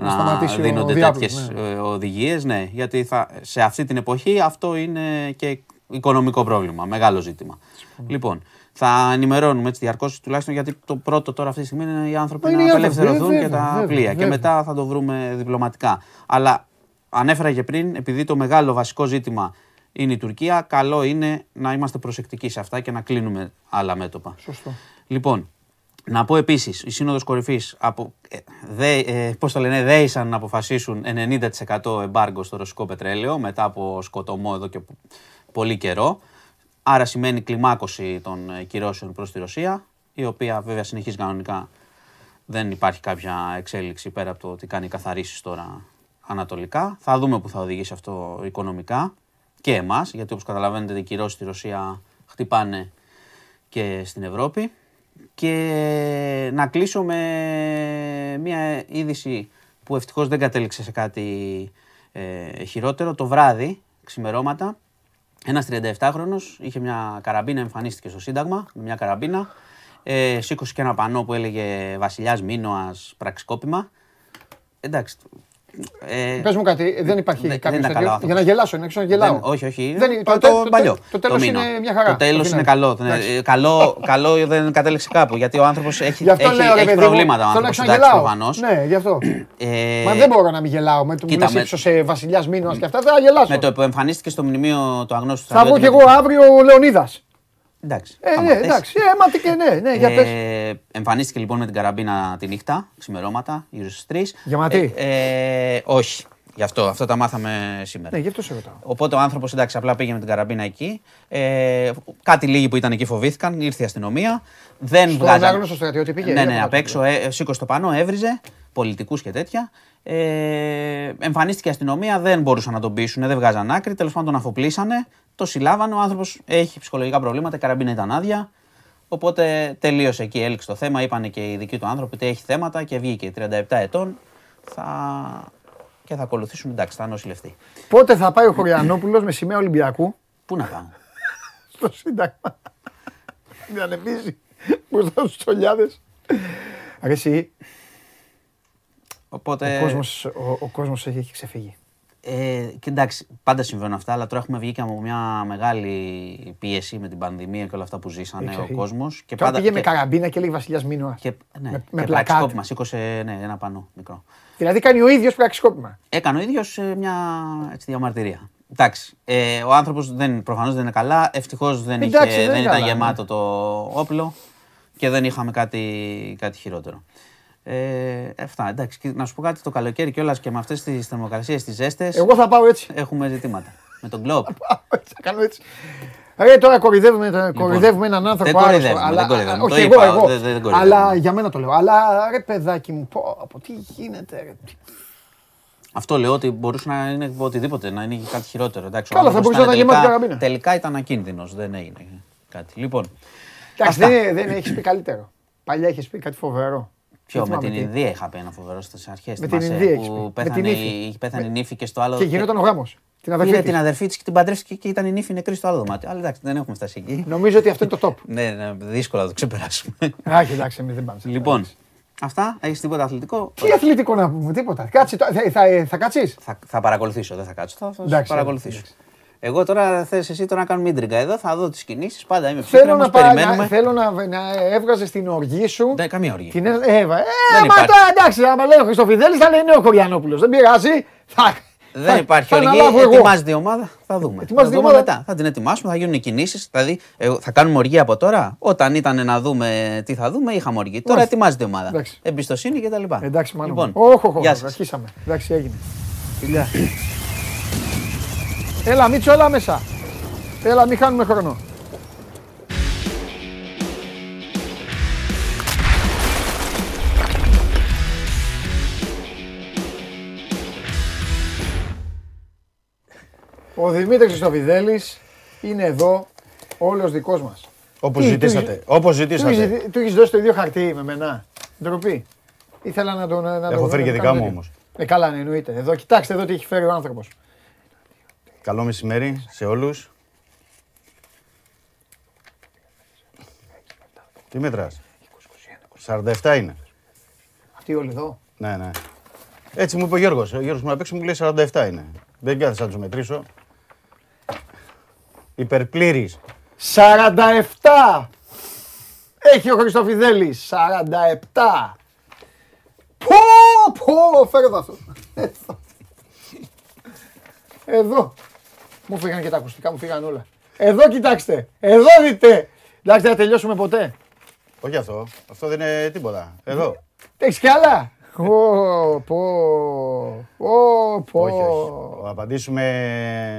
να, σταματήσει ο δίνονται διάβολος, τέτοιες ε, οδηγίες. Ναι, γιατί θα, σε αυτή την εποχή αυτό είναι και οικονομικό πρόβλημα, μεγάλο ζήτημα. Λοιπόν, θα ενημερώνουμε έτσι διαρκώς τουλάχιστον γιατί το πρώτο τώρα αυτή τη στιγμή είναι οι άνθρωποι Είναι να οι άνθρωποι, απελευθερωθούν βέβαια, και τα βέβαια, πλοία. Και βέβαια. μετά θα το βρούμε διπλωματικά. Αλλά ανέφερα και πριν, επειδή το μεγάλο βασικό ζήτημα είναι η Τουρκία, καλό είναι να είμαστε προσεκτικοί σε αυτά και να κλείνουμε άλλα μέτωπα. Σωστό. Λοιπόν, να πω επίσης, η Σύνοδος Κορυφής, ε, πώς το λένε, δέησαν να αποφασίσουν 90% εμπάργκο στο ρωσικό πετρέλαιο μετά από σκοτωμό εδώ και πολύ καιρό. Άρα σημαίνει κλιμάκωση των ε, κυρώσεων προς τη Ρωσία, η οποία βέβαια συνεχίζει κανονικά. Δεν υπάρχει κάποια εξέλιξη πέρα από το ότι κάνει καθαρίσει τώρα ανατολικά. Θα δούμε που θα οδηγήσει αυτό οικονομικά και εμάς, γιατί όπως καταλαβαίνετε, οι κυρώσεις στη Ρωσία χτυπάνε και στην Ευρώπη. Και να κλείσω με μια είδηση που ευτυχώς δεν κατέληξε σε κάτι ε, χειρότερο. Το βράδυ, ξημερώματα, ένας 37χρονος είχε μια καραμπίνα, εμφανίστηκε στο Σύνταγμα με μια καραμπίνα. Ε, σήκωσε και ένα πανό που έλεγε Βασιλιάς Μίνωας πραξικόπημα. Εντάξει. Ε, Πες μου κάτι, δεν υπάρχει δεν- κάποιος δεν ήταν καλό Για να γελάσω, είναι έξω να γελάω. δεν- όχι, όχι. Δεν- το, το- το, το- το- παλιό. το τέλος μήνα. είναι μια χαρά, Το τέλος το είναι φινάλι. καλό. Ναι, Εντάξει. ε, καλό. Καλό δεν κατέληξε κάπου γιατί ο άνθρωπος έχει, Γι' αυτό έχει, λέω, ρε έχει παιδί μου, προβλήματα. Ο θέλω να άνθρωπος, εντάξει, ξαναγελάω. προφανώς. Ναι, γι' αυτό. Ε, Μα δεν μπορώ να μην γελάω με το που κοίτα, λες με- ύψος σε βασιλιάς Μίνωας και αυτά, θα γελάσω. Με το που εμφανίστηκες στο μνημείο το αγνώστου Θα βγω κι στρατιώτη εγώ με- αύριο ο Λεωνίδας. Εντάξει. Ε, άμα ναι, θες. εντάξει, ε, μα τι και ναι, ναι, για πες. Ε, εμφανίστηκε λοιπόν με την καραμπίνα τη νύχτα, ξημερώματα, γύρω στις 3. Γεματή. Ε, ε, όχι. Γι' αυτό, αυτό τα μάθαμε σήμερα. Ναι, γι' αυτό σε ρωτάω. Οπότε ο άνθρωπος εντάξει, απλά πήγε με την καραμπίνα εκεί. Ε, κάτι λίγοι που ήταν εκεί φοβήθηκαν, ήρθε η αστυνομία. Δεν Στον βγάζαν. άγνωστο στρατιώτη πήγε, Ναι, ή ναι, από απ' κάτω έξω, ε, σήκωσε το πάνω, έβριζε πολιτικούς και τέτοια. Ε, εμφανίστηκε η αστυνομία, δεν μπορούσαν να τον πείσουν, δεν βγάζαν άκρη. Τέλος πάντων, τον αφοπλίσανε, το συλλάβανε. Ο άνθρωπος έχει ψυχολογικά προβλήματα, η καραμπίνα ήταν άδεια. Οπότε τελείωσε εκεί, έληξε το θέμα. Είπανε και οι δικοί του άνθρωποι ότι έχει θέματα και βγήκε 37 ετών. Θα... Και θα ακολουθήσουν, εντάξει, θα νοσηλευτεί. Πότε θα πάει ο Χωριανόπουλος με σημαία Ολυμπιακού; Πού να πάω. στο Σύνταγμα. Διανεμίζει μπροστά στους τσολιάδες. Ρε εσύ, Οπότε. ο κόσμος, ο, ο κόσμος έχει, έχει ξεφύγει. Ε, και εντάξει, πάντα συμβαίνουν αυτά, αλλά τώρα έχουμε βγει και από μια μεγάλη πίεση με την πανδημία και όλα αυτά που ζήσανε Έχει ο ξεφύγει. κόσμος. Και Τώρα πάντα. πήγε με και- καραμπίνα και λέει Βασιλιάς Μίνωας. και, ναι, με, με και πλακάτ. πραξικόπημα. Σήκωσε ναι, ένα πανό μικρό. Δηλαδή κάνει ο ίδιος πραξικόπημα. Έκανε ο ίδιος μια έτσι, διαμαρτυρία. Εντάξει, ε, ο άνθρωπος προφανώς δεν είναι καλά. Ευτυχώς δεν, είχε, Εντάξει, δεν δεν είναι ήταν καλά, ναι. γεμάτο το όπλο και δεν είχαμε κάτι, κάτι χειρότερο. Ε, αυτά, εντάξει. Και να σου πω κάτι το καλοκαίρι κιόλας και με αυτές τις θερμοκρασίες, τις ζέστες, Εγώ θα πάω έτσι. έχουμε ζητήματα. με τον κλοπ. Πάω έτσι, θα κάνω έτσι. Ρε, τώρα κορυδεύουμε, κορυδεύουμε έναν άνθρωπο Λοιπόν, δεν άρρωστο. κορυδεύουμε, αλλά, δεν κορυδεύουμε. όχι Το εγώ, είπα, εγώ. δεν- δεν κορυδεύουμε. αλλά για μένα το λέω. Αλλά ρε παιδάκι μου, πω, πω, τι γίνεται. Ρε. τι- Αυτό λέω ότι μπορούσε να είναι οτιδήποτε, να είναι και κάτι χειρότερο. Εντάξει, ο Καλά, θα άνθρωπος μπορούσε να ήταν ήταν γεμάτη τελικά- καραμπίνα. Τελικά ήταν ακίνδυνος, δεν έγινε κάτι. Λοιπόν, Εντάξει, Αυτά. δεν, δεν έχεις πει καλύτερο. Παλιά έχεις πει κάτι φοβερό. Ποιο, Δεν με θυμάμαι την τι. Ινδία είχα πει ένα φοβερό στις αρχές. Με την Ινδία έχεις πει. Που Με πέθανε, την ύφη. η- πέθανε η νύφη και στο άλλο. Και γινόταν ο γάμος. Την αδερφή Πήρε της. την αδερφή της και την παντρεύτηκε και ήταν η νύφη νεκρή στο άλλο δωμάτιο. Αλλά εντάξει, δεν έχουμε φτάσει εκεί. Νομίζω ότι αυτό είναι το top. ναι, ναι, δύσκολα να το ξεπεράσουμε. Άχι, εντάξει, εμείς δεν πάμε. σε λοιπόν, αυτά. αυτά. Έχεις τίποτα αθλητικό; Τι αθλητικό να πούμε, τίποτα. Κάτσε, το- θα, θα, θα κάτσεις; Θα, θα παρακολουθήσω, δεν θα κάτσω. Θα, θα Εντάξει, παρακολουθήσω. εντάξει. Εγώ τώρα θες εσύ τώρα να κάνουμε ίντριγκα εδώ, θα δω τις κινήσεις. Πάντα είμαι Θέλω ψύχρεμο, να, πα- περιμένουμε. να, θέλω να, να έβγαζε την οργή σου. Δεν, καμία οργή. Την έβ- έβα. Ε, Δεν μα υπάρχει. τώρα εντάξει, άμα λέει ο Χριστοφιδέλη θα λέει ναι ο Χωριανόπουλος. Δεν πειράζει. Θα, Δεν θα- υπάρχει θα οργή. αναλάβω εγώ. Ετοιμάζεται η ομάδα. Θα δούμε. Ετοιμάζεται θα η δούμε ομάδα. μετά. Θα την ετοιμάσουμε, θα γίνουν κινήσεις. Δηλαδή, ε, θα κάνουμε οργή από τώρα. Όταν ήταν να δούμε τι θα δούμε, είχαμε οργή. Τώρα Μάλιστα. ετοιμάζεται η ομάδα. Εντάξει. Εμπιστοσύνη κτλ. Εντάξει, μάλλον. Λοιπόν, όχι, όχι, γεια όχι, σας. αρχίσαμε. Εντάξει, έγινε. Έλα, Μίτσο, έλα μέσα. Έλα, μην χάνουμε χρόνο. Ο Δημήτρης Χριστοφιδέλης είναι εδώ, όλος δικός μας. Όπως Τι, ζητήσατε. του- Όπως Του ζητήσατε. έχεις- Του έχεις δώσει το ίδιο χαρτί με μένα. Ντροπή; Ήθελα να τον. Να Έχω τον- φέρει να και τον δικά κάνω μου τέτοιο. όμως. Ε, καλά, ναι, εννοείται. Εδώ, κοιτάξτε εδώ τι έχει φέρει ο άνθρωπος. Καλό μεσημέρι σε όλους. Τι μετράς; 47 είναι. Αυτοί όλοι εδώ. Ναι, ναι. Έτσι μου είπε ο Γιώργος. Ο Γιώργος μου απ' έξω μου λέει 47 είναι. Δεν κάθεσα να τους μετρήσω. Υπερπλήρης. 47! Έχει ο Χριστοφιδέλης. 47! Πω, πω, φέρε εδώ αυτό. Εδώ. Εδώ. Μου φύγανε και τα ακουστικά, μου φύγανε όλα. Εδώ κοιτάξτε. Εδώ δείτε. Εντάξει, δεν θα τελειώσουμε ποτέ. Όχι αυτό. Αυτό δεν είναι τίποτα. Εδώ. Έχεις κι άλλα; Ω, πω. Ω, πω. Όχι, όχι. Θα απαντήσουμε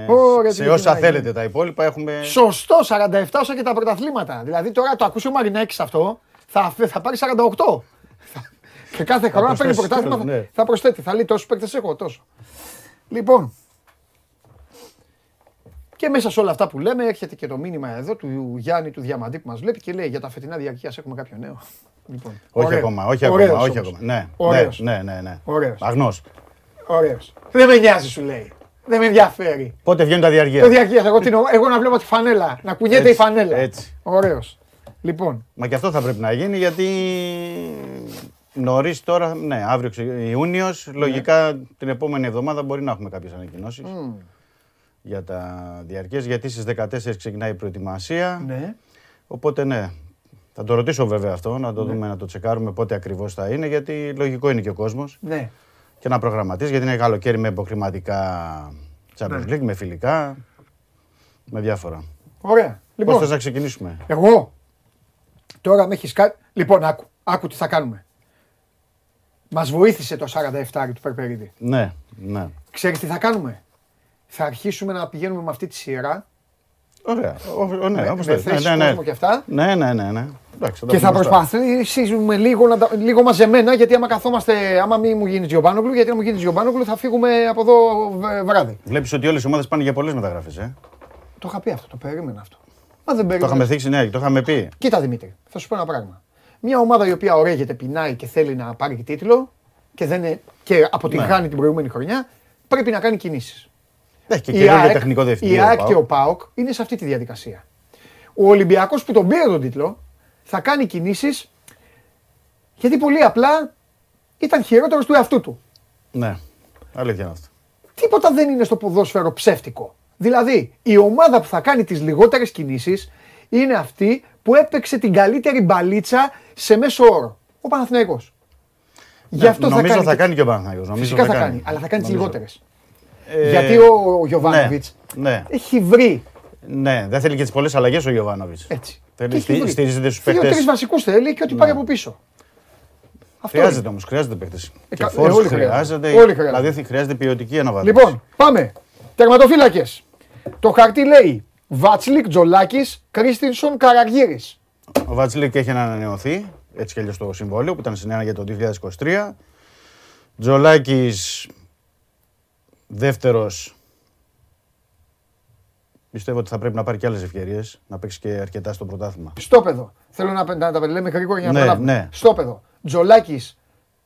Ωραία, τι σε όσα γυρνάει. θέλετε. Τα υπόλοιπα έχουμε... Σωστό, 47 όσα και τα πρωταθλήματα. Δηλαδή τώρα το ακούσει ο Μαρινάκης αυτό, θα, θα πάρει 48. Θα- και κάθε χρόνο να παίρνει προσθέσει πρωτάθλημα άλλο, θα, ναι. θα προσθέτει. Θα λέει τόσους παίκτες έχω, τόσο. Λοιπόν. Και μέσα σε όλα αυτά που λέμε έρχεται και το μήνυμα εδώ του Γιάννη του Διαμαντή που μας βλέπει και λέει για τα φετινά διαρκείας έχουμε κάποιο νέο. Λοιπόν, Όχι ωραίος. ακόμα, όχι Ωραίος ακόμα, όχι όμως. ακόμα. Ναι, ναι, Ωραίος. ναι, ναι, ναι. Ωραίος. Αγνός. Ωραίος. Δεν με νοιάζει σου λέει. Δεν με ενδιαφέρει. Πότε βγαίνουν τα διαργία. Το διαρκεία, εγώ, την- εγώ να βλέπω τη φανέλα, να κουνιέται η Έτσι, φανέλα. έτσι. Ωραίος. Λοιπόν, Μα και αυτό θα πρέπει να γίνει γιατί νωρίς τώρα, ναι, αύριο Ιούνιος, Ναι. λογικά την επόμενη εβδομάδα μπορεί να έχουμε κάποιες ανακοινώσεις για τα διαρκές, γιατί στις 14 ξεκινάει η προετοιμασία. ναι. Οπότε ναι, θα το ρωτήσω βέβαια αυτό, να το δούμε, να το τσεκάρουμε πότε ακριβώς θα είναι, γιατί λογικό είναι και ο κόσμος Ναι. και να προγραμματίσει, γιατί είναι καλοκαίρι με υποχρηματικά Ναι. Champions League, με φιλικά, με διάφορα. Ωραία. Πώς Λοιπόν, θες να ξεκινήσουμε; εγώ τώρα με έχεις κάτι. Λοιπόν, άκου, άκου τι θα κάνουμε. Μας βοήθησε το 47 του Περπερίδη. Ναι, ναι. Ξέρεις τι θα κάνουμε; Θα αρχίσουμε να πηγαίνουμε με αυτή τη σειρά Ωραία. Ο, ο, ναι, με, όπως με θες. θέσεις ναι, ναι, κόσμο ναι. και αυτά. Ναι, ναι, ναι, ναι. Εντάξει, Και θα δούμε μπροστά. προσπαθήσουμε λίγο, να, τα- λίγο μαζεμένα γιατί άμα καθόμαστε, άμα μην μου γίνει Τζιομπάνογλου, γιατί αν μου γίνει Τζιομπάνογλου θα φύγουμε από εδώ β- βράδυ. Βλέπεις ότι όλες οι ομάδες πάνε για πολλές μεταγραφές, ε; Το είχα πει αυτό, το περίμενα αυτό. Μα δεν Το περίμενα. είχαμε θίξει, ναι, το είχαμε πει. Κοίτα Δημήτρη, θα σου πω ένα πράγμα. Μια ομάδα η οποία ωραίγεται, πεινάει και θέλει να πάρει τίτλο και, δεν είναι, και αποτυγχάνει την προηγούμενη χρονιά, πρέπει να κάνει κινήσεις. Έχει και Η καινούριο ΑΕΚ, τεχνικό η διευθυντή. ΑΕΚ ο και ο ΠΑΟΚ. ΠΑΟΚ είναι σε αυτή τη διαδικασία. Ο Ολυμπιακός που τον πήρε τον τίτλο θα κάνει κινήσεις γιατί πολύ απλά ήταν χειρότερος του εαυτού του. Ναι, αλήθεια είναι αυτό. Τίποτα δεν είναι στο ποδόσφαιρο ψεύτικο. Δηλαδή, η ομάδα που θα κάνει τις λιγότερες κινήσεις είναι αυτή που έπαιξε την καλύτερη μπαλίτσα σε μέσο όρο. Ο Παναθηναϊκός. Γι' αυτό Ναι, νομίζω θα κάνει, θα κάνει και ο Παναθηναϊκός. Νομίζω Φυσικά θα θα κάνει, αλλά θα κάνει τις Νομίζω. λιγότερες. Ε, Γιατί ο, ο Γιωβάνοβιτς Ναι, έχει βρει ναι, δεν θέλει και τις πολλές αλλαγές ο Γιωβάνοβιτς. έτσι. Θέλει, Και έχει στι- βρει. στηρίζεται στους Δύο-τρεις παίχτες. βασικούς θέλει και ό,τι πάρει από πίσω. Αυτό Χρειάζεται είναι. όμως, χρειάζεται παίχτες. Ε, Και κα- φόρους ε, όλοι χρειάζεται. χρειάζονται. Όλοι χρειάζονται. Δηλαδή χρειάζεται ποιοτική αναβάθμιση. Λοιπόν, πάμε. Τερματοφύλακες. Το χαρτί λέει Βάτσλικ, Τζολάκης, Κρίστινσον, Καραγύρης. Ο Βατσλίκ έχει ανανεωθεί, έτσι κι αλλιώς το συμβόλαιο που ήταν συνένα για το 2023. Τζολάκης δεύτερος. Πιστεύω ότι θα πρέπει να πάρει και άλλες ευκαιρίες, να παίξει και αρκετά στο πρωτάθλημα. Στόπεδο. Θέλω να, να τα λέμε γρήγορα για να Ναι, προλάβουμε. ναι. Στόπεδο. Τζολάκης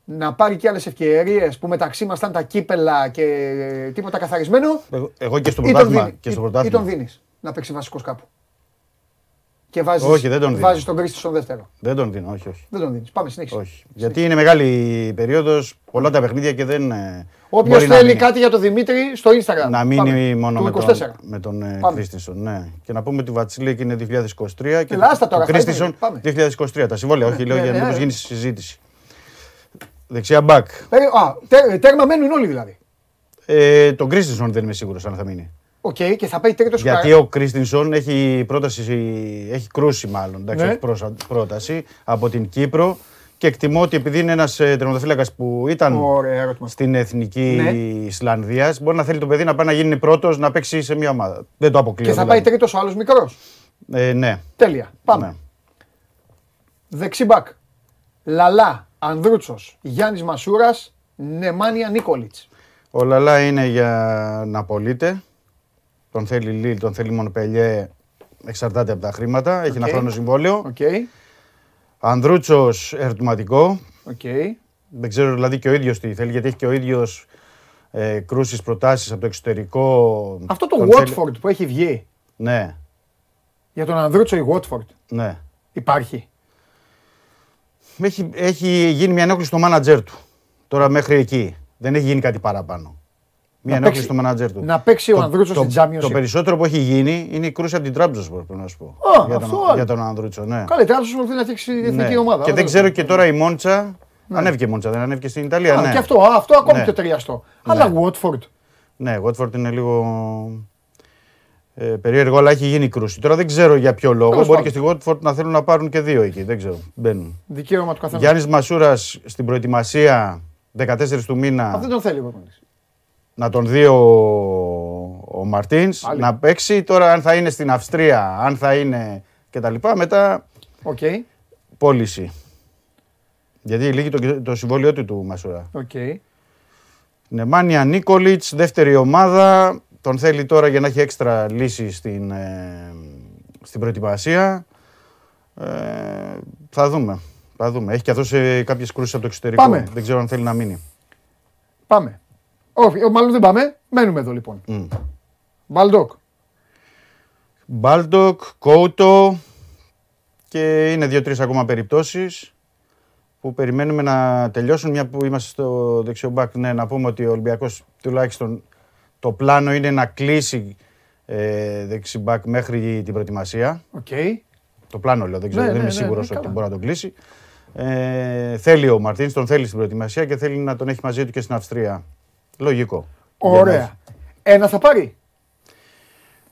να πάρει και άλλες ευκαιρίες που μεταξύ μας ήταν τα κύπελα και ε, τίποτα καθαρισμένο. Εγώ, εγώ και στο Ή τον, πρωτάθλημα. δίνει- Και στο ή- ή πρωτάθλημα. τον δίνεις να παίξει βασικός κάπου. Και βάζεις, Όχι, δεν τον δίνω. βάζεις τον Κρίστη στον δεύτερο. Δεν τον δίνω, όχι, όχι. Δεν τον δίνεις. Πάμε, συνέχισε. όχι. Γιατί είναι μεγάλη περίοδος, πολλά τα παιχνίδια και δεν. ε, Όποιος μπορεί να θέλει μείνει. κάτι για τον Δημήτρη στο Instagram. Να μείνει Πάμε. μόνο Του με 24. τον, με τον ε, Πάμε. Κρίστινσον. Ναι. Και να πούμε ότι η Βάτσλικ είναι 2023 και Έλα, άστα τώρα, το αυτά Κρίστινσον είναι. Πάμε. 2023. Τα συμβόλαια, όχι, λέω ναι, για να ναι, μήπως ναι. γίνει συζήτηση. Δεξιά μπακ. Ε, α, τέ- τέρμα μένουν όλοι δηλαδή. Ε, τον Κρίστινσον δεν είμαι σίγουρος αν θα μείνει. Οκ, και θα πάει τρίτος Γιατί ο Κρίστινσον έχει πρόταση, έχει κρούσει μάλλον, εντάξει, Ναι. όχι πρόσα- πρόταση από την Κύπρο και εκτιμώ ότι επειδή είναι ένας τερματοφύλακας που ήταν Ωραία ερώτημα. στην εθνική Ναι. Ισλανδίας, μπορεί να θέλει το παιδί να πάει να γίνει πρώτος να παίξει σε μια ομάδα. Δεν το αποκλείω. Και θα δηλαδή. πάει τρίτος ο άλλος μικρός. Ε, ναι. Τέλεια. Πάμε. ναι. Δεξί μπακ. Λαλά, Ανδρούτσος, Γιάννης Μασούρας, Νεμάνια Νίκολιτς. Ο Λαλά είναι για να απολύτε. Τον θέλει Λίλ, τον θέλει Μονπελιέ. Εξαρτάται από τα χρήματα. Έχει ένα Οκ. χρόνο συμβόλαιο. Οκ. Ανδρούτσος ερωτηματικό. Οκ. Δεν ξέρω δηλαδή και ο ίδιος τι θέλει, γιατί έχει και ο ίδιος ε, κρούσεις προτάσεις από το εξωτερικό. Αυτό το Τον θέλει- Watford που έχει βγει Ναι, για τον Ανδρούτσο η Watford ναι. υπάρχει. Έχει, έχει γίνει μια ενόχληση στο μάνατζερ του. Τώρα μέχρι εκεί. Δεν έχει γίνει κάτι παραπάνω. Μια Να ενόχληση παίξει- στο μάνατζερ του. να παίξει ο Το- Ανδρούτσος το- στην Championship. Το περισσότερο που έχει γίνει είναι η κρούση από την Τραμπζονσπορ, πρέπει να σου πω. Α, για, αυτό τον, άλλο. για τον Ανδρούτσο, ναι. Καλή, τώρα σου θέλει να φτιάξει εθνική Ναι. ομάδα. Και δεν Ωραία. ξέρω και τώρα η Μόντσα. Ανέβηκε η Μόντσα, δεν ανέβηκε στην Ιταλία. Α, ναι. Και αυτό, α, αυτό ακόμη Ναι. πιο ταιριαστό. Αλλά Watford. Ναι, Watford είναι λίγο ε, περίεργο, αλλά έχει γίνει κρούση. Τώρα δεν ξέρω για ποιο λόγο. Τέλος Μπορεί και πάντων. στη Watford να θέλουν να πάρουν και δύο εκεί. Δεν ξέρω. Μπαίνουν. Δικαίωμα του καθενός. Γιάννης Μασούρας στην προετοιμασία 14 του μήνα Αυτό δεν τον θέλει ο προπονητής. Να τον δει ο, ο Μαρτίνς Πάλι. να παίξει. Τώρα, αν θα είναι στην Αυστρία, αν θα είναι κτλ. Μετά Οκ. πώληση. Γιατί λήγει το, το συμβόλαιό του του Μασούρα. Οκ. Νεμάνια Νίκολιτς, δεύτερη ομάδα. Τον θέλει τώρα για να έχει έξτρα λύση στην, ε, στην προετοιμασία. Ε, θα δούμε. Θα δούμε. Έχει και αυτό κάποιες κρούσεις από το εξωτερικό. Πάμε. Δεν ξέρω αν θέλει να μείνει. Πάμε. Όχι, μάλλον δεν πάμε. Μένουμε εδώ λοιπόν. Μμ. Μπάλντοκ. Μπάλντοκ, Κόουτο και είναι δύο-τρεις ακόμα περιπτώσεις που περιμένουμε να τελειώσουν. Μια που είμαστε στο δεξιό μπακ, ναι, να πούμε ότι ο Ολυμπιακός τουλάχιστον το πλάνο είναι να κλείσει ε, δεξί μπακ μέχρι την προετοιμασία. Οκ. Το πλάνο λέω, δεν ξέρω, Ναι, δεν ναι, είμαι ναι, σίγουρος ναι, ότι καλά. μπορεί να τον κλείσει. Ε, θέλει ο Μαρτίνς, τον θέλει στην προετοιμασία και θέλει να τον έχει μαζί του και στην Αυστρία. Λογικό. Για να έχει. Ωραία. Ένα θα πάρει.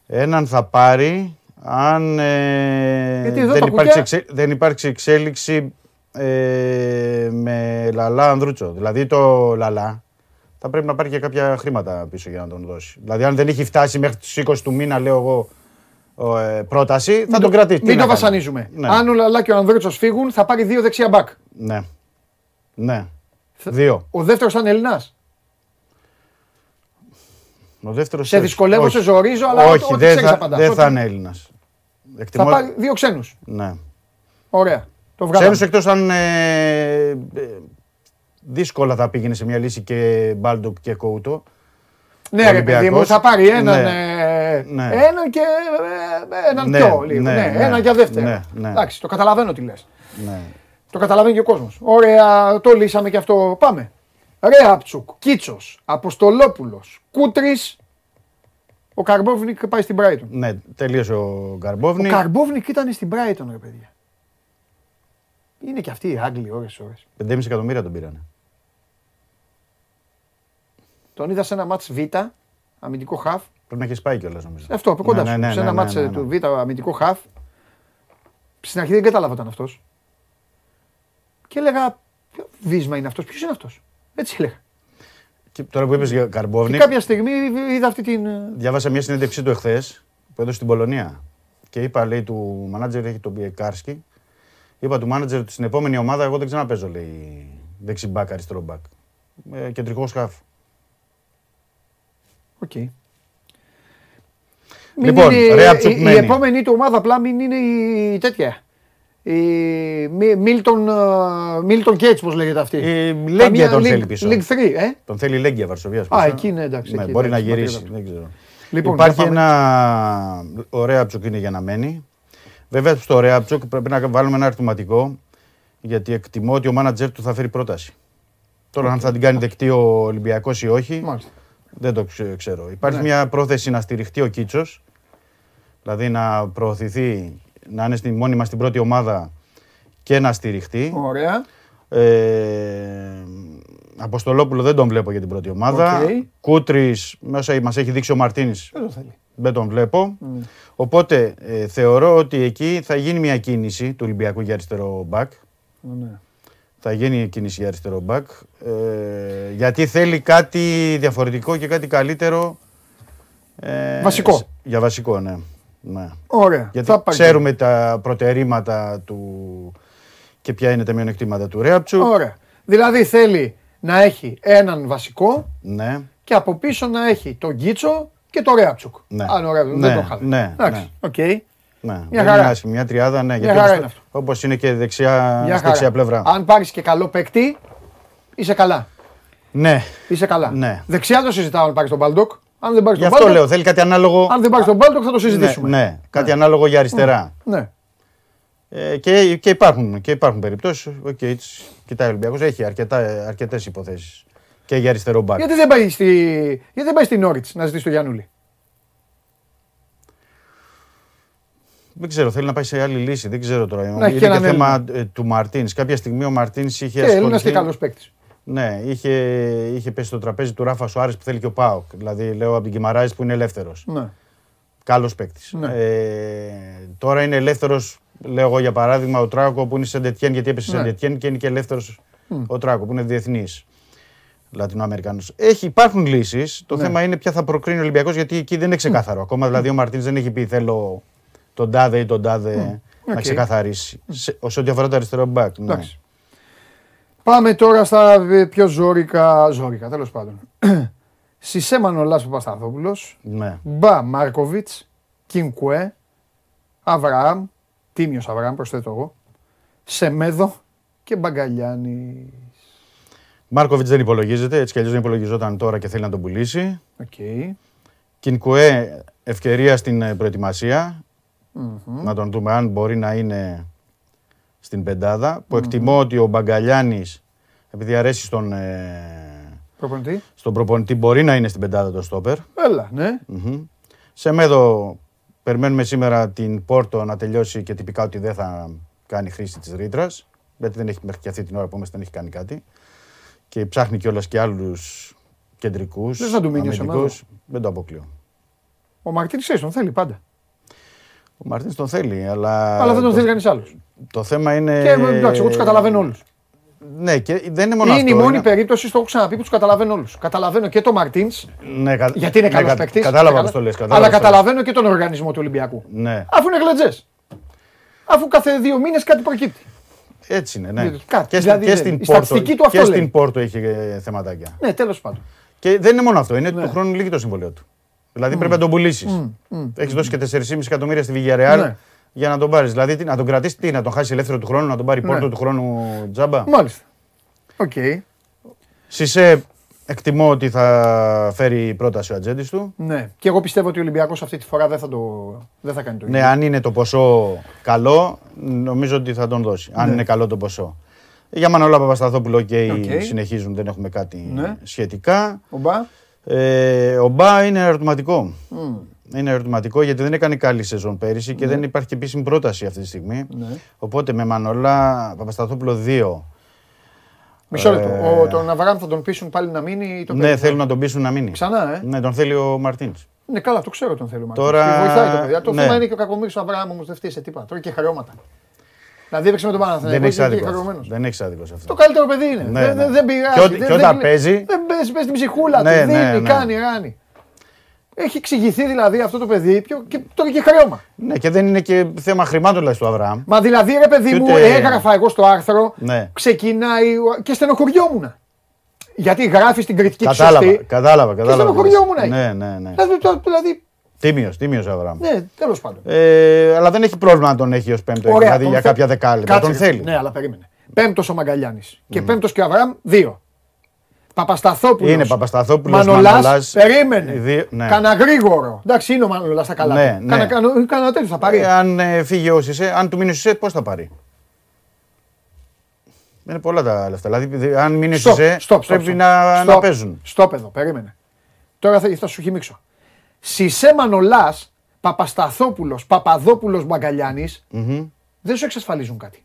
Έναν θα πάρει αν ε, Γιατί εδώ δεν, τα υπάρξει κουκιά- εξε- δεν υπάρξει εξέλιξη ε, με Λαλά Ανδρούτσο. Δηλαδή το Λαλά θα πρέπει να πάρει και κάποια χρήματα πίσω για να τον δώσει. Δηλαδή αν δεν έχει φτάσει μέχρι τους 20 του μήνα, λέω εγώ, ο, ε, πρόταση, θα τον κρατήσει. Τι Μην να το κάνει; βασανίζουμε. Ναι. Αν ο Λαλά και ο Ανδρούτσος φύγουν, θα πάρει δύο δεξιά μπακ. Ναι. Ναι. Δύο. Ο δεύτερος θα είναι Έλληνας. Ο δεύτερος Σε όχι. δυσκολεύω, Όχι. σε ζορίζω, αλλά Όχι, ό,τι δεν ξέρεις θα, απαντάς. δεν Ό,τι- θα είναι Έλληνας. Θα Εκτιμώ... πάρει δύο ξένους. Ναι. Ωραία. Το βγάλαμε. Ξένους εκτός αν ε, ε, δύσκολα θα πήγαινε σε μια λύση και Μπάλντοκ και Κόουτο. Ναι, ρε παιδί μου, Ολυμπιακός. θα πάρει έναν, Ναι. ε, Ναι. έναν και ε, έναν Ναι, πιο λίγο. ναι, Ναι, ναι. έναν για δεύτερο. Ναι, ναι. Εντάξει, το καταλαβαίνω τι λες. Ναι. Το καταλαβαίνει και ο κόσμος. Ωραία, το λύσαμε και αυτό. Πάμε. Ρέαπτσουκ, Κίτσος, Αποστολόπουλος, Κούτρης, ο Καρμπόβνικ πάει στην Brighton. ναι, τελείωσε ο Ο Γκαρμπόβνη. Καρμπόβνικ ήταν στην Brighton, ρε παιδιά. Είναι και αυτοί οι Άγγλοι ώρες ώρες. 5,5 εκατομμύρια τον πήρανε. Τον είδα σε ένα μάτς Β, αμυντικό χαφ. Πρέπει να έχεις πάει κιόλας νομίζω. Αυτό, από κοντά Ναι, σου. ναι, ναι, σε ένα ναι, μάτς ναι, ε, ναι. του Β, αμυντικό χαφ. Στην αρχή δεν κατάλαβα ήταν αυτός. Και έλεγα, ποιο βίσμα είναι αυτός, ποιος είναι αυτός; Έτσι έλεγα. Και τώρα που είπες για Και Γκαρμπόβνη, κάποια στιγμή είδα αυτή την... ε, διάβασα μια συνέντευξή του εχθές που έδωσε στην Πολωνία. Και είπα, λέει, του μάνατζερ έχει τον Πιεκάρσκι. Είπα του μάνατζερ ότι στην επόμενη ομάδα εγώ δεν ξαναπέζω, λέει, δεξιμπάκ, αριστερό μπακ. Ε, κεντρικό σκάφ. Οκ. Λοιπόν, Μην είναι- Ρέαπτσουκ η, η μένει. επόμενη του ομάδα απλά μην είναι η τέτοια. Η Μίλτον, Μίλτον Κέιτς, πώς λέγεται αυτή; Η Λέγκια Καμία τον League- θέλει πίσω. League 3, ε; Τον θέλει η Λέγκια Βαρσοβίας. Α, εκεί είναι, εντάξει, Ναι, εκεί, μπορεί να εντάξει, γυρίσει. πατρίδα του. Δεν ξέρω. Λοιπόν, Υπάρχει για πάμε. ένα ωραία ψουκ είναι για να μένει. Βέβαια στο Ρέαπτσοκ πρέπει να βάλουμε ένα ερωτηματικό γιατί εκτιμώ ότι ο μάνατζερ του θα φέρει πρόταση. Τώρα αν θα την κάνει δεκτή ο Ολυμπιακός ή όχι, Μάλιστα. δεν το ξε- ξέρω. Υπάρχει Ναι. μια πρόθεση να στηριχτεί ο Κίτσος, δηλαδή να προωθηθεί, να είναι στη, μόνιμα στην πρώτη ομάδα και να στηριχτεί. Ωραία. Ε, Αποστολόπουλο δεν τον βλέπω για την πρώτη ομάδα. Οκ. Κούτρης, μέσα μας έχει δείξει ο Μαρτίνς, Δεν το θέλει. δεν τον βλέπω. Ναι. Οπότε ε, θεωρώ ότι εκεί θα γίνει μια κίνηση του Ολυμπιακού για αριστερό μπακ. Ναι. Θα γίνει κίνηση για αριστερό μπακ. Ε, γιατί θέλει κάτι διαφορετικό και κάτι καλύτερο. ε, Βασικό. σ- Για βασικό, ναι. Ναι. Ωραία. Γιατί Θα πάρει. ξέρουμε τα προτερήματα του και ποια είναι τα μειονεκτήματα του Ρέαμπτσουκ. Ωραία. Δηλαδή θέλει να έχει έναν βασικό Ναι. και από πίσω να έχει τον Κίτσο και το Ρέαμπτσουκ. Ναι. Αν ωραία, δεν Ναι, το είχα. ναι, Εντάξει, ναι. οκ. Ναι, Μια δεν χαρά. είναι άσχημη. Μια τριάδα, ναι. γιατί χαρά όπως- είναι αυτό. Όπως είναι και δεξιά, Μια στη δεξιά χαρά. πλευρά. Αν πάρεις και καλό παίκτη, είσαι καλά. Ναι, Είσαι καλά. Ναι. Δεξιά το συζητάω αν πάρεις τον Μπάλντοκ. Αν δεν πάρεις γι' τον αυτό Μπάλντοκ, λέω. Θέλει κάτι ανάλογο. αν δεν πάρεις τον Μπάλντοκ θα το Ναι, συζητήσουμε. ναι, κάτι ανάλογο για αριστερά. Ναι. Ε, και, και, υπάρχουν, και υπάρχουν περιπτώσεις. Οκ, έτσι, κοιτάει ο Ολυμπιακός, έχει αρκετά, αρκετές υποθέσεις. Και για αριστερό μπακ. Γιατί δεν πάει στη, γιατί δεν πάει στη Νόριτς να ζητήσει το Γιάννουλη. Δεν ξέρω, θέλει να πάει σε άλλη λύση. Δεν ξέρω τώρα. έχει είναι και και έναν θέμα ε, του Μαρτίνς. Κάποια στιγμή ο Μαρτίνς είχε Και Έλληνας ασχοληθεί. και καλός παίκτης. Ναι, είχε, είχε πέσει στο τραπέζι του Ράφα Σουάρες που θέλει και ο Πάοκ. Δηλαδή, λέω από την Κιμαράης που είναι ελεύθερος. Ναι. Καλός παίκτης. Ναι. Ε, τώρα είναι ελεύθερος, λέω εγώ για παράδειγμα, ο Τράκο που είναι σε Σεντετιέν γιατί έπεσε σε Ναι. Σεντετιέν και είναι και ελεύθερος ο Τράκο που είναι διεθνής. Λατινοαμερικάνος. Έχει, υπάρχουν λύσεις. Το Ναι. θέμα είναι ποια θα προκρίνει ο Ολυμπιακός γιατί εκεί δεν είναι ξεκάθαρο. Ακόμα δηλαδή ο Μαρτίνς δεν έχει πει θέλω τον τάδε ή τον τάδε να Οκ. ξεκαθαρίσει. Σε, όσο ό,τι αφορά το αριστερό μπακ. Ναι. Εντάξει. Πάμε τώρα στα ε, πιο ζώρικα, ζώρικα τέλος πάντων. Σισέ Μανολάς Παπασταθόπουλος, ναι. Μπα Μάρκοβιτς, Κινκουέ, Αβραάμ, Τίμιος Αβραάμ προσθέτω εγώ, Σεμέδο και Μπαγκαλιάνης. Μάρκοβιτς δεν υπολογίζεται, έτσι κι αλλιώς δεν υπολογιζόταν τώρα και θέλει να τον πουλήσει. Οκ. Κινκουέ, ευκαιρία στην ε, προετοιμασια Να τον δούμε αν μπορεί να είναι στην πεντάδα. Που εκτιμώ ότι ο Μπαγκαλιάνης, επειδή αρέσει στον, ε, Προπονητή. στον προπονητή, μπορεί να είναι στην πεντάδα το στόπερ. Έλα, ναι. Μμμ. Σε μέδο, περιμένουμε σήμερα την Πόρτο να τελειώσει και τυπικά ότι δεν θα κάνει χρήση της ρήτρας. Γιατί δεν έχει μέχρι και αυτή την ώρα που είμαστε, δεν έχει κάνει κάτι. Και ψάχνει κιόλας και άλλους κεντρικούς. Δεν θα του μείνει ο Σεμέδο. Δεν το αποκλείω. Ο Μαρτίνης ξέρεις, τον θέλει πάντα. Ο Μαρτίν τον θέλει, αλλά. Αλλά δεν τον το, θέλει κανείς άλλος. Το θέμα είναι. Και εντάξει, εγώ τους καταλαβαίνω όλους. Ναι, και δεν είναι μόνο Είναι αυτό. η μόνη περίπτωση, το έχω ξαναπεί, που τους καταλαβαίνω όλους. Καταλαβαίνω και τον Μαρτίνς, Ναι, κα... γιατί είναι ναι, καλός κα- παίκτης. Κατάλαβα πώς το λες. Αλλά καταλαβαίνω και τον οργανισμό του Ολυμπιακού. Ναι, Αφού είναι γλετζέ. Αφού κάθε δύο μήνες κάτι προκύπτει. έτσι είναι. Ναι. Κάτι, και, δηλαδή, και δεν- στην η Πόρτο, στατιστική του αυτό και λέει. στην Πόρτο έχει ε, θεματάκια. Ναι, τέλος πάντων. Και δεν είναι μόνο αυτό. Είναι Ναι. του χρόνου λήγει το συμβόλαιό του. Δηλαδή πρέπει να τον πουλήσεις. Έχεις δώσει και 4,5 εκατομμύρια στη Villarreal Ναι. για να τον πάρεις. Δηλαδή τι, να τον κρατήσει, τι, να τον χάσει ελεύθερο του χρόνου, να τον πάρει η Ναι. Πόρτο του χρόνου τζάμπα. Μάλιστα. Οκ. Σισε εκτιμώ ότι θα φέρει πρόταση ο ατζέντης του. Ναι. Και εγώ πιστεύω ότι ο Ολυμπιακός αυτή τη φορά δεν θα, το... δεν θα κάνει το ίδιο. Ναι, αν είναι το ποσό καλό, νομίζω ότι θα τον δώσει. Αν Ναι. είναι καλό το ποσό. Για Μανώλα Παπασταθόπουλο, οκ, Οκ. συνεχίζουν, δεν έχουμε κάτι Ναι. σχετικά. Ο Μπα; Ε, ο Μπα είναι ερωτηματικό. Είναι ερωτηματικό γιατί δεν έκανε καλή σεζόν πέρυσι και δεν υπάρχει και επίσημη πρόταση αυτή τη στιγμή. Ναι. Οπότε με Μανώλα Παπασταθόπουλο 2. Μισό λεπτό. Ε, Ο, τον Αβραάμ θα τον πείσουν πάλι να μείνει ή το Ναι, παιδί; θέλουν να τον πείσουν να μείνει. Ξανά, ε; Ναι, τον θέλει ο Μαρτίνς. Ναι, καλά, το ξέρω τον θέλω. Μάρτιν. Τώρα- Και Βοηθάει το παιδί. Το ναι. θέμα είναι και ο κακομίρι του Αβραάμ όμως δεν φταίει σε τίποτα. Τώρα και χαριώματα. Δηλαδή έπαιξε με τον Παναθηναϊκό Δεν έχεις και είναι άδικος. αυτό. χαριωμένος. Δεν έχεις άδικος σε αυτό. Το καλύτερο παιδί είναι. Ναι, δεν, ναι. δεν, δεν πειράζει. Και ό,τι- δεν- και δεν όταν βλέ- παίζει- Δεν παίζει, παίζει την ψυχούλα Ναι, του. ναι, Δίνει, ναι. κάνει, ράνει. Έχει εξηγηθεί δηλαδή αυτό το παιδί πιο, και τώρα και χρέωμα. Ναι, και δεν είναι και θέμα χρημάτων δηλαδή του Αβραάμ. Μα δηλαδή ρε παιδί Και μου, ούτε- έγραφα εγώ στο άρθρο, Ναι. ξεκινάει ο- και στενοχωριόμουν. Γιατί γράφεις την κριτική τη Κατάλαβα, σωστή. κατάλαβα, κατάλαβα. στενοχωριόμουν, ε. Ναι, ναι, ναι. Δηλαδή, το- δηλαδή, Τίμιος, τίμιος ο Αβραάμ. ναι, τέλος πάντων. Ε, αλλά δεν έχει πρόβλημα να τον έχει ως πέμπτο, δηλαδή τον για θε- κάποια δεκάλεπτα. Κάτσε, Τον ρε. θέλει. Ναι, αλλά περίμενε. Πέμπτος ο Μαγκαλιάνης και πέμπτος και ο Αβραάμ, δύο. Παπασταθόπουλος. Είναι Παπασταθόπουλος, Μανολάς. Μανολάς. Περίμενε. Οι δύο- ναι. Κάνα γρήγορο. Εντάξει, είναι ο Μανολάς στα καλά. Ναι, του. ναι. Κάνα, κάνα, κάνα τέτοιο θα πάρει. Ε, αν ε, φύγει ο Σισε, αν του μείνει ο Σισε, πώς θα πάρει; Είναι πολλά τα λεφτά. Δηλαδή, δι- αν μείνει ο Στοπ, Σισε, στοπ, στοπ, πρέπει στοπ. να, να Στοπ. παίζουν. Στοπ εδώ, περίμενε. Τώρα θα, θα σου χυμίξω. Σισε Μανολάς, Παπασταθόπουλος, Παπαδόπουλος, Μπαγκαλιάνης, δεν σου εξασφαλίζουν κάτι.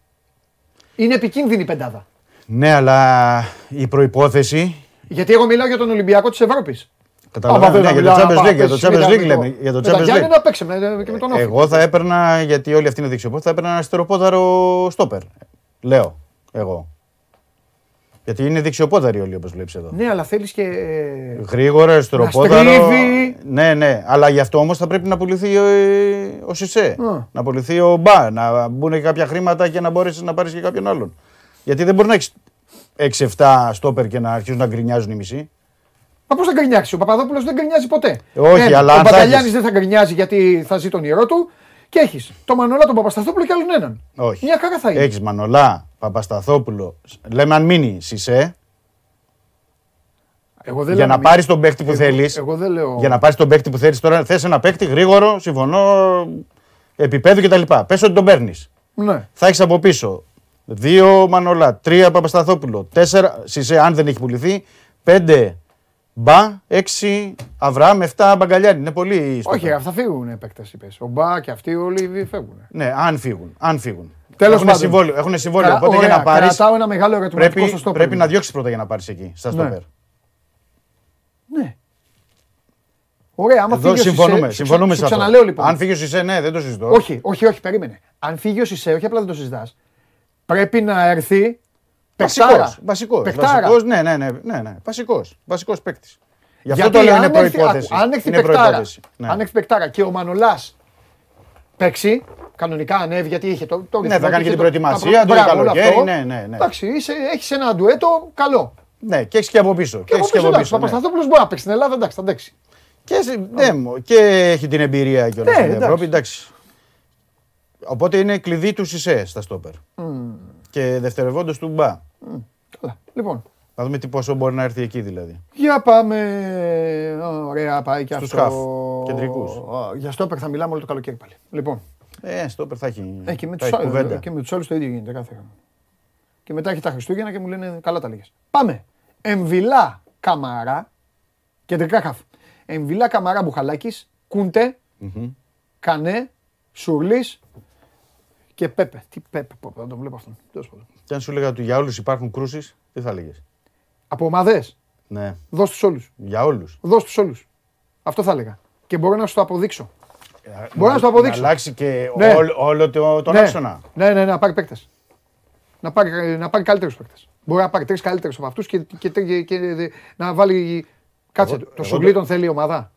Είναι επικίνδυνη η πεντάδα. Ναι, αλλά η προπόθεση. Γιατί εγώ μιλάω για τον Ολυμπιακό της Ευρώπης. Καταλαβαίνω, θες ναι, να για το μιλάω, Champions να League, για το παίξεις, Champions μην League τα- λέμε, για το με τα Champions Γιάννη League. να παίξει με- και με τον Όφη. Εγώ θα έπαιρνα, γιατί όλοι αυτοί είναι δεξιοπόδι, θα έπαιρνα ένα στεροπόδαρο στόπερ. Λέω, εγώ. Γιατί είναι δεξιοπόδαροι όλοι όπως βλέπεις εδώ. Ναι, αλλά θέλεις και... Γρήγορα, εστεροπόδαρο. στρίβει. Ναι, ναι. Αλλά γι' αυτό όμως θα πρέπει να πουληθεί ο, ε, ο Σισε. Α. Να πουληθεί ο Μπα. Να μπουν και κάποια χρήματα και να μπορέσεις να πάρεις και κάποιον άλλον. Γιατί δεν μπορεί να έχεις 6-7 στόπερ και να αρχίσουν να γκρινιάζουν οι μισοί. Μα πώς θα γκρινιάξει, ο Παπαδόπουλος δεν γκρινιάζει ποτέ. Όχι, αλλά Ο αν θα Μπαγκαλιάνης έχεις- δεν θα γκρινιάζει γιατί θα ζει τον ιερό του. Και έχεις το Μανολά, τον Παπασταθόπουλο και άλλον έναν. Όχι. Μια χαρά θα είναι. Έχεις Μανολά, Παπασταθόπουλο. Λέμε αν μείνεις Σισε. Εγώ δεν Για λέω να μην- πάρεις τον παίκτη που Εγώ- θέλεις. Εγώ δεν λέω. Για να πάρεις τον παίκτη που θέλεις τώρα, θες ένα παίκτη γρήγορο, συμφωνώ. Επίπεδου κτλ. Πες ότι τον παίρνεις. Ναι. θα έχεις από πίσω δύο Μανολά, τρία Παπασταθόπουλο, τέσσερα Σισε αν δεν έχει πουληθεί, πέντε Μπα, έξι Αβραάμ, εφτά Μπαγκαλιάνη. Είναι πολύ στο Όχι, θα φύγουν οι παίκτες, είπες. Ο Μπα και αυτοί όλοι φεύγουν. Ναι, αν φύγουν. Αν φύγουν. Τέλος έχουν πάντων. συμβόλαιο. Έχουν συμβόλαιο. Κα- Οπότε για ωραία, να πάρεις. Κρατάω ένα μεγάλο ερωτηματικό Πρέπει, στο στόπερ. πρέπει να διώξεις πρώτα για να πάρεις εκεί, στα Ναι. στόπερ. Ναι. Ωραία, άμα Εδώ φύγει ο Σισε- συμφωνούμε. σου συμφωνούμε ξα- σε σου αυτό. ξαναλέω λοιπόν. Αν φύγει ο Σισε, ναι, δεν το συζητώ. Όχι, όχι, όχι, περίμενε. Αν φύγει ο Σισε, όχι απλά δεν το συζητάς. Πρέπει να έρθει παιχτάρα. Βασικός, βασικός, Παιχτάρα. βασικός, ναι, ναι, ναι, ναι, ναι. Βασικός, βασικός παίκτης. Γι' αυτό Γιατί το λέω είναι αν έρθει- προϋπόθεση. άκου, Αν έρθει Είναι παιχτάρα, προϋπόθεση. Ναι. αν έρθει παιχτάρα και ο Μανολάς παίξει, κανονικά ανέβει γιατί είχε το, το Ναι, ρυθμό θα κάνει του, και είχε την το- προετοιμασία, τα το προ- μπράβο, όλο καλοκαίρι, αυτό. ναι, ναι, ναι. Εντάξει, είσαι, έχεις ένα ντουέτο καλό. Ναι, και έχεις και από πίσω. Και Και από έχει και πίσω, από εντάξει, ο πίσω. ναι. Παπασταθόπουλος μπορεί να παίξει στην Ελλάδα, εντάξει, θα αντέξει. Και, σε- ναι, μω- και έχει την εμπειρία και όλα Ναι, στην εντάξει. Ευρώπη, εντάξει. Οπότε είναι κλειδί του Σισε στα στόπερ. Και δευτερευόντως του Μπα. Καλά, λοιπόν. Να δούμε τι πόσο μπορεί να έρθει εκεί δηλαδή. Για πάμε. Ωραία, πάει και Στους αυτό. χαφ, κεντρικούς. Α, Για στόπερ θα μιλάμε όλο το καλοκαίρι πάλι. Λοιπόν, Ε, στόπερ θα έχει, ε, και, με θα τους, έχει άλλους, κουβέντα. ε, και με τους άλλους το ίδιο γίνεται κάθε χρόνο. Και μετά έχει τα Χριστούγεννα και μου λένε καλά τα λίγες. Πάμε. Εμβιλά Καμαρά, κεντρικά χαφ. Εμβιλά Καμαρά Μπουχαλάκης, Κούντε, Κανέ, Σουρλής και Πέπε. Τι Πέπε, πω, πω, να τον βλέπω αυτόν. Τέλος πάντων. Και αν σου έλεγα ότι για όλους υπάρχουν κρούσεις, τι θα έλεγες; Από ομάδες, Ναι, δώσ' τους όλους. για όλους. Δώσ' τους όλους. Αυτό θα έλεγα. Και μπορώ να σου το αποδείξω. Μπορώ να σου το αποδείξω. Να αλλάξει και Ναι. όλο, όλο το, τον ναι. άξονα. Ναι, ναι, ναι, να πάρει παίκτες. Να πάρει, να πάρει καλύτερους παίκτες. Μπορεί να πάρει τρεις καλύτερους από αυτούς και, και, και, και, να βάλει. Κάτσε, Εγώ- το εγώ Σουγκλί το- τον θέλει η ομάδα; Α,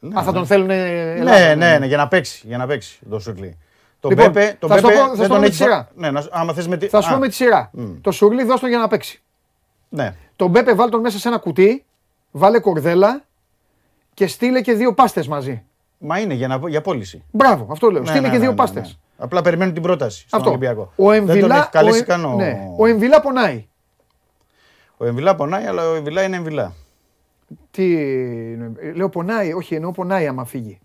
θα ναι. τον θέλουν Ναι, ναι, ναι, για να παίξει. Για να παίξει το Σουρλί. Το Λοιπόν, Πέπε, το θα σου το Πέπε πω- θα δεν σου το τον πω έχει με τη σειρά. Ναι, να, άμα θες με τη... Θα σου Α, πω με τη σειρά. Το Σουρλί δώσ' τον για να παίξει. Ναι. Τον Μπέπε βάλ τον μέσα σε ένα κουτί, βάλε κορδέλα και στείλε και δύο πάστες μαζί. Μα είναι για, να, για πώληση. Μπράβο, αυτό λέω. Ναι, στείλε ναι, και ναι, δύο ναι, πάστες. ναι. Απλά περιμένουν την πρόταση στον Αυτό. Ολυμπιακό. Ο δεν τον Εμβιλά, έχει καλέσει ο, Ε- καν ο... ναι, ο Εμβιλά πονάει. ο Εμβιλά πονάει, αλλά ο Εμβιλά είναι Εμβιλά. Τι, εννοεί- λέω πονάει, όχι εννοώ πονάει άμα φύγει.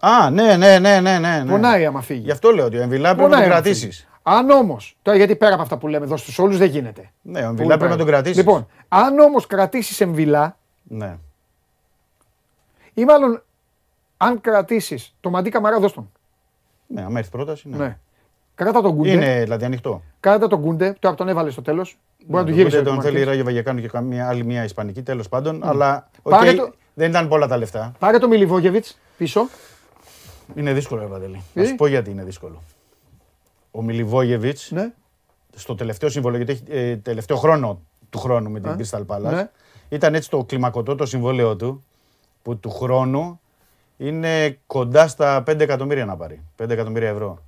Α, ναι, ναι, ναι, ναι, ναι. ναι. Πονάει άμα φύγει. Γι' αυτό λέω ότι ο Εμβιλά πρέπει να Πονάει τον άμα κρατήσεις. φύγει. Αν όμως, τώρα γιατί πέρα από αυτά που λέμε εδώ στους όλους δεν γίνεται. Ναι, ο Πολύ Εμβιλά πρέπει να τον πέρα. κρατήσεις. Λοιπόν, αν όμως κρατήσεις εμβυλά, Ναι. ή μάλλον αν κρατήσεις το Μαντί Καμαρά, δώσ' τον. Ναι, άμα έρθει πρόταση. Ναι. Ναι. Κράτα τον Κούντε. Είναι δηλαδή ανοιχτό. Κράτα τον Κούντε. Τώρα τον έβαλες στο τέλος. Μπορεί να του Ναι, γύρισε. οπότε το τον θέλει η Μαρτίνς. Ράγιο Βαγεκάνου και καμία άλλη μια Ισπανική τέλος πάντων. Αλλά οκ, Πάρε το- δεν ήταν πολλά τα λεφτά. Πάρε το Μιλιβόγεβιτς πίσω. Είναι δύσκολο, ρε Παντελή. Να Γιατί; σου πω γιατί είναι δύσκολο. Ο Μιλιβόγεβιτς Ναι. στο τελευταίο συμβόλαιο, γιατί έχει ε, τελευταίο χρόνο του χρόνου με την Α, Crystal Palace, ναι. ήταν έτσι το κλιμακωτό το συμβόλαιό του, που του χρόνου είναι κοντά στα 5 εκατομμύρια να πάρει. 5 εκατομμύρια ευρώ.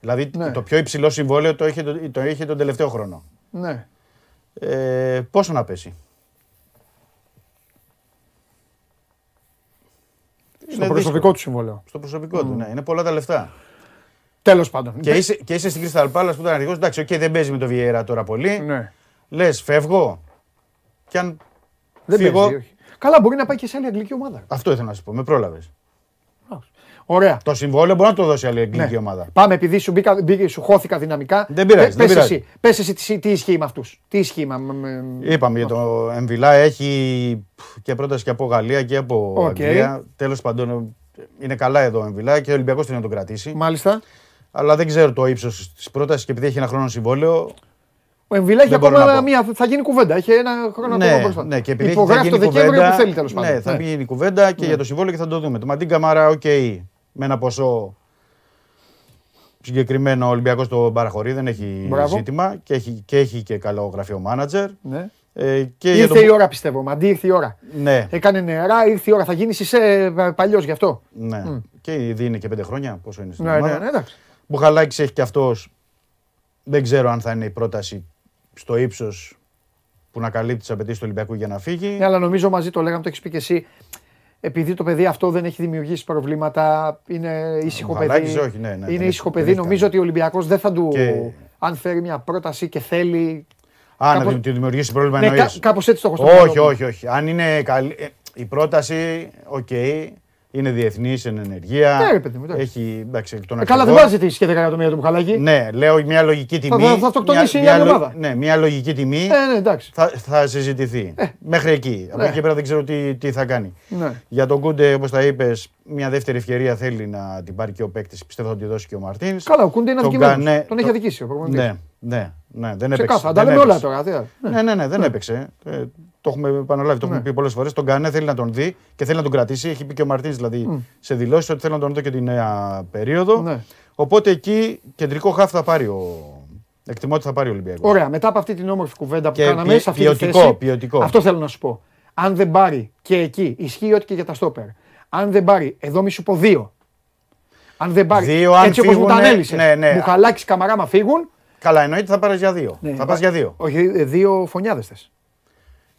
Δηλαδή Ναι. το πιο υψηλό συμβόλαιο το είχε, το, το είχε τον τελευταίο χρόνο. Ναι. Ε, πόσο να πέσει; Στο προσωπικό του συμβόλαιο. Στο προσωπικό του, ναι. Είναι πολλά τα λεφτά. Τέλος πάντων. Και είσαι, και είσαι στην Crystal Palace που ήταν αρχηγός, εντάξει, οκ, δεν παίζει με το Vieira τώρα πολύ. Ναι. Λες, φεύγω. Και αν Δεν φύγω. παίζει, όχι. Καλά, μπορεί να πάει και σε άλλη αγγλική ομάδα. Αυτό ήθελα να σου πω, με πρόλαβες. Ωραία. Το συμβόλαιο μπορεί να το δώσει άλλη αγγλική Ναι. ομάδα. Πάμε, επειδή σου, μπήκα, μπήκε, σου χώθηκα δυναμικά. Δεν πειράζει, Πε- δεν πες πειράζει. εσύ, πες εσύ τι, τι ισχύει με αυτούς. Τι ισχύει με. με- με- Είπαμε για το Εμβιλά έχει και πρόταση και από Γαλλία και από Οκ. Αγγλία. Τέλος πάντων, είναι καλά εδώ ο Εμβιλά και ο Ολυμπιακός θέλει να τον κρατήσει. Μάλιστα. Αλλά δεν ξέρω το ύψος της πρότασης και επειδή έχει ένα χρόνο συμβόλαιο. Ο Εμβιλά έχει Δεν μπορώ ακόμα να πω. μία. Θα γίνει κουβέντα. Έχει ένα χρόνο ακόμα Ναι, μπροστά. ναι, και επειδή θα Υπογράφει γίνει το Δεκέμβριο κουβέντα, που θέλει τέλος πάντων. Ναι, θα γίνει κουβέντα και για το συμβόλαιο και θα το δούμε. Το Μαντί Καμαρά, οκ. Με ένα ποσό συγκεκριμένο ο Ολυμπιακός το παραχωρεί, δεν έχει Μπράβο. ζήτημα και έχει, και έχει και καλό γραφείο μάνατζερ. Ναι. Ε, και για Ήρθε το- η ώρα πιστεύω. Μαντί ήρθε η ώρα. Ναι, Έκανε νερά, ήρθε η ώρα. Θα γίνεις σε παλιός γι' αυτό. ναι. Και ήδη είναι και πέντε χρόνια. Πόσο είναι στην Ναι, ομάδα. ναι, ναι, εντάξει. Μπουχαλάκης έχει και αυτός. Δεν ξέρω αν θα είναι η πρόταση στο ύψος που να καλύπτει τις απαιτήσεις του Ολυμπιακού για να φύγει. Ναι, αλλά νομίζω μαζί το λέγαμε, το έχεις πει και εσύ. Επειδή το παιδί αυτό δεν έχει δημιουργήσει προβλήματα, είναι ήσυχο Ο παιδί. Γαλάκης όχι, ναι, ναι, δεν είναι έχει- ήσυχο δεν παιδί. έχει Νομίζω κάνει. ότι ο Ολυμπιακός δεν θα του. Και- Αν φέρει μια πρόταση και θέλει. Α, να κάπως- του- του δημιουργήσει πρόβλημα Ναι, εννοείς. κα, κάπως έτσι το έχω στο μυαλό Όχι, μου. όχι, όχι. Αν είναι καλή. ε, Η πρόταση, οκ. Είναι διεθνής, είναι εν ενεργεία. Ναι, ρε παιδί μου, εντάξει. Έχει. Εντάξει, τον Ε, καλά, δεν ακριβό. βάζει τη και 10 εκατομμύρια του Μπουχαλάκη. Ναι, λέω μια λογική τιμή. θα αυτοκτονήσει μια, η άλλη μια, ομάδα. Ναι, μια λογική τιμή Ε, ναι, εντάξει. θα, θα συζητηθεί. Μέχρι εκεί. Από Ναι. εκεί και πέρα δεν ξέρω τι, τι θα κάνει. Ναι. Για τον Κούντε, όπως τα είπες, μια δεύτερη ευκαιρία θέλει να την πάρει και ο παίκτης. Πιστεύω θα τη δώσει και ο Μαρτίνς. Καλά, ο Κούντε είναι Τον αδικημένος. Κανε- Τον έχει το- αδικήσει ο προπονητής. Ναι, ναι, ναι, δεν έπαιξε. Ξεκάθαρα. Τα δεν λέμε όλα έπαιξε. τώρα. τι- Ναι, ναι, ναι, δεν έπαιξε. Ε, το έχουμε επαναλάβει, το έχουμε Ναι. πει πολλές φορές. Τον Κανέ θέλει να τον δει και θέλει να τον κρατήσει. Έχει πει και ο Μαρτίνς δηλαδή σε δηλώσεις ότι θέλει να τον δω και τη νέα περίοδο. Ναι. Οπότε εκεί κεντρικό χάφ θα πάρει ο. Εκτιμώ ότι θα πάρει ο Ολυμπιακός. Ωραία, μετά από αυτή την όμορφη κουβέντα που Και κάναμε ποιοι- σε αυτή τη ποιοτικό, θέση, ποιοτικό. Αυτό θέλω να σου πω. Αν δεν πάρει και εκεί, ισχύει ότι και για τα στόπερ. Αν δεν πάρει, εδώ μη σου πω δύο. Αν δεν πάρει, Δύο, αν έτσι όπως μου τα φύγουνε, ανέλησες, ναι, ναι. Μπουχαλάκης, Καμαράμα φύγουν. Καλά, εννοείται θα πάρεις για δύο. ναι, θα πας για δύο. Όχι, ε, δύο φωνιάδες θες.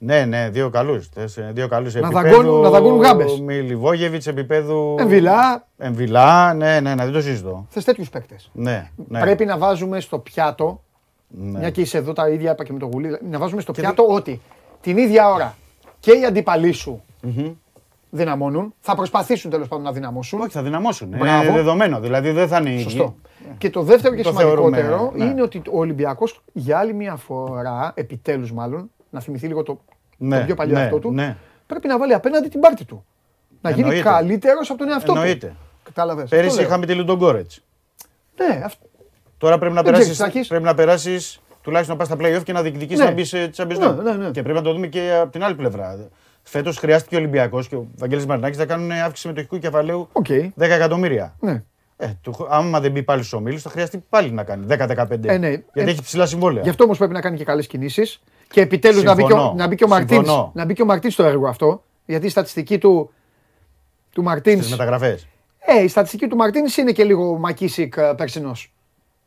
Ναι, ναι, δύο καλούς. Δύο καλούς Να επίπεδου. δαγκώνουν- να δαγκώνουν γάμπες. Μιλιβόγεβιτ επίπεδου. Εμβιλά, Εμβιλά, ναι, ναι, ναι, δεν το συζητώ. θες τέτοιους παίκτες. Ναι, ναι. Πρέπει να βάζουμε στο πιάτο, ναι. μια και είσαι εδώ τα ίδια είπα και με το γουλί, να βάζουμε στο πιάτο ότι την ίδια ώρα και οι αντίπαλοι σου δυναμώνουν, θα προσπαθήσουν τέλος πάντων να δυναμώσουν. Όχι, θα δυναμώσουν. Μπράβο. Είναι δεδομένο. Δηλαδή δεν θα είναι. Σωστό. Και το δεύτερο και Το σημαντικότερο θεωρούμε, ναι. είναι ότι ο Ολυμπιακός για άλλη μια φορά, επιτέλους μάλλον, να θυμηθεί λίγο το, Ναι, το πιο παλιό ναι, αυτό του, ναι. πρέπει να βάλει απέναντι την πάρτη του. Να γίνει Εννοείται. καλύτερος από τον εαυτό Εννοείται. του. Κατάλαβε. Πέρυσι είχαμε τη Λουντογκόρετς. Ναι, αυτό. Τώρα πρέπει να Δεν περάσει. ξέρεις, Τάκης. Πρέπει να περάσεις τουλάχιστον να πας στα playoff και να διεκδικήσεις Ναι. να μπεις σε Champions Ναι, League. ναι, ναι. Και πρέπει να το δούμε και από την άλλη πλευρά. Φέτος χρειάστηκε ο Ολυμπιακός και ο Βαγγέλης Μαρινάκης να κάνουν αύξηση μετοχικού κεφαλαίου Οκ. 10 εκατομμύρια. Ναι. Ε, του, άμα δεν μπει πάλι στους ομίλους, θα χρειαστεί πάλι να κάνει 10-15. Ε, ναι. Γιατί Ε, έχει ψηλά συμβόλαια. Γι' αυτό όμως πρέπει να κάνει και καλές κινήσεις. Και επιτέλους να, μπει και ο- Συμφωνώ. να μπει και ο Μαρτίνς. Συμφωνώ. Να μπει και ο Μαρτίνς στο έργο αυτό. Γιατί η στατιστική του, του Μαρτίν. Στις μεταγραφές. Ε, η στατιστική του Μαρτίνς είναι και λίγο Μακίσικ περσινός.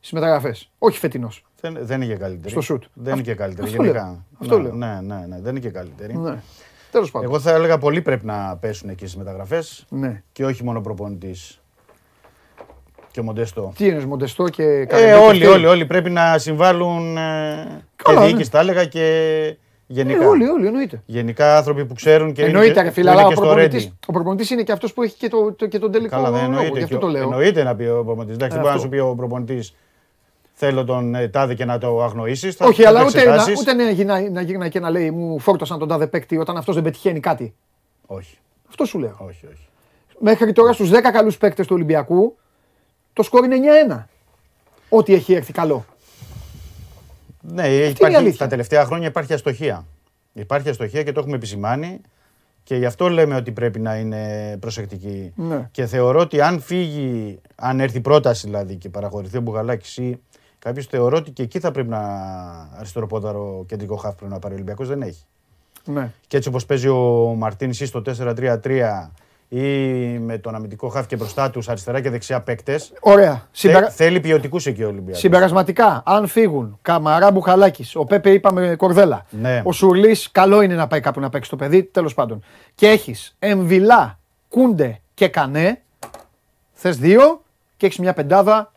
Στις μεταγραφές. Όχι φετινός. Δεν, δεν είναι και καλύτερη. Στο σουτ. Δεν είναι και καλύτερη. αυτό γενικά. λέω. Αυτό ναι, λέω. Ναι, ναι, ναι, δεν είναι και καλύτερη. Ναι. Τέλος πάντων. Εγώ θα έλεγα πολλοί πρέπει να πέσουν εκεί στις μεταγραφές Ναι. και όχι μόνο προπονητής και ο Μοντεστό. Τι είναι, Μοντεστό και Ε, Καρεμπέ όλοι, και αυτοί; όλοι, όλοι πρέπει να συμβάλλουν ε, Καλά, και ναι. διοίκηση, τα έλεγα και γενικά. Ε, όλοι, όλοι, εννοείται. Γενικά άνθρωποι που ξέρουν και είναι Εννοείται, και- ρε που φίλε, είναι αλλά ο και στο προπονητής, ready. ο προπονητής είναι και αυτός που έχει και, το, το- και τον τελικό Καλά, δεν λόγο, εννοείται. γι' αυτό και το ο- λέω. Εννοείται να πει ο προπονητής. Εντάξει, δεν μπορεί να αυτό. σου πει ο προπονητής θέλω τον ε, τάδε και να το αγνοήσεις. Όχι, αλλά ούτε, να, ούτε να, γυρνάει, να γυρνάει και να λέει μου φόρτωσαν τον τάδε παίκτη όταν αυτός δεν πετυχαίνει κάτι. Όχι, Αυτό σου λέω. όχι, όχι. Μέχρι τώρα στους 10 καλούς παίκτες του Ολυμπιακού το σκορ είναι 9-1. Ό,τι έχει έρθει καλό. Ναι, η υπάρχει, αλήθεια. τα τελευταία χρόνια υπάρχει αστοχία. Υπάρχει αστοχία και το έχουμε επισημάνει και γι' αυτό λέμε ότι πρέπει να είναι προσεκτικοί. Ναι. Και θεωρώ ότι αν φύγει, αν έρθει πρόταση δηλαδή και παραχωρηθεί ο Μπουγαλάκης ή κάποιος, θεωρώ ότι και εκεί θα πρέπει να αριστεροπόδαρο κεντρικό χάφ πρέπει να πάρει ο Ολυμπιακός, δεν έχει. Ναι. Και έτσι όπως παίζει ο Μαρτίνης ή στο 4-3-3 ή με τον αμυντικό χάφ και μπροστά τους αριστερά και δεξιά παίκτες, Ωραία. Συμπερα... θέλει ποιοτικούς εκεί ο Ολυμπιακός. Συμπερασματικά, αν φύγουν Καμαρά Μπουχαλάκης, ο Πέπε είπαμε Κορδέλα, Ναι. ο Σουρλής, καλό είναι να πάει κάπου να παίξει το παιδί, τέλος πάντων. Και έχεις Εμβιλά, Κούντε και Κανέ, θες δύο και έχεις μια πεντάδα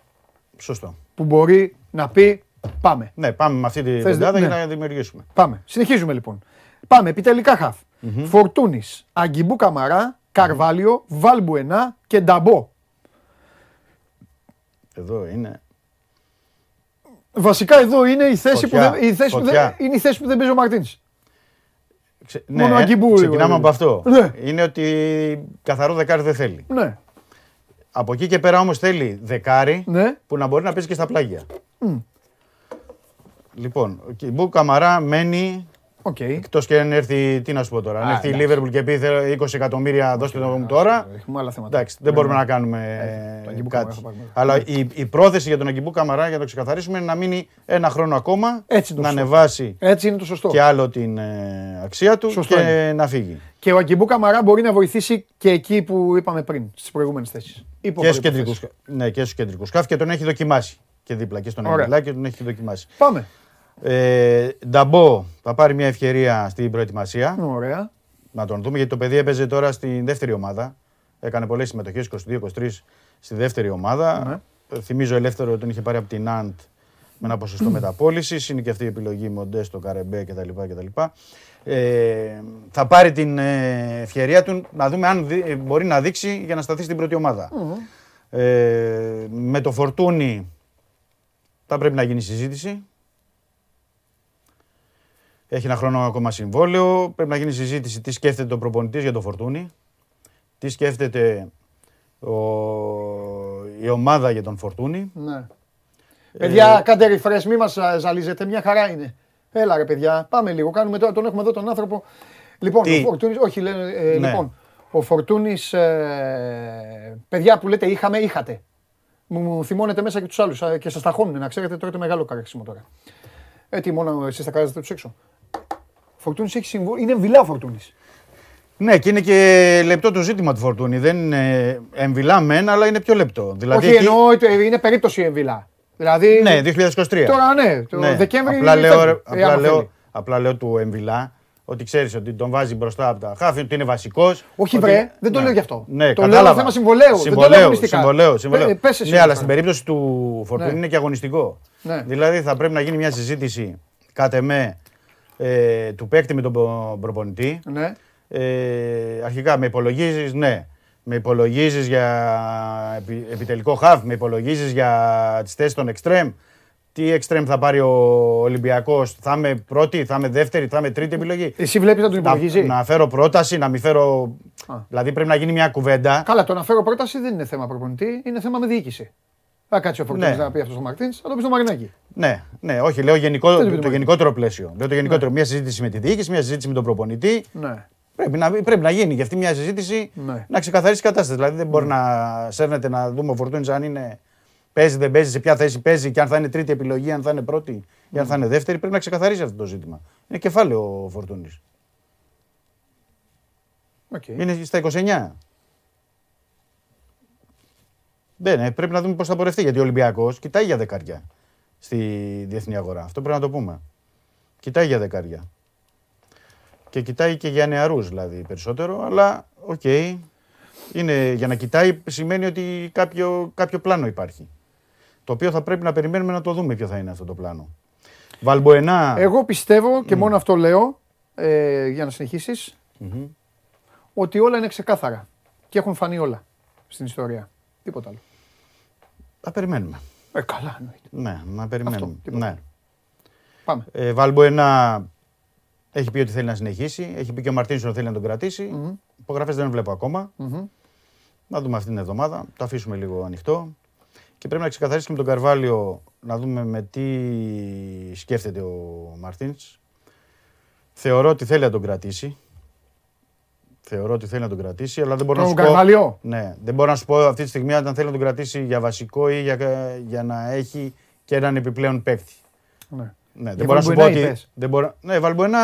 Σωστό. που μπορεί να πει πάμε. Ναι, πάμε με αυτή τη Θες, πεντάδα ναι. για να δημιουργήσουμε. Πάμε. Συνεχίζουμε λοιπόν. Πάμε, επιτελικά χαφ. Φορτούνης, Αγκιμπού Καμαρά, Καρβάλιο, Βάλμπουενά και Νταμπό. Εδώ είναι. Βασικά εδώ είναι η θέση, που Φωτιά, δεν, η θέση, που δεν, φωτιά. είναι η θέση που δεν παίζει ο Μαρτίνς. Ξε... Μόνο ναι, Αγκιμπού, ξεκινάμε ε, από αυτό. ναι. Είναι ότι καθαρό δεκάρι δεν θέλει. Ναι, Από εκεί και πέρα όμως θέλει δεκάρι ναι. που να μπορεί να παίζει και στα πλάγια. Λοιπόν, ο Αγκιμπού Καμαρά μένει Οκ. εκτός και αν έρθει. Τι να σου πω τώρα. Αν Α, έρθει η εντάξει. Liverpool και πει θέλω 20 εκατομμύρια, δώστε το μου τώρα. Έχουμε άλλα θέματα. Εντάξει, δεν μπορούμε να κάνουμε Ε, τον Αγκιμπού κάτι. Καμαρά θα πάρουμε. Αλλά η, η πρόθεση για τον Αγκιμπού Καμαρά, για να το ξεκαθαρίσουμε, είναι να μείνει ένα χρόνο ακόμα, Έτσι το να σωστό. ανεβάσει Έτσι είναι το σωστό. και άλλο την ε, αξία του Σωστό και είναι. να φύγει. Και ο Αγκιμπού Καμαρά μπορεί να βοηθήσει και εκεί που είπαμε πριν, στις προηγούμενες θέσεις. Και στους κεντρικούς ναι, και στους κεντρικούς χαφ και τον έχει δοκιμάσει και δίπλα και στον Ωραία. Αγγελά και τον έχει δοκιμάσει. Πάμε. Ε, Νταμπό θα πάρει μια ευκαιρία στην προετοιμασία. Ωραία. Να τον δούμε γιατί το παιδί έπαιζε τώρα στη δεύτερη ομάδα. Έκανε πολλές συμμετοχές, 22-23 στη δεύτερη ομάδα. Ναι. Ε, Θυμίζω ελεύθερο τον είχε πάρει από την Αντ με ένα ποσοστό μεταπώληση. Είναι και αυτή η επιλογή Μοντέστο, Καρεμπέ κτλ. κτλ. Ε, θα πάρει την ε, ευκαιρία του να δούμε αν δει- ε, μπορεί να δείξει για να σταθεί στην πρώτη ομάδα. Ε, με το φορτούνι θα πρέπει να γίνει συζήτηση. Έχει ένα χρόνο ακόμα συμβόλαιο. Πρέπει να γίνει συζήτηση τι σκέφτεται ο προπονητής για το φορτούνι. Τι σκέφτεται ο... η ομάδα για τον φορτούνι. Ναι. Ε, Παιδιά, κάντε refresh, μη μας α, ζαλίζετε, μια χαρά είναι. Έλα ρε παιδιά, πάμε λίγο, κάνουμε τώρα, τον έχουμε εδώ τον άνθρωπο. Λοιπόν, Τι; ο Φορτούνης, όχι, λένε, ε, Ναι. λοιπόν, ο Φορτούνης, ε, παιδιά που λέτε είχαμε, είχατε. Μου, μου θυμώνετε μέσα και τους άλλους α, και σας ταχώνουν, να ξέρετε, τρώτε μεγάλο καράξιμο τώρα. Ε, τι, μόνο εσείς θα κάνετε τους έξω. Ο Φορτούνης έχει συμβόλαιο, είναι εμβυλά ο Φορτούνης. Ναι, και είναι και λεπτό το ζήτημα του φορτούνι. Δεν είναι εμβυλά μεν, αλλά είναι πιο λεπτό. Δηλαδή όχι, εκεί- εννοώ, ε, είναι περίπτωση εμβυλά. Δηλαδή, Ναι, 2023. τώρα ναι, το Ναι. Δεκέμβρη απλά λέω, φεύγει, ρε- ε, απλά, άμα λέω, θέλει. απλά λέω του Εμβιλά ότι ξέρεις ότι τον βάζει μπροστά από τα χάφη, ότι είναι βασικός. Όχι, βρε, δεν το λέω γι' αυτό. Ναι, Το λέω κατάλαβα. θέμα συμβολέου, δεν το λέω Συμβολέου, αγωνιστικά. συμβολέου, συμβολέου. Πε- πες εσύ ναι, αλλά τώρα. στην περίπτωση του Φορτούνη Ναι. είναι και αγωνιστικό. Ναι. Δηλαδή θα πρέπει να γίνει μια συζήτηση κατ' εμέ ε, του παίκτη με τον προ- προπονητή. Ναι. Ε, αρχικά με υπολογίζεις, ναι. Με υπολογίζεις για επι- επιτελικό χαφ, με υπολογίζεις για τις θέσεις των εξτρέμ. Τι εξτρέμ θα πάρει ο Ολυμπιακός, θα είμαι πρώτη, θα είμαι δεύτερη, θα είμαι τρίτη επιλογή. Εσύ βλέπεις να τον Να, υπολογίζει; να φέρω πρόταση, να μην φέρω. Α. Δηλαδή πρέπει να γίνει μια κουβέντα. Καλά, το να φέρω πρόταση δεν είναι θέμα προπονητή, είναι θέμα με διοίκηση. Θα κάτσει ο Φορτούνη Ναι. να πει αυτός ο Μαρτίνς, θα το πει στο Μαρινάκι. Ναι, ναι, όχι, λέω γενικό, Δεν το, το γενικότερο πλαίσιο. Λέω το γενικότερο. Μια συζήτηση με τη διοίκηση, μια συζήτηση με τον προπονητή. Ναι. Πρέπει να, πρέπει να γίνει και αυτή μια συζήτηση Ναι. να ξεκαθαρίσει η κατάσταση. Δηλαδή δεν μπορεί να σέρνεται να δούμε ο Φορτούνης αν είναι. Παίζει, δεν παίζει, σε ποια θέση παίζει και αν θα είναι τρίτη επιλογή, αν θα είναι πρώτη ή αν θα είναι δεύτερη. Πρέπει να ξεκαθαρίσει αυτό το ζήτημα. Είναι κεφάλαιο ο Φορτούνης. Οκ. Είναι στα 29. Δεν, ναι, πρέπει να δούμε πώς θα πορευτεί. Γιατί ο Ολυμπιακός κοιτάει για δεκάρια στη διεθνή αγορά. Αυτό πρέπει να το πούμε. Κοιτάει για δεκάρια. Και κοιτάει και για νεαρούς δηλαδή περισσότερο, αλλά οκ. Είναι, για να κοιτάει σημαίνει ότι κάποιο, κάποιο πλάνο υπάρχει. Το οποίο θα πρέπει να περιμένουμε να το δούμε ποιο θα είναι αυτό το πλάνο. Βαλμποενά. Εγώ πιστεύω και μόνο αυτό λέω ε, για να συνεχίσεις ότι όλα είναι ξεκάθαρα και έχουν φανεί όλα στην ιστορία. Τίποτα άλλο. Θα περιμένουμε. Ε, καλά εννοείται. Ναι, να περιμένουμε. τίποτα ναι. άλλο. Πάμε. Ε, Βαλμποενά έχει πει ότι θέλει να συνεχίσει. Έχει πει και ο Μαρτίνσον ότι θέλει να τον κρατήσει. Μμμ. Υπογραφές δεν βλέπω ακόμα. Μμμ. Να δούμε αυτή την εβδομάδα. Το αφήσουμε λίγο ανοιχτό. Και πρέπει να ξεκαθαρίσει και με τον Καρβάλιο να δούμε με τι σκέφτεται ο Μαρτίνς. Θεωρώ ότι θέλει να τον κρατήσει. Θεωρώ ότι θέλει να τον κρατήσει, αλλά δεν μπορώ να Τον σου πω. Καρβαλιό. Ναι, δεν μπορώ να σου πω αυτή τη στιγμή αν θέλει να τον κρατήσει για βασικό ή για, για να έχει και έναν επιπλέον παίκτη. Ναι. Ναι, Για δεν μπορώ να σου πω Βαλμποενά ότι. είπες. Δεν μπορώ... Ναι, Βαλμποενά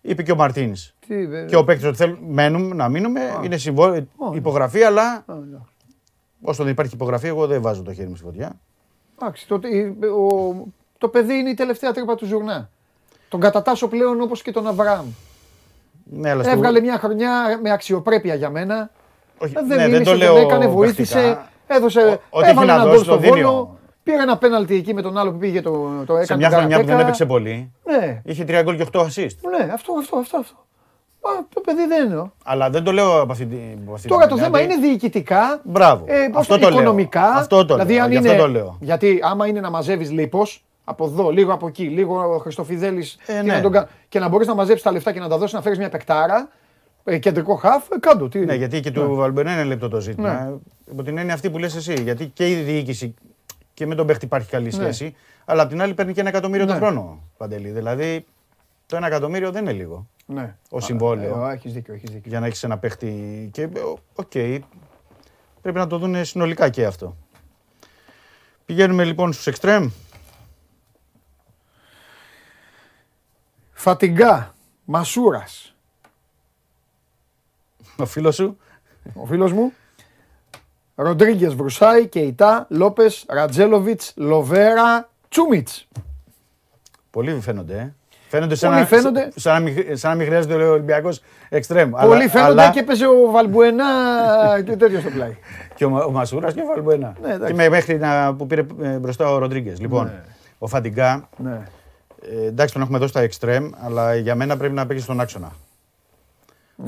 είπε και ο Μαρτίν. Τι, ε, Και ο παίκτης ότι θέλουν μένουμε, να μείνουμε. Είναι συμβόλαιο, υπογραφή, αλλά α, ναι. όσο δεν υπάρχει υπογραφή, εγώ δεν βάζω το χέρι μου στη φωτιά. Εντάξει, το, η- ο- το παιδί είναι η τελευταία τρύπα του ζουρνά. Τον κατατάσσω πλέον όπως και τον Αβραάμ. Ναι, αλλά στο- Έβγαλε μια χρονιά με αξιοπρέπεια για μένα. Όχι, Ε, ναι, Δεν δεν μίλησε, το δεν λέω έκανε, βοήθησε. παιχτικά. Έδωσε, Ό- ό,τι έχει έβαλε να ένα γκολ δώσει στο το δίνει. Βόλο. Πήρε ένα πέναλτι εκεί με τον άλλο που πήγε το, το έκανε. Σε μια τον χρονιά που δεν Καρατέκα. έπαιξε πολύ, Ναι, είχε 3 γκολ και 8 assist. ναι, αυτό, αυτό, αυτό. αυτό. Μα, το παιδί δεν είναι. Αλλά δεν το λέω από αυτή την. από αυτή Τώρα την το θέμα έννοια. είναι διοικητικά. Μπράβο. Ε, πώς Αυτό το, το λέω. οικονομικά. Αυτό το δηλαδή, λέω. αν Γι' είναι, αυτό το λέω. Γιατί άμα είναι να μαζεύεις λίπος από εδώ, λίγο από εκεί, λίγο ο Χριστοφιδέλης Ε, και, ναι. να τον κα- και να μπορείς να μαζέψεις τα λεφτά και να τα δώσεις να φέρεις μια πεκτάρα, ε, κεντρικό χαφ, ε, κάντο. Τι, Ναι, γιατί και του Βαλμπερνέ είναι λεπτό το ζήτημα. Ναι. Από την έννοια αυτή που λες εσύ. Γιατί και η διοίκηση και με τον παίχτη υπάρχει καλή σχέση. Αλλά απ' την άλλη παίρνει και ένα εκατομμύριο Ναι. το χρόνο. Παντελή. Δηλαδή το ένα εκατομμύριο δεν είναι λίγο. ναι. Ο συμβόλαιο. Ε, έχεις δίκιο, έχεις δίκιο. για να έχεις ένα παίχτη. Και ε, οκ. πρέπει να το δουν συνολικά και αυτό. Πηγαίνουμε λοιπόν στους εξτρέμ. Φαντιγκά, Μασούρας, Ο φίλος σου. ο φίλος μου. Ροντρίγκες Βρουσάη, Κεϊτά, Λόπες, Ρατζέλοβιτς, Λοβέρα, Τσούμιτς. Πολλοί φαίνονται. Ε. Φαίνονται σαν, Πολλοί να, φαίνονται. σαν, να μην, σαν να μην χρειάζεται ο Ολυμπιακός εξτρέμ. Πολλοί φαίνονται και έπαιζε ο Βαλμπουενά και τέτοιο στο πλάι. Και ο, ο Μασούρας και ο Βαλμπουένα. Ναι, εντάξει. και με, μέχρι να, που πήρε ε, μπροστά ο Ροντρίγκες. Λοιπόν, ο Φαντιγκά, Ναι. Ε, εντάξει τον έχουμε δώσει στα εξτρέμ, αλλά για μένα πρέπει να παίξει στον άξονα.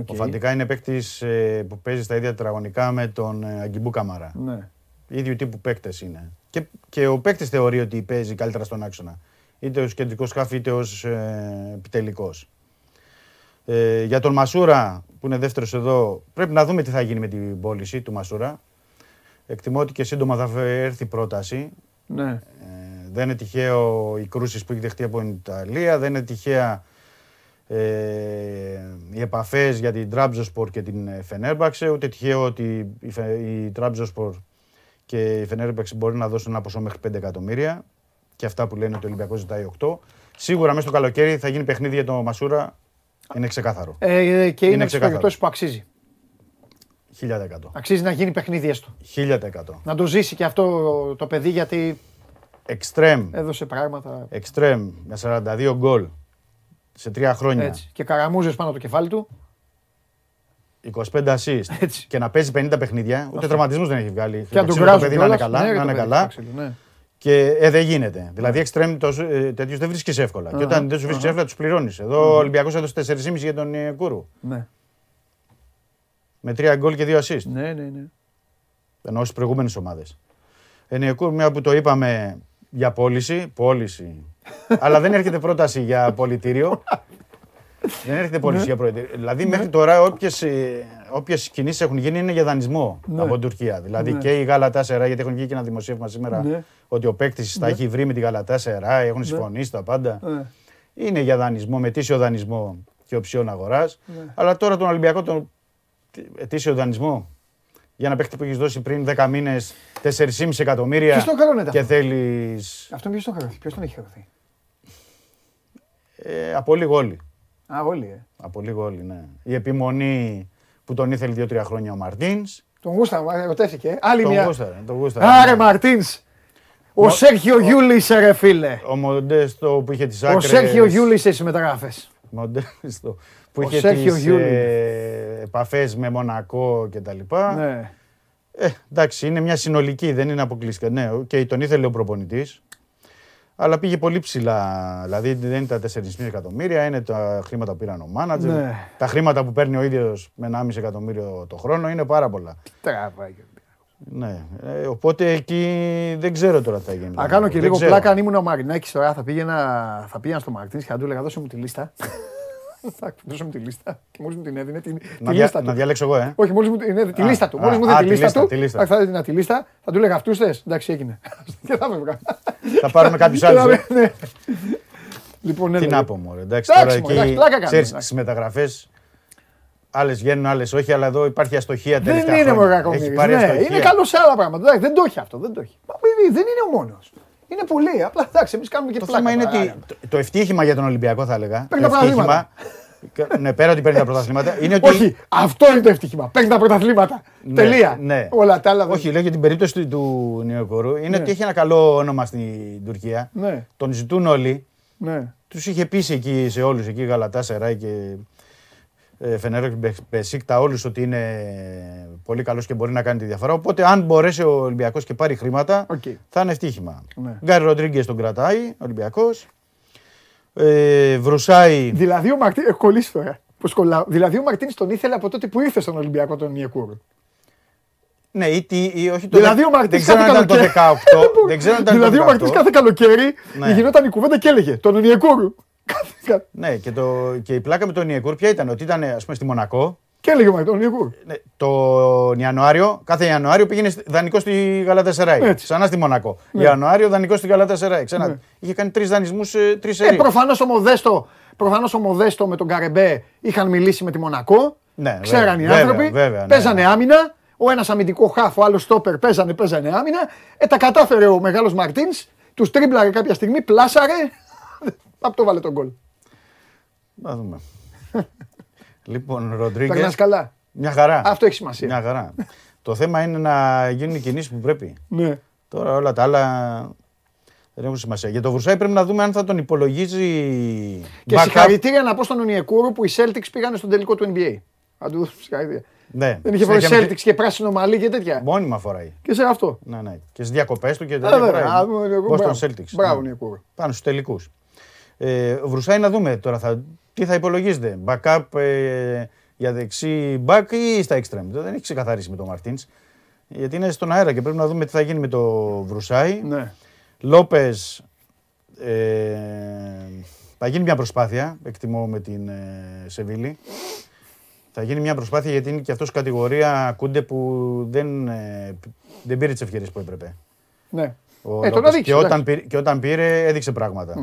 Ο Φαντιγκά είναι παίκτης που παίζει στα ίδια τετραγωνικά με τον ε, Αγκιμπού Καμαρά. ναι. ίδιου τύπου παίκτες είναι. Και, και ο παίκτης θεωρεί ότι παίζει καλύτερα στον άξονα. Είτε ως κεντρικός σκάφη είτε ως ε, επιτελικός. Ε, για τον Μασούρα που είναι δεύτερος εδώ, πρέπει να δούμε τι θα γίνει με την πώληση του Μασούρα. Εκτιμώ ότι και σύντομα θα έρθει πρόταση. ναι. Ε, δεν είναι τυχαίο οι κρούσεις που έχει δεχτεί από την Ιταλία, δεν είναι τυχαία ε, οι επαφές για την Τραμπζοσπορ και την ε, Φενέρμπαξε, ούτε τυχαίο ότι η, Φε- η Τραμπζοσπορ και η Φενέρμπαξε μπορεί να δώσουν ένα ποσό μέχρι 5 εκατομμύρια και αυτά που λένε ότι ο Ολυμπιακός ζητάει 8. Σίγουρα μέσα στο καλοκαίρι θα γίνει παιχνίδι για τον Μασούρα, είναι ξεκάθαρο. Ε, και είναι, Είναι είναι ξεκάθαρο. περιπτώσει που αξίζει. 1000%. Αξίζει να γίνει παιχνίδι έστω. 1000%. Να το ζήσει και αυτό το παιδί γιατί Εξτρέμ, έδωσε πράγματα εξτρέμ με 42 γκολ σε τρία χρόνια. έτσι. Και καραμούζες πάνω το κεφάλι του. 25 assist Έτσι. και να παίζει 50 παιχνίδια, ούτε τραυματισμούς δεν έχει βγάλει. Και να τον Ξύλο κράζουν παιδί να είναι κιόλας. καλά. Ναι, να το είναι παιδί, καλά. το ξύλο, ναι. Και ε, δεν γίνεται. Δηλαδή, εξτρέμ τέτοιους δεν βρίσκεις εύκολα. Και όταν δεν σου βρίσκεις εύκολα, τους πληρώνεις. Εδώ ο Ολυμπιακός έδωσε 4,5 για τον ε, Κούρου. Ναι. Με 3 γκολ και 2 assist. Ναι, ναι, ναι. Ενώ στις προηγούμενες ομάδες. Ενιακούρ, μια που το είπαμε για πώληση, πώληση. αλλά δεν έρχεται πρόταση για πολιτήριο. δεν έρχεται πώληση για πολιτήριο. Δηλαδή, μέχρι τώρα, όποιες κινήσεις έχουν γίνει είναι για δανεισμό από την Τουρκία. Δηλαδή Ναι. και η Γαλατά Σερά, γιατί έχουν βγει και ένα δημοσίευμα σήμερα Ναι. ότι ο παίκτης τα έχει βρει με τη Γαλατά Σερά, έχουν συμφωνήσει τα πάντα. Ναι. Είναι για δανεισμό, με αιτήσιο δανεισμό και οψιόν αγοράς. Ναι. Αλλά τώρα τον Ολυμπιακό τον αιτήσιο δανεισμό για ένα παίκτη που έχεις δώσει πριν 10 μήνες 4,5 εκατομμύρια Ποιος το χρεώνεται και αυτό; θέλει. Αυτό ποιος τον χρεωθεί, ποιος τον έχει χρεωθεί. Ε, από λίγο όλοι. Α, όλοι, ε. Από λίγο όλοι, ναι. Η επιμονή που τον ήθελε 2-3 χρόνια ο Μαρτίνς. Τον γούστα, μα ερωτεύτηκε. ε. Άλλη Τον μια. γούσταρε, τον γούσταρε. Άρε Μαρτίνς. Ο Σέρχιο Γιούλης, ρε φίλε. Ο Μοντέστο που είχε τις άκρες. Ο Σέρχιο Γιούλης στι μεταγραφές. Μοντέστο που Ο είχε Σέρχιο τις Γιούλη. ε, επαφές με Μονακό και τα λοιπά. Ναι. Ε, εντάξει, είναι μια συνολική, δεν είναι αποκλειστικά. Ναι, και τον ήθελε ο προπονητής. Αλλά πήγε πολύ ψηλά. Δηλαδή δεν είναι τα 4,5 εκατομμύρια, είναι τα χρήματα που πήραν ο μάνατζερ. Ναι. Τα χρήματα που παίρνει ο ίδιος με 1,5 εκατομμύριο το χρόνο είναι πάρα πολλά. Τραβάει. Ναι. Ε, οπότε εκεί δεν ξέρω τώρα τι θα γίνει. Θα κάνω και Δεν λίγο ξέρω. πλάκα αν ήμουν ο Μαρινάκη τώρα. Θα πήγαινα, θα πήγαινα στο Μαρτίν και θα του έλεγα δώσε μου τη λίστα. θα δώσε μου τη λίστα. Και μόλις μου την έδινε την, Να, τη δια- λίστα να του. διαλέξω εγώ, ε. Όχι, μόλις μου την έδινε τη Α, λίστα του. α, Μόλι μου α, έδινε τη τη λίστα λίστα, του. τη λίστα. Θα έδινα τη λίστα, θα του έλεγα αυτούς θες. Εντάξει, έγινε. Και θα έβγα. θα πάρουμε κάποιους άλλους. Ε. Ναι. Λοιπόν, Τι έλεγε. να πω, μωρέ. Εντάξει, Εντάξει, τώρα μωρέ, εντάξει, εκεί πλάκα κάνουμε, ξέρεις, εντάξει. στις μεταγραφές άλλες βγαίνουν, άλλες όχι, αλλά εδώ υπάρχει αστοχία Δεν τελευταία είναι χρόνια. μωρέ Έχει πάρει ναι, αστοχία. είναι καλό σε άλλα πράγματα. Εντάξει, δεν το έχει αυτό. Δεν το έχει. Μα παιδί, δεν είναι ο μόνος. Είναι πολλοί. Απλά εντάξει, εμείς κάνουμε και Το πλάκα. θέμα είναι τώρα, ότι άρα. το, το ευτύχημα για τον Ολυμπιακό, θα έλεγα. Παίρνει το τα πρωταθλήματα. ευτύχημα, ναι, πέρα ότι παίρνει τα πρωταθλήματα, είναι ότι. Όχι, αυτό είναι το ευτύχημα. Παίρνει τα πρωταθλήματα. Ναι, Τελεία. ναι. Όλα τα άλλα δεν. Όχι, λέω για την περίπτωση του, του Νεοκορού είναι Ναι. ότι έχει ένα καλό όνομα στην Τουρκία. Ναι, Τον ζητούν όλοι. ναι. Τους είχε πείσει εκεί σε όλους, εκεί Γαλατά, Σεράι και. Ε, Φενέρος Μπεσίκτα όλους ότι είναι πολύ καλός και μπορεί να κάνει τη διαφορά. Οπότε, αν μπορέσει ο Ολυμπιακός και πάρει χρήματα, Οκ. θα είναι ευτύχημα. Ναι. Γκάρι Ροντρίγκες τον κρατάει, Ολυμπιακός. Ε, βρουσάει. Δηλαδή ο Μαρτίν. Έχω κολλήσει τώρα. Πώς κολλάω. Δηλαδή ο Μαρτίν τον ήθελε από τότε που ήρθε στον Ολυμπιακό τον Ιεκούρ. Ναι, ή, τι- ή όχι το Δηλαδή ο δεν Μαρτίν ξέρω αν ήταν το 18. δεν ξέρω αν ήταν Δηλαδή το ο Μαρτίν 18. κάθε καλοκαίρι Ναι. γινόταν η κουβέντα και έλεγε τον Ιεκούρ. Ναι, και, το, και η πλάκα με τον Ιεκούρ ποια ήταν, ότι ήταν ας πούμε στη Μονακό. Και έλεγε ο Μαρτίν τον Ιεκούρ. Ναι, τον Ιανουάριο, κάθε Ιανουάριο πήγαινε δανεικό στη Γαλατασαράη. Έτσι. Ξανά στη Μονακό. Ναι. Ιανουάριο δανεικό στη Γαλατασαράη. Ξανά. Ναι. Είχε κάνει τρεις δανεισμούς, τρεις Ε, σερί. προφανώς ο Μοδέστο. Προφανώς ο Μοδέστο με τον Καρεμπέ είχαν μιλήσει με τη Μονακό. Ναι, Ξέραν οι βέβαια, άνθρωποι. βέβαια, ναι, παίζανε ναι. άμυνα. Ο ένας αμυντικό χάφ, ο άλλος στόπερ παίζανε, παίζανε άμυνα. Ε, τα κατάφερε ο μεγάλος Μαρτίνς. Τους τρίμπλαρε κάποια στιγμή, πλάσαρε. Απ' το βάλε τον γκολ. Να δούμε. λοιπόν, Ροντρίγκες. Περνά καλά. Μια χαρά. Αυτό έχει σημασία. Μια χαρά. το θέμα είναι να γίνουν οι κινήσεις που πρέπει. Ναι. Τώρα όλα τα άλλα δεν έχουν σημασία. Για το Βρουσάη πρέπει να δούμε αν θα τον υπολογίζει. Και backup. συγχαρητήρια να πω στον Ονιεκούρου που οι Celtics πήγανε στον τελικό του NBA. Αν του δώσω συγχαρητήρια. Ναι. Δεν είχε φορές Συνέχεια με- Celtics και πράσινο μαλλί και τέτοια. Μόνιμα φοράει. Και σε αυτό. Ναι, ναι. Και στις διακοπές του και Ε, τέτοια. βέβαια. Α, φοράει. εγώ- Boston μπράβο. Celtics. Μπράβο, Ναι. Ονιεκούρου. Πάνω στους τελικούς. Ε, Βρουσάη να δούμε τώρα θα, τι θα υπολογίζετε. Backup ε, για δεξί back ή στα extreme. Δεν έχει ξεκαθαρίσει με τον Μαρτίν. Γιατί είναι στον αέρα και πρέπει να δούμε τι θα γίνει με το Βρουσάη. Ναι. Λόπες. Ε, θα γίνει μια προσπάθεια, εκτιμώ με την ε, Σεβίλη. Θα γίνει μια προσπάθεια γιατί είναι και αυτός κατηγορία Κούντε που δεν, ε, δεν πήρε τις ευκαιρίες που έπρεπε. Ναι. Ο Ε, τον Λόπες. αδείξε, και, όταν εντάξει. πήρε, και όταν πήρε έδειξε πράγματα.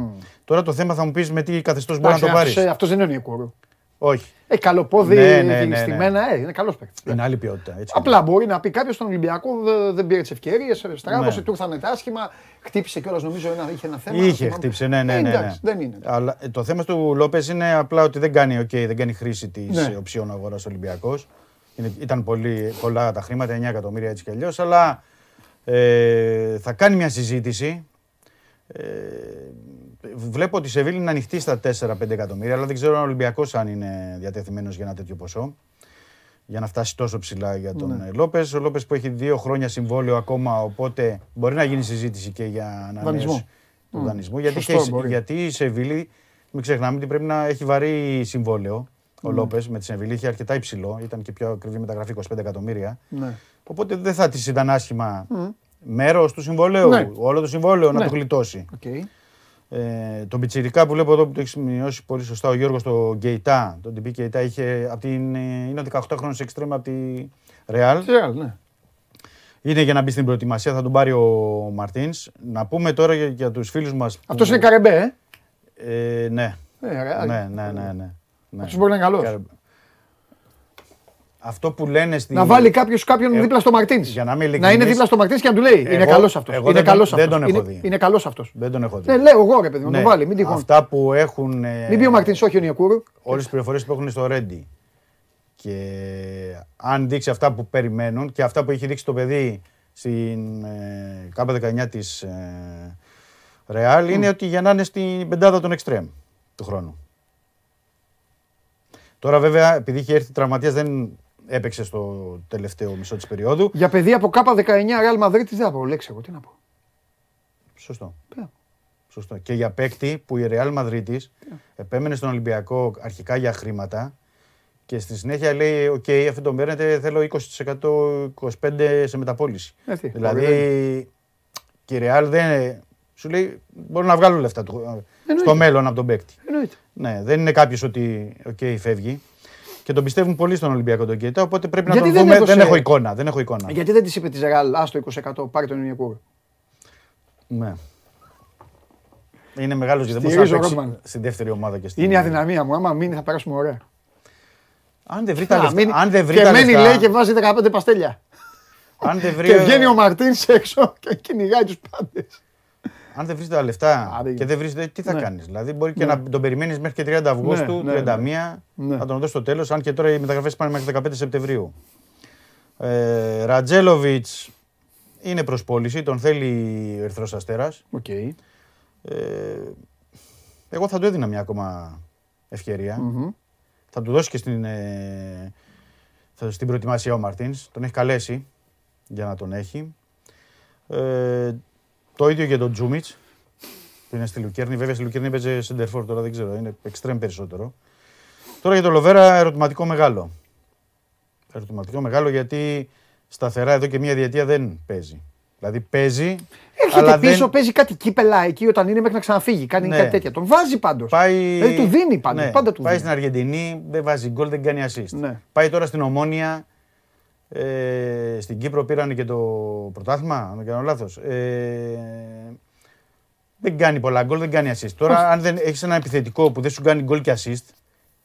Τώρα το θέμα θα μου πεις με τι καθεστώς μπορεί να το Εντάξει, πάρεις. αυτός, αυτός δεν είναι ο Νικούρου. Όχι. Ε, καλό πόδι, Ναι, ναι, ναι, ναι. στη μένα, ε, είναι καλός παίκτης. Είναι άλλη ποιότητα. Έτσι Απλά μπορεί να πει κάποιος στον Ολυμπιακό δε- δεν πήρε τις ευκαιρίες, στράβωσε, Ναι. του ήρθαν τα άσχημα, χτύπησε κιόλας νομίζω ένα, είχε ένα θέμα. Είχε θυμάμαι. χτύψει, ναι, ναι, Ε, ναι. εντάξει, ναι. δεν είναι. Αλλά ε, το θέμα του Λόπες είναι απλά ότι δεν κάνει, okay, δεν κάνει χρήση της Ναι. οψιών αγοράς Ολυμπιακός. Ήταν πολύ, πολλά τα χρήματα, 9 εκατομμύρια έτσι κι αλλιώς. Αλλά ε, θα κάνει μια συζήτηση. Ε, βλέπω ότι η Σεβίλη είναι ανοιχτή στα 4-5 εκατομμύρια, αλλά δεν ξέρω αν ο Ολυμπιακός αν είναι διατεθειμένος για ένα τέτοιο ποσό. Για να φτάσει τόσο ψηλά για τον Ναι. Λόπες. Ο Λόπες που έχει δύο χρόνια συμβόλαιο ακόμα, οπότε μπορεί να γίνει συζήτηση και για ανανέωση Δανεισμό. του δανεισμού. Γιατί, Σωστό, και η- μπορεί. γιατί η Σεβίλη, μην ξεχνάμε ότι πρέπει να έχει βαρύ συμβόλαιο. Ο Λόπες με τη Σεβίλη είχε αρκετά υψηλό, ήταν και πιο ακριβή μεταγραφή 25 εκατομμύρια. Ναι. Οπότε δεν θα της ήταν άσχημα μέρος του συμβολαίου, Ναι. όλο το συμβόλαιο να Ναι. το γλιτώσει. Οκ. Ε, τον Πιτσιρικά που βλέπω εδώ που το έχεις σημειώσει πολύ σωστά ο Γιώργος το Κέιτα. Τον Τιμπή Κέιτα είχε από την, ε, είναι 18χρονος εξτρέμ από τη Ρεάλ. Ρεάλ, ναι. Είναι για να μπει στην προετοιμασία, θα τον πάρει ο Μαρτίνς. Να πούμε τώρα για, για τους φίλους μας. Αυτός είναι καρεμπέ, ε; Ε, ναι. Ε, Ρεάλ. ναι, ναι, ναι, ναι, ναι. Αυτός μπορεί να είναι καλός. Καρε- Αυτό που λένε στη... Να βάλει κάποιος κάποιον Ε, δίπλα στο Μαρτίνς. για να είμαι Να είναι ειλικρινής, δίπλα στο Μαρτίνς και να του λέει: Είναι εγώ- καλός αυτός. εγώ Είναι δεν καλός τον- δεν τον έχω Είναι, δει. είναι καλός αυτός. Δεν τον έχω δει. Ναι, λέω εγώ ρε παιδί μου, να Ναι, το βάλει. Μην τυχόν. Αυτά που έχουν. Ε, Μην πει ο Μαρτίνς, όχι ο Νιακούρου. όλες τις πληροφορίες που έχουν στο Ρέντι. Και αν δείξει αυτά που περιμένουν και αυτά που έχει δείξει το παιδί στην ε, ΚΑΠΑ 19 της ε, Ρεάλ είναι ότι για να είναι στην πεντάδα των εξτρέμ του χρόνου. Τώρα βέβαια επειδή είχε έρθει τραυματίας δεν έπαιξε στο τελευταίο μισό της περίοδου. Για παιδί από ΚΑΠΑ 19 Real Madrid δεν θα πω λέξη εγώ. Τι να πω. Σωστό. Ναι. Σωστό. Και για παίκτη που η Real Madrid επέμενε στον Ολυμπιακό αρχικά για χρήματα και στη συνέχεια λέει: Οκ, αυτό το παίρνετε, θέλω 20% 25% σε μεταπώληση. Ε, τι, δηλαδή και η Real δεν. Σου λέει: Μπορώ να βγάλω λεφτά, του, στο Εννοείται. μέλλον από τον παίκτη. Εννοείται. Ναι, δεν είναι κάποιος ότι οκ, φεύγει. Και τον πιστεύουν πολύ στον Ολυμπιακό τον Κέιτα, οπότε πρέπει να Γιατί τον δεν δούμε. έδωσε- Δεν έχω εικόνα. Δεν έχω εικόνα. Γιατί δεν της είπε της Real, άστο 20% πάρει τον Ονιεκούρου. Ναι. Είναι μεγάλος και δεν μπορεί Στηρίζω να παίξει Ρότμαν. στην δεύτερη ομάδα και στην. Είναι η αδυναμία μου. Άμα μείνει θα περάσουμε ωραία. Αν δεν βρει τα Να, λεφτά. μείνει- Αν δεν βρει και τα μένει λεφτά- λέει και βάζει 15 παστέλια. Αν δεν βρει. Και βγαίνει ο Μαρτίνς έξω και κυνηγάει τους πάντες. Αν δεν βρεις τα λεφτά Α, δεν και δεν βρεις. Τι θα Ναι. κάνεις; Δηλαδή μπορεί και Ναι. να τον περιμένεις μέχρι και 30 Αυγούστου, ναι, 31, ναι. να τον δώσει στο τέλος. Αν και τώρα οι μεταγραφές πάνε μέχρι 15 Σεπτεμβρίου. Ε, Ραντζέλοβιτς είναι προς πώληση, τον θέλει ο Ερυθρός Αστέρας. Οκ. Ε, εγώ θα του έδινα μια ακόμα ευκαιρία. Θα του δώσει και στην, ε, θα- στην προετοιμασία ο Μαρτίνς. Τον έχει καλέσει για να τον έχει. Ε, το ίδιο για τον Τσούμιτς που είναι στη Λουκέρνη. Βέβαια στη Λουκέρνη παίζει σεντερφόρ τώρα, δεν ξέρω, είναι εξτρέμ περισσότερο. Τώρα για τον Λοβέρα, ερωτηματικό μεγάλο. Ερωτηματικό μεγάλο γιατί σταθερά εδώ και μία διετία δεν παίζει. Δηλαδή παίζει. Έρχεται αλλά πίσω, δεν παίζει κάτι κύπελα εκεί όταν είναι μέχρι να ξαναφύγει. Κάνει Ναι. κάτι τέτοια. Τον βάζει πάντως. πάει. Δηλαδή του δίνει πάντως, Ναι, πάντα του Πάει δίνει. στην Αργεντινή, δεν βάζει γκολ, δεν κάνει assist. Ναι. Πάει τώρα στην Ομόνια. Ε, στην Κύπρο πήραν και το πρωτάθλημα, αν δεν κάνω λάθος. Ε, δεν κάνει πολλά γκολ, δεν κάνει assist. Τώρα, αν δεν έχεις ένα επιθετικό που δεν σου κάνει γκολ και assist,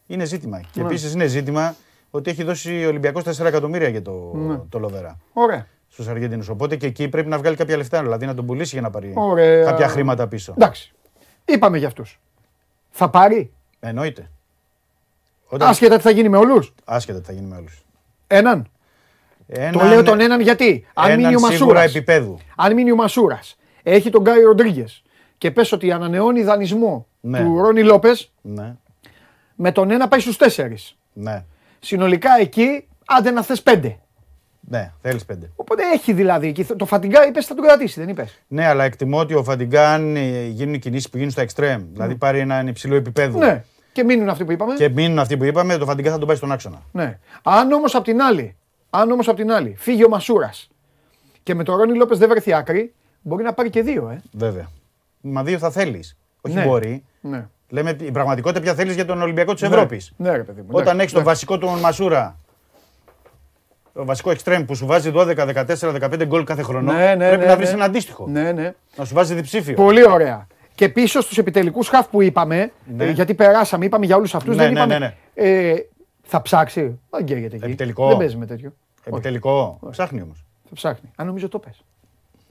είναι ζήτημα. Και Ναι. επίσης είναι ζήτημα ότι έχει δώσει ο Ολυμπιακός 4 εκατομμύρια για το, Ναι. το Λοβέρα Ωραία. στους Αργεντινούς. Οπότε και εκεί πρέπει να βγάλει κάποια λεφτά, δηλαδή να τον πουλήσει για να πάρει Ωραία. κάποια χρήματα πίσω. Εντάξει. Είπαμε για αυτούς. Θα πάρει; Εννοείται. Όταν... Άσχετα τι θα γίνει με όλους; Άσχετα τι θα γίνει με όλους. Έναν; Έναν, Το λέω τον έναν γιατί. Αν μείνει ο σίγουρα Μασούρας. επίπεδου. Αν μείνει ο Μασούρας. Έχει τον Γκάι Ροντρίγκες. Και πες ότι ανανεώνει δανεισμό Ναι. του Ρόνι Λόπες. Ναι, Με τον ένα πάει στους τέσσερις. ναι, Συνολικά εκεί, άντε να θες πέντε. ναι, θέλεις πέντε. Οπότε έχει δηλαδή εκεί. Το Φατιγκά είπες θα τον κρατήσει, δεν είπες. Ναι, αλλά εκτιμώ ότι ο Φαντιγκάν ε, γίνουν οι κινήσεις που γίνουν στα εξτρέμ. Δηλαδή πάρει έναν υψηλό επίπεδο. Ναι. Και μείνουν αυτοί που είπαμε. Και μείνουν αυτοί που είπαμε, το Φαντιγκάν θα τον πάει στον άξονα. Ναι. Αν όμως απ' την άλλη, αν όμως απ' την άλλη φύγει ο Μασούρας και με τον Ρόνι Λόπες δεν βρεθεί άκρη, μπορεί να πάρει και δύο, ε. Βέβαια. Μα δύο θα θέλεις. Όχι Ναι. μπορεί. Ναι. Λέμε η πραγματικότητα ποια θέλεις για τον Ολυμπιακό της Ναι. Ευρώπης. Ναι, ρε παιδί μου. Όταν εντάξει, έχεις τον ναι. βασικό του Μασούρα, το βασικό εξτρέμ που σου βάζει 12, 14, 15 γκολ κάθε χρόνο, Ναι, ναι, πρέπει ναι, να ναι. βρεις ένα αντίστοιχο. Ναι, ναι. Να σου βάζει διψήφιο. Πολύ ωραία. Και πίσω στους επιτελικούς χαφ που είπαμε, Ναι. ε, γιατί περάσαμε, είπαμε για όλους αυτούς. Ναι, δεν ναι, είπαμε. ναι, Ε, θα ψάξει. Δεν καίγεται εκεί. Επιτελικό. Δεν παίζει με τέτοιο. Επιτελικό. Ψάχνει όμως. Θα ψάχνει. Αν νομίζω το πες.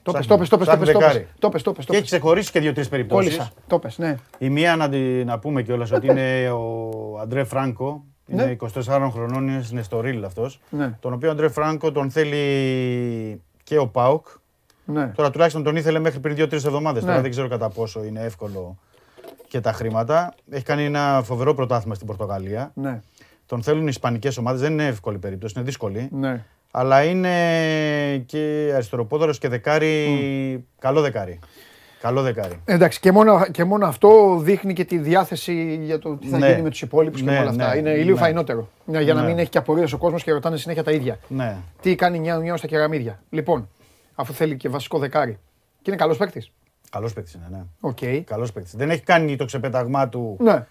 Το πες, Ψάχνει. το πες, το πες, το Ψάχνει πες, το πες, δεκάρι. το πες, το πες, το Και έχει πες. ξεχωρίσει και δύο-τρεις περιπτώσεις. Κόλλησα. Το πες, ναι. Η μία να, την, να πούμε κιόλας ότι είναι ο Αντρέ Φράνκο. Ναι. Είναι 24 χρονών, είναι στην Εστορίλ αυτός. Ναι. Τον οποίο ο Αντρέ Φράνκο τον θέλει και ο Πάουκ. ναι. Τώρα τουλάχιστον τον ήθελε μέχρι πριν 2-3 εβδομάδες. Ναι. Τώρα δεν ξέρω κατά πόσο είναι εύκολο και τα χρήματα. Έχει κάνει ένα φοβερό πρωτάθλημα στην Πορτογαλία. Ναι. Τον θέλουν οι Ισπανικές ομάδες. Δεν είναι εύκολη περίπτωση, είναι δύσκολη. ναι. Αλλά είναι και αριστεροπόδαρος και δεκάρι. Καλό δεκάρι. Καλό δεκάρι. Εντάξει, και μόνο, και μόνο αυτό δείχνει και τη διάθεση για το τι θα Ναι. γίνει με τους υπόλοιπους και Ναι, με όλα αυτά. ναι, είναι λίγο ναι. φαϊνότερο. Ναι, για να Ναι. μην έχει και απορίες ο κόσμος και ρωτάνε συνέχεια τα ίδια. Ναι. Τι κάνει νιάου νιάου στα κεραμίδια. Λοιπόν, αφού θέλει και βασικό δεκάρι. Και είναι καλός παίκτης. Καλός παίκτης είναι, ναι. Οκ. Καλός παίκτης. Δεν έχει κάνει το ξεπέταγμά του Ναι.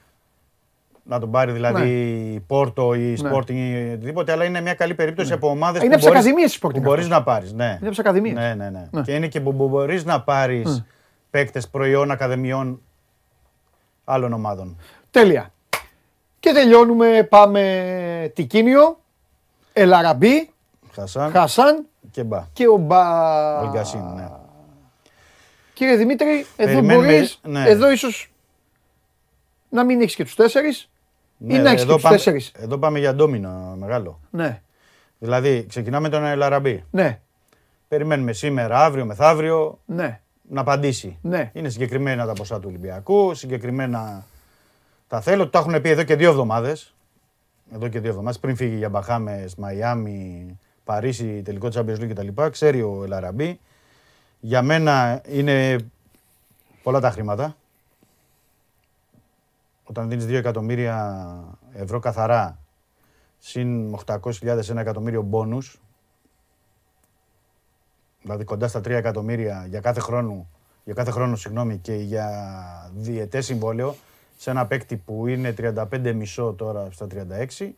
Να τον πάρει δηλαδή Πόρτο ή Sporting ή οτιδήποτε, αλλά είναι μια καλή περίπτωση από ομάδες Ναι. Είναι από τις ακαδημίες της Sporting που μπορείς αυτός. να πάρεις. Ναι. Είναι από τις ακαδημίες. Ναι, ναι, ναι. Ναι. Και είναι και που μπορείς να πάρεις παίκτες προϊόν ακαδημιών άλλων ομάδων. Τέλεια. Και τελειώνουμε. Πάμε Τικίνιο, Ελαραμπή, Χασάν Χασάν και Μπα. και ο Μπα. Ολγκασίν, ναι. Κύριε Δημήτρη, εδώ Περιμένουμε- μπορείς, ναι. εδώ ίσως να μην έχεις και τους τέσσερις ή να έχεις και εδώ, τους πάμε, τέσσερις. εδώ πάμε για ντόμινο μεγάλο. Ναι, Δηλαδή, ξεκινάμε τον Ελαραμπή. ναι, Περιμένουμε σήμερα, αύριο, μεθαύριο ναι, να απαντήσει. ναι. Είναι συγκεκριμένα τα ποσά του Ολυμπιακού, συγκεκριμένα τα θέλω. Το έχουν πει εδώ και δύο εβδομάδες. Εδώ και δύο εβδομάδες πριν φύγει για Μπαχάμες, Μαϊάμι, Παρίσι, τελικό Champions League κτλ. Ξέρει ο Ελαραμπή. Για μένα είναι πολλά τα χρήματα. Όταν δίνεις 2 εκατομμύρια ευρώ καθαρά, συν 800.000 ένα εκατομμύριο μπόνους, δηλαδή κοντά στα 3 εκατομμύρια για κάθε χρόνο, για κάθε χρόνο συγγνώμη, και για διετές συμβόλαιο, σε ένα παίκτη που είναι 35,5 τώρα στα 36,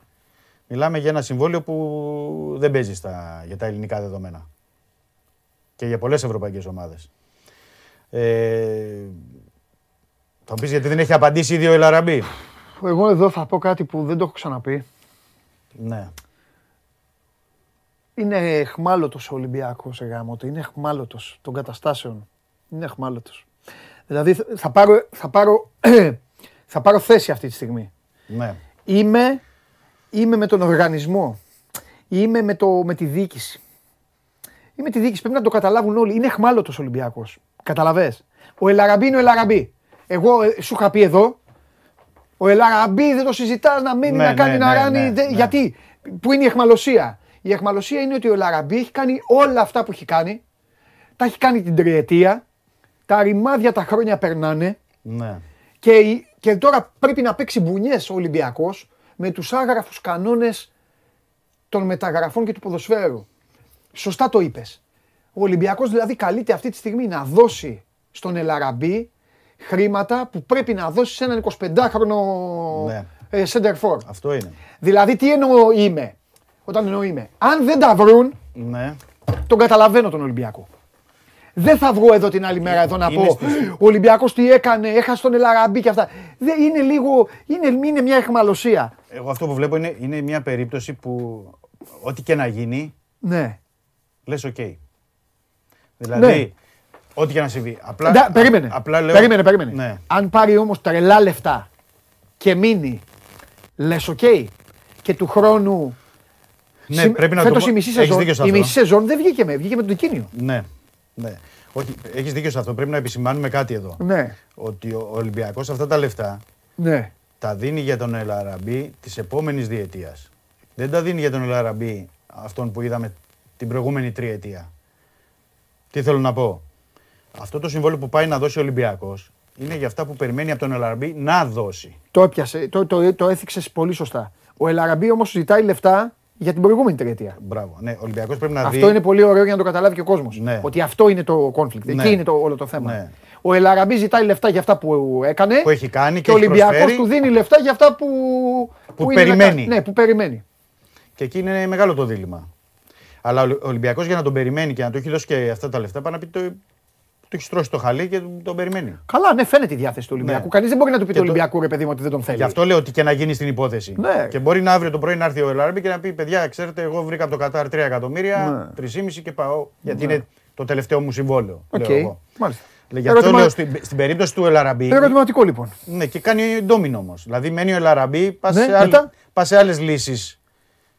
μιλάμε για ένα συμβόλαιο που δεν παίζει στα, για τα ελληνικά δεδομένα. Και για πολλές ευρωπαϊκές ομάδες. Ε, θα μου πεις γιατί δεν έχει απαντήσει ήδη ο Ελαραμπή. Εγώ εδώ θα πω κάτι που δεν το έχω ξαναπεί. Ναι. Είναι εχμάλωτος ο Ολυμπιακός γάμο είναι εχμάλωτος των καταστάσεων. Είναι εχμάλωτος. Δηλαδή θα πάρω, θα πάρω, θα πάρω θέση αυτή τη στιγμή. Ναι. Είμαι, είμαι με τον οργανισμό. Είμαι με, το, με τη διοίκηση. Είμαι με τη διοίκηση. Πρέπει να το καταλάβουν όλοι. Είναι εχμάλωτος ο Ολυμπιακός. Καταλαβες. Ο Ελαραμπή είναι ο Ελαραμπή. Εγώ ε, σου είχα πει εδώ, Ο Ελαραμπή δεν το συζητάς να μένει Ναι, να κάνει ναι, να ναι, ράνει. ναι, δεν- ναι. Γιατί, πού είναι η εχμαλωσία. Η εχμαλωσία είναι ότι ο Ελαραμπή έχει κάνει όλα αυτά που έχει κάνει. Τα έχει κάνει την τριετία. Τα ρημάδια τα χρόνια περνάνε. Ναι. Και, η- και τώρα πρέπει να παίξει μπουνιές ο Ολυμπιακός με τους άγραφους κανόνες των μεταγραφών και του ποδοσφαίρου. Σωστά το είπες. Ο Ολυμπιακός δηλαδή καλείται αυτή τη στιγμή να δώσει στον Ελαραμπή χρήματα που πρέπει να δώσεις σε έναν 25χρονο Ναι. ε, center for. Αυτό είναι. Δηλαδή τι εννοώ είμαι, όταν εννοώ είμαι. Αν δεν τα βρουν, Ναι. τον καταλαβαίνω τον Ολυμπιακό. Δεν θα βγω εδώ την άλλη μέρα εδώ να Είναι πω στη- ο Ολυμπιακός τι έκανε, έχασε τον Ελαραμπή και αυτά. Δεν είναι λίγο, είναι, είναι μια αιχμαλωσία. Εγώ αυτό που βλέπω είναι, είναι μια περίπτωση που ό,τι και να γίνει, Ναι. λες οκ. Δηλαδή, Ναι. Ό,τι και να συμβεί. Απλά, Ντα- περίμενε. Απλά λέω, περίμενε, περίμενε. Ναι. Αν πάρει όμως τρελά λεφτά και μείνει, λες οκ. Και του χρόνου. Ναι, συμ- πρέπει να το φέτος πω. η μισή Έχεις σεζόν, δίκιο σε η αυτό. μισή σεζόν δεν βγήκε με, βγήκε με τον Τικίνιο. Ναι, ναι. Όχι, έχεις δίκιο σε αυτό. Πρέπει να επισημάνουμε κάτι εδώ. Ναι, Ότι ο Ολυμπιακός αυτά τα λεφτά ναι. τα δίνει για τον Ελαραμπή της επόμενης διετίας. Δεν τα δίνει για τον Ελαραμπή αυτόν που είδαμε την προηγούμενη τριετία. Τι θέλω να πω; Αυτό το συμβόλαιο που πάει να δώσει ο Ολυμπιακός είναι για αυτά που περιμένει από τον Ελαραμπή να δώσει. Το έπιασε, το, το, το έθιξες πολύ σωστά. Ο Ελαραμπή όμως ζητάει λεφτά για την προηγούμενη τριετία. Μπράβο. Ναι, ο Ολυμπιακός πρέπει να δει. Αυτό είναι πολύ ωραίο για να το καταλάβει και ο κόσμος. Ναι. Ότι αυτό είναι το conflict. Ναι. Εκεί είναι το, όλο το θέμα. Ναι. Ο Ελαραμπή ζητάει λεφτά για αυτά που έκανε. Που έχει κάνει και ο έχει Ολυμπιακός προσφέρει. του δίνει λεφτά για αυτά που. Που είναι να περιμένει. κάνει. Ναι, που περιμένει. Και εκεί είναι μεγάλο το δίλημα. Αλλά ο Ολυμπιακός για να τον περιμένει και να του έχει δώσει και αυτά τα λεφτά, πάει να πει το, το έχεις στρώσει το χαλί και τον περιμένει. Καλά, ναι, φαίνεται η διάθεση του Ολυμπιακού. Ναι. Κανείς δεν μπορεί να του πει Και του το- Ολυμπιακού ρε παιδί μου ότι δεν τον θέλει. Γι' αυτό λέω ότι και να γίνει στην υπόθεση. Ναι. Και μπορεί να αύριο το πρωί να έρθει ο Ελαραμπή και να πει: Παιδιά, ξέρετε, εγώ βρήκα από το Κατάρ 3 εκατομμύρια, 3,5 και πάω. Γιατί είναι το τελευταίο μου συμβόλαιο. Ναι. Οκ. Λέω εγώ. Μάλιστα. Γι' αυτό Ερωτημα- λέω στην, στην περίπτωση του Ελ Αραμπί. Ερωτηματικό λοιπόν. Ναι, και κάνει ντόμινο όμως. Δηλαδή μένει ο Ελ Αραμπί, πας Ναι, σε, άλλ- μετά; πας σε άλλες λύσεις.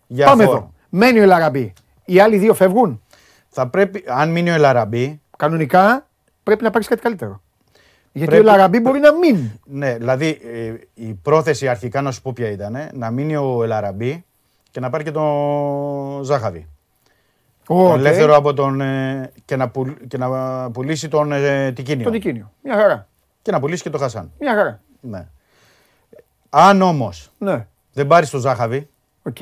Για Πάμε φορ. εδώ. Μένει ο Ελ Αραμπί. Οι άλλοι δύο φεύγουν; Θα πρέπει, αν μείνει ο Ελ Αραμπί, Κανονικά πρέπει να πάρεις κάτι καλύτερο. Γιατί Πρέπει- ο Ελ Αραμπί μπορεί να μην. Ναι, δηλαδή ε, η πρόθεση αρχικά να σου πω ποια ήταν, να μείνει ο Ελ Αραμπί και να πάρει και τον Ζαχάβι. Ω, Τον οκ. ελεύθερο από τον. ε, και, να πουλ- και να πουλήσει τον ε, Τικίνιο. Τον Τικίνιο. Μια χαρά. Και να πουλήσει και τον Χασάν. Μια χαρά. Ναι. Αν όμως Ναι. δεν πάρεις τον Ζαχάβι, Οκ.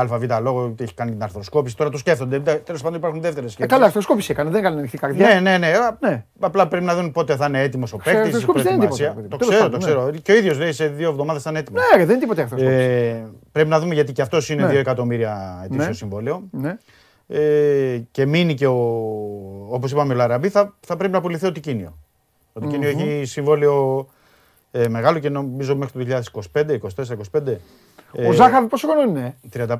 Για Α, Β λόγο ότι έχει κάνει την αρθροσκόπηση, τώρα το σκέφτονται. Τέλος πάντων υπάρχουν δεύτερες Ε, σκέψεις. καλά, αρθροσκόπηση έκανε, δεν έκανε ανοιχτή καρδιά. Ναι, ναι, ναι. Α, Ναι. Απλά πρέπει να δουν πότε θα είναι έτοιμος ο παίκτης. αρθροσκόπηση δεν είναι τίποτα, Το παιδί. ξέρω, Τέλος το πάντων, ξέρω. Και ο ίδιος λέει σε δύο εβδομάδες θα είναι έτοιμος. Ναι, ρε, δεν είναι τίποτα αρθροσκόπηση. Ε, πρέπει να δούμε γιατί και αυτός είναι Ναι. 2 εκατομμύρια ετήσιο Ναι. συμβόλαιο. Ναι. Ε, και μείνει και ο. Όπως είπαμε, ο Λαραμπή, θα, θα πρέπει να πουληθεί ο Τικίνιο. Ο τικινιο έχει συμβόλαιο ε, μεγάλο και νομίζω μέχρι το 2025, 24-25. Ο Ζάχαβη πόσο χρόνο είναι; 35.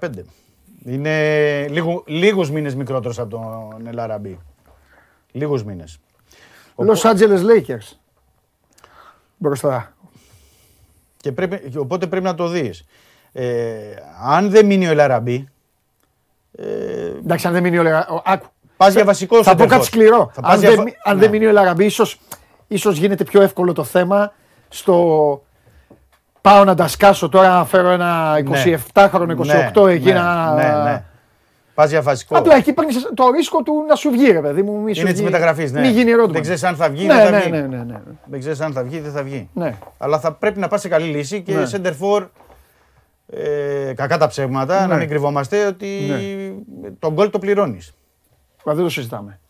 Είναι λίγο, λίγους μήνες μικρότερος από τον Ελαραμπή. Λίγους μήνες. Los Angeles Lakers. Μπροστά. Και πρέπει, και οπότε πρέπει να το δεις. Ε, αν δεν μείνει ο Ελαραμπή, ε, Εντάξει, αν δεν μείνει ο Λαραμπή. Άκου. πας για βασικό Θα πω center κάτι for. σκληρό. Θα πας Αν για δεν, φα- μει- αν Ναι. δεν μείνει ο Λαραμπή, ίσως, ίσως γίνεται πιο εύκολο το θέμα στο πάω να τα σκάσω τώρα να φέρω ένα 27χρονο, 28 Ναι, εκεί ναι, να... Ναι, ναι. Πας για βασικό. Απλά εκεί παίρνεις το ρίσκο του να σου βγει, ρε παιδί μου. Μη σου είναι της βγει- μεταγραφής, ναι. Μη γίνει ερώτημα. Δεν ξέρεις αν θα βγει ή ναι, δεν θα ναι, βγει. ναι, ναι, ναι. Δεν ξέρεις αν θα βγει ή δεν θα βγει. ναι. Αλλά θα πρέπει να πας σε καλή λύση και Ναι. center for ε, κακά τα ψέματα, Ναι. να μην κρυβόμαστε ότι τον γκολ το πληρώνεις. Μα δεν το συζητάμε.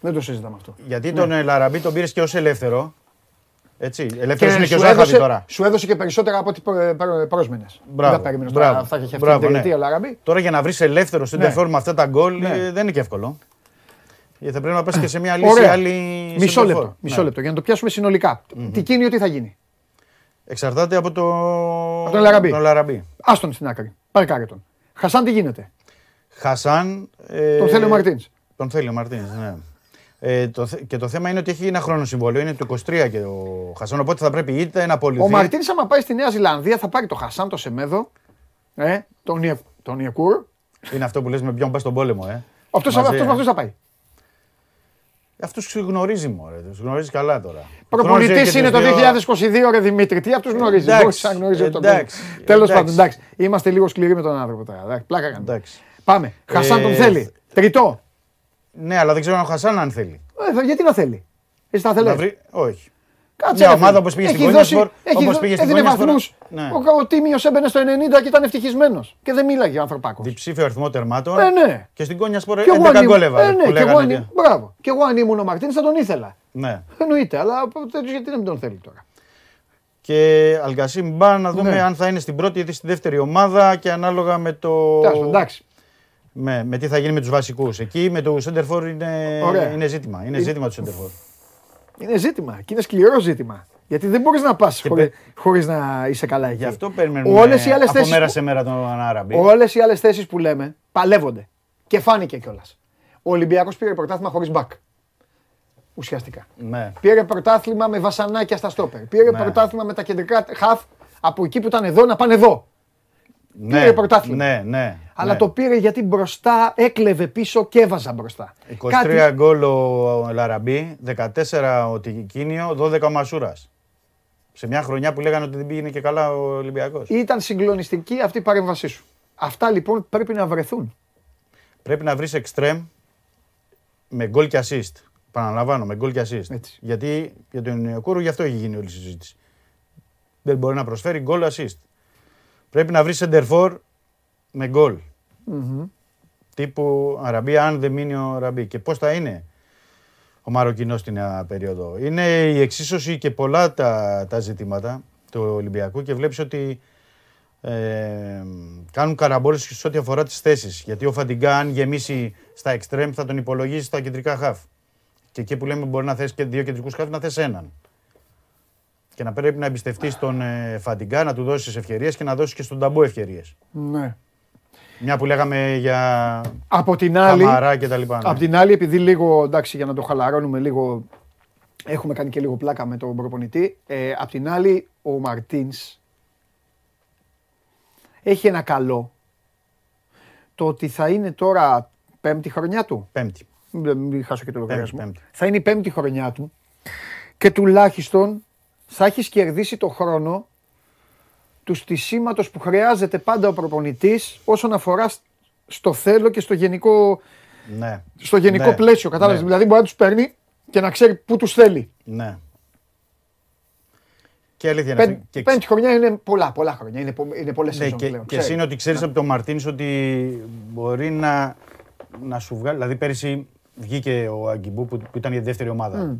Δεν το συζητάμε αυτό. Γιατί τον ε, Λαραμπή τον πήρες και ως ελεύθερο. Έτσι. Και Ελεύθερος είναι και ο σου Ζάχαβη έδωσε, τώρα. σου έδωσε και περισσότερα από ό,τι πρόσμενε. Μπράβο, Δεν περίμενες μπράβο, τώρα θα έχει αυτή μπράβο, την ναι. τριετία ο Λαραμπή. Τώρα για να βρεις ελεύθερο στην Ναι. με αυτά τα γκολ Ναι. ε, δεν είναι και εύκολο. Γιατί θα πρέπει να πας και σε μια λύση Ωραία. άλλη. Μισό center for. λεπτό, μισό Ναι. λεπτό για να το πιάσουμε συνολικά. Τι κίνιο, τι θα γίνει. Εξαρτάται από, το... τον Λαραμπή. τον Λαραμπή. Άστον στην άκρη. Πάρε κάρε τον. Χασάν τι γίνεται; Χασάν. ε, Τον θέλει ο Μαρτίνς. Τον θέλει ο Μαρτίνς, ναι. Ε, το, θε- και το θέμα είναι ότι έχει ένα χρόνο συμβόλαιο, είναι το 23 και ο Χασάν, οπότε θα πρέπει είτε να απολυθεί. Ο Μαρτίν, άμα πάει στη Νέα Ζηλανδία, θα πάρει το Χασάν, το Σεμέδο, ε, τον, Ιε, τον Ιεκούρ. Είναι αυτό που λες με ποιον πας στον πόλεμο, ε. Αυτός Μαζί, αυτός, ε. αυτός θα πάει. Αυτούς γνωρίζει μωρέ, τους γνωρίζει καλά τώρα. Γνώριζε και Προπονητή τους είναι το δύο- 2022, ρε Δημήτρη. Τι αυτούς γνωρίζει; Εντάξει, Όχι σαν γνωρίζεις τον εντάξει, Τέλος εντάξει. πάντων, εντάξει. Είμαστε λίγο σκληροί με τον άνθρωπο τώρα. εντάξει, Πλάκα κάνουμε. Εντάξει. Πάμε. Χασάν τον Ε, θέλει. Τριτό. Ναι, αλλά δεν ξέρω αν ο Χασάν αν θέλει. Ε, θα- γιατί να θέλει; Εσύ θα θέλεις. Να βρει... Όχι. Κάτσε. Μια ρε, ομάδα φίλε. όπως πήγε στην Έχει Κόνιασπορ, δώσει- έχει όπως δω- πήγε στην έδινε Κόνιασπορ, βαθμούς. ναι. Ο, ο Τίμιος έμπαινε στο 90 και ήταν ευτυχισμένος. Και δεν μίλαγε ο ανθρωπάκο. Διψήφιο αριθμό τερμάτων. Ε, ναι. Και στην Κόνια Σπορ Και εγώ 11 αν γκολ ήμουν- έβαλε. ε, που ναι, και λέγανε εγώ αν ότι- ήμουν- Μπράβο. Και εγώ αν ήμουν ο Μαρτίνης θα τον ήθελα. Ναι. Εννοείται, αλλά τέτοιο γιατί δεν τον θέλει τώρα. Και Αλγκασίμ Μπα να δούμε Ναι. αν θα είναι στην πρώτη ή στη δεύτερη ομάδα και ανάλογα με το. Τέλος πάντων, εντάξει. Με, με τι θα γίνει με τους βασικούς. Εκεί με το Σέντερφορ είναι, Ωραία. είναι ζήτημα. Είναι Είναι- ζήτημα του Σέντερφορ. Είναι ζήτημα και είναι σκληρό ζήτημα. Γιατί δεν μπορείς να πας πε- χωρίς να είσαι καλά εκεί. Γι' αυτό περιμένουμε Όλες οι άλλες από θέσεις μέρα που- σε μέρα τον Άραμπη. Όλες οι άλλες θέσεις που λέμε παλεύονται. Και φάνηκε κιόλας. Ο Ολυμπιακός πήρε πρωτάθλημα χωρίς μπακ. Ουσιαστικά. Ναι. Πήρε πρωτάθλημα με βασανάκια στα στόπερ. Πήρε Ναι. πρωτάθλημα με τα κεντρικά χαφ από εκεί που ήταν εδώ να πάνε εδώ. Ναι. πήρε πρωτάθλημα. Ναι, ναι. Αλλά ναι. το πήρε γιατί μπροστά έκλεβε πίσω και έβαζα μπροστά. 23 γκολ ο Λαραμπή, 14 ο Τικίνιο, 12 ο Μασούρας. Σε μια χρονιά που λέγανε ότι δεν πήγαινε και καλά ο Ολυμπιακός. Ήταν συγκλονιστική αυτή η παρέμβασή σου. Αυτά λοιπόν πρέπει να βρεθούν. Πρέπει να βρεις εξτρέμ με γκολ και assist. Παναλαμβάνω, με γκολ και assist. Έτσι. Γιατί για τον Ιωκούρου γι' αυτό έχει γίνει όλη η συζήτηση. Δεν μπορεί να προσφέρει γκολ assist. Πρέπει να βρεις σεντερφόρ με γκολ. Τύπου Αραμπί, αν δεν μείνει ο Αραμπί. Και πώς θα είναι ο Μαροκινός στην νέα περίοδο. Είναι η εξίσωση και πολλά τα, τα ζητήματα του Ολυμπιακού και βλέπεις ότι ε, κάνουν καραμπόλες σε ό,τι αφορά τις θέσεις. Γιατί ο Φαντιγκά αν γεμίσει στα εξτρέμ θα τον υπολογίσει στα κεντρικά χαφ. Και εκεί που λέμε μπορεί να θες και δύο κεντρικούς χαφ να θες έναν. Και να πρέπει να εμπιστευτείς τον ε, Φαντιγκά, να του δώσεις ευκαιρίες και να δώσεις και στον Ταμπού ευκαιρίες. Ναι. Μια που λέγαμε για Από την άλλη, Καμαρά και τα λοιπά. ναι. Απ' την άλλη, επειδή λίγο, εντάξει, για να το χαλαρώνουμε λίγο, έχουμε κάνει και λίγο πλάκα με τον προπονητή. Ε, απ' την άλλη, ο Μαρτίνς έχει ένα καλό. Το ότι θα είναι τώρα πέμπτη χρονιά του. Πέμπτη. Μην μην χάσω και το λογαριασμό. πέμπτη. Θα είναι η πέμπτη χρονιά του και τουλάχιστον θα έχεις κερδίσει το χρόνο του στισίματος που χρειάζεται πάντα ο προπονητής όσον αφορά σ- στο θέλω και στο γενικό Ναι. στο γενικό Ναι, πλαίσιο. Κατάλαβες; ναι. Δηλαδή μπορεί να τους παίρνει και να ξέρει πού τους θέλει. Ναι. Και αλήθεια είναι Πέν, αυτή. Και, Πέμπτη χρονιά είναι πολλά, πολλά χρόνια. Είναι, πο- είναι πολλές ναι, σεζόν και, πλέον. και ξέρεις. εσύ είναι ότι ξέρεις από τον Μαρτίνς ότι μπορεί να, να σου βγάλει. Δηλαδή πέρυσι βγήκε ο Αγκιμπού που, που ήταν η δεύτερη ομάδα.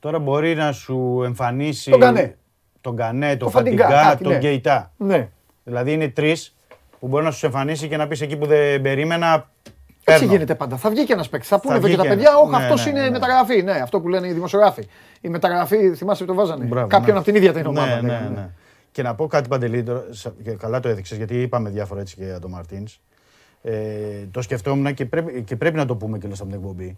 Τώρα μπορεί να σου εμφανίσει. Τον Κανέ. Τον Κανέ, τον Το Φαντιγκά, Φαντιγκά, κάτι, τον ναι. Γκεϊτά. Ναι. Δηλαδή είναι τρεις που μπορεί να σου εμφανίσει και να πεις εκεί που δεν περίμενα. Έτσι παίρνω. γίνεται πάντα. Θα βγει και ένας παίκτης. Θα πούνε Θα εδώ και βγει τα και παιδιά, ένας. Όχι, Ναι, αυτός ναι, είναι ναι. μεταγραφή. Ναι, αυτό που λένε οι δημοσιογράφοι. Η μεταγραφή, θυμάσαι που το βάζανε; Μπράβο, Κάποιον ναι. από την ίδια την ομάδα. Ναι, ναι, λέγανε. ναι. Και να πω κάτι παντελή, τώρα, σα- και καλά το έδειξες, γιατί είπαμε διάφορα έτσι και για τον Μαρτίνς. Ε, το σκεφτόμουν και πρέπει, και πρέπει να το πούμε κιόλας από την εκπομπή.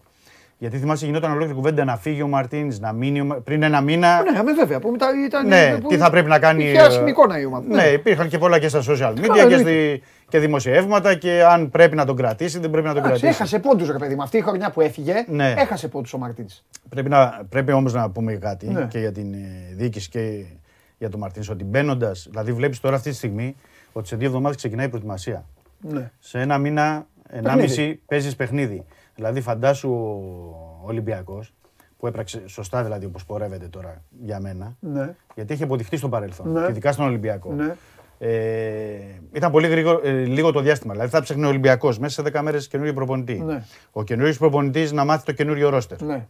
Γιατί θυμάσαι γινόταν ολόκληρη κουβέντα να φύγει ο Μαρτίνς, να μείνει ο Μα- πριν ένα μήνα. Ναι, με βέβαια. Που μετά ήταν, Ναι, που τι θα πρέπει να κάνει. Είχε ε, άσχημη εικόνα η ομάδα. Ναι, υπήρχαν και πολλά και στα social media Καλά, και, εννοείται. στη, και δημοσιεύματα και αν πρέπει να τον κρατήσει, δεν πρέπει να τον Εντάξει, κρατήσει. έχασε πόντους, ρε παιδί μου. Αυτή η χρονιά που έφυγε, Ναι. έχασε πόντους ο Μαρτίνς. Πρέπει, να, πρέπει όμως να πούμε κάτι Ναι. και για την ε, διοίκηση και για τον Μαρτίνς, ότι μπαίνοντα, δηλαδή βλέπεις τώρα αυτή τη στιγμή ότι σε δύο εβδομάδες ξεκινάει η προετοιμασία. Ναι. Σε ένα μήνα, Παιχνίδι. ενάμιση παίζεις παιχνίδι. Δηλαδή φαντάσου ο Ολυμπιακός, που έπραξε σωστά δηλαδή όπως πορεύεται τώρα για μένα, Ναι. γιατί έχει αποδειχτεί στο παρελθόν, Ναι. και ειδικά στον Ολυμπιακό. Ναι. Ε, ήταν πολύ γρήγορο, ε, λίγο το διάστημα. Δηλαδή θα ψάχνει ο Ολυμπιακός μέσα σε 10 μέρες καινούριο προπονητή. Ναι. Ο καινούριος προπονητής να μάθει το καινούριο ρόστερ Ναι.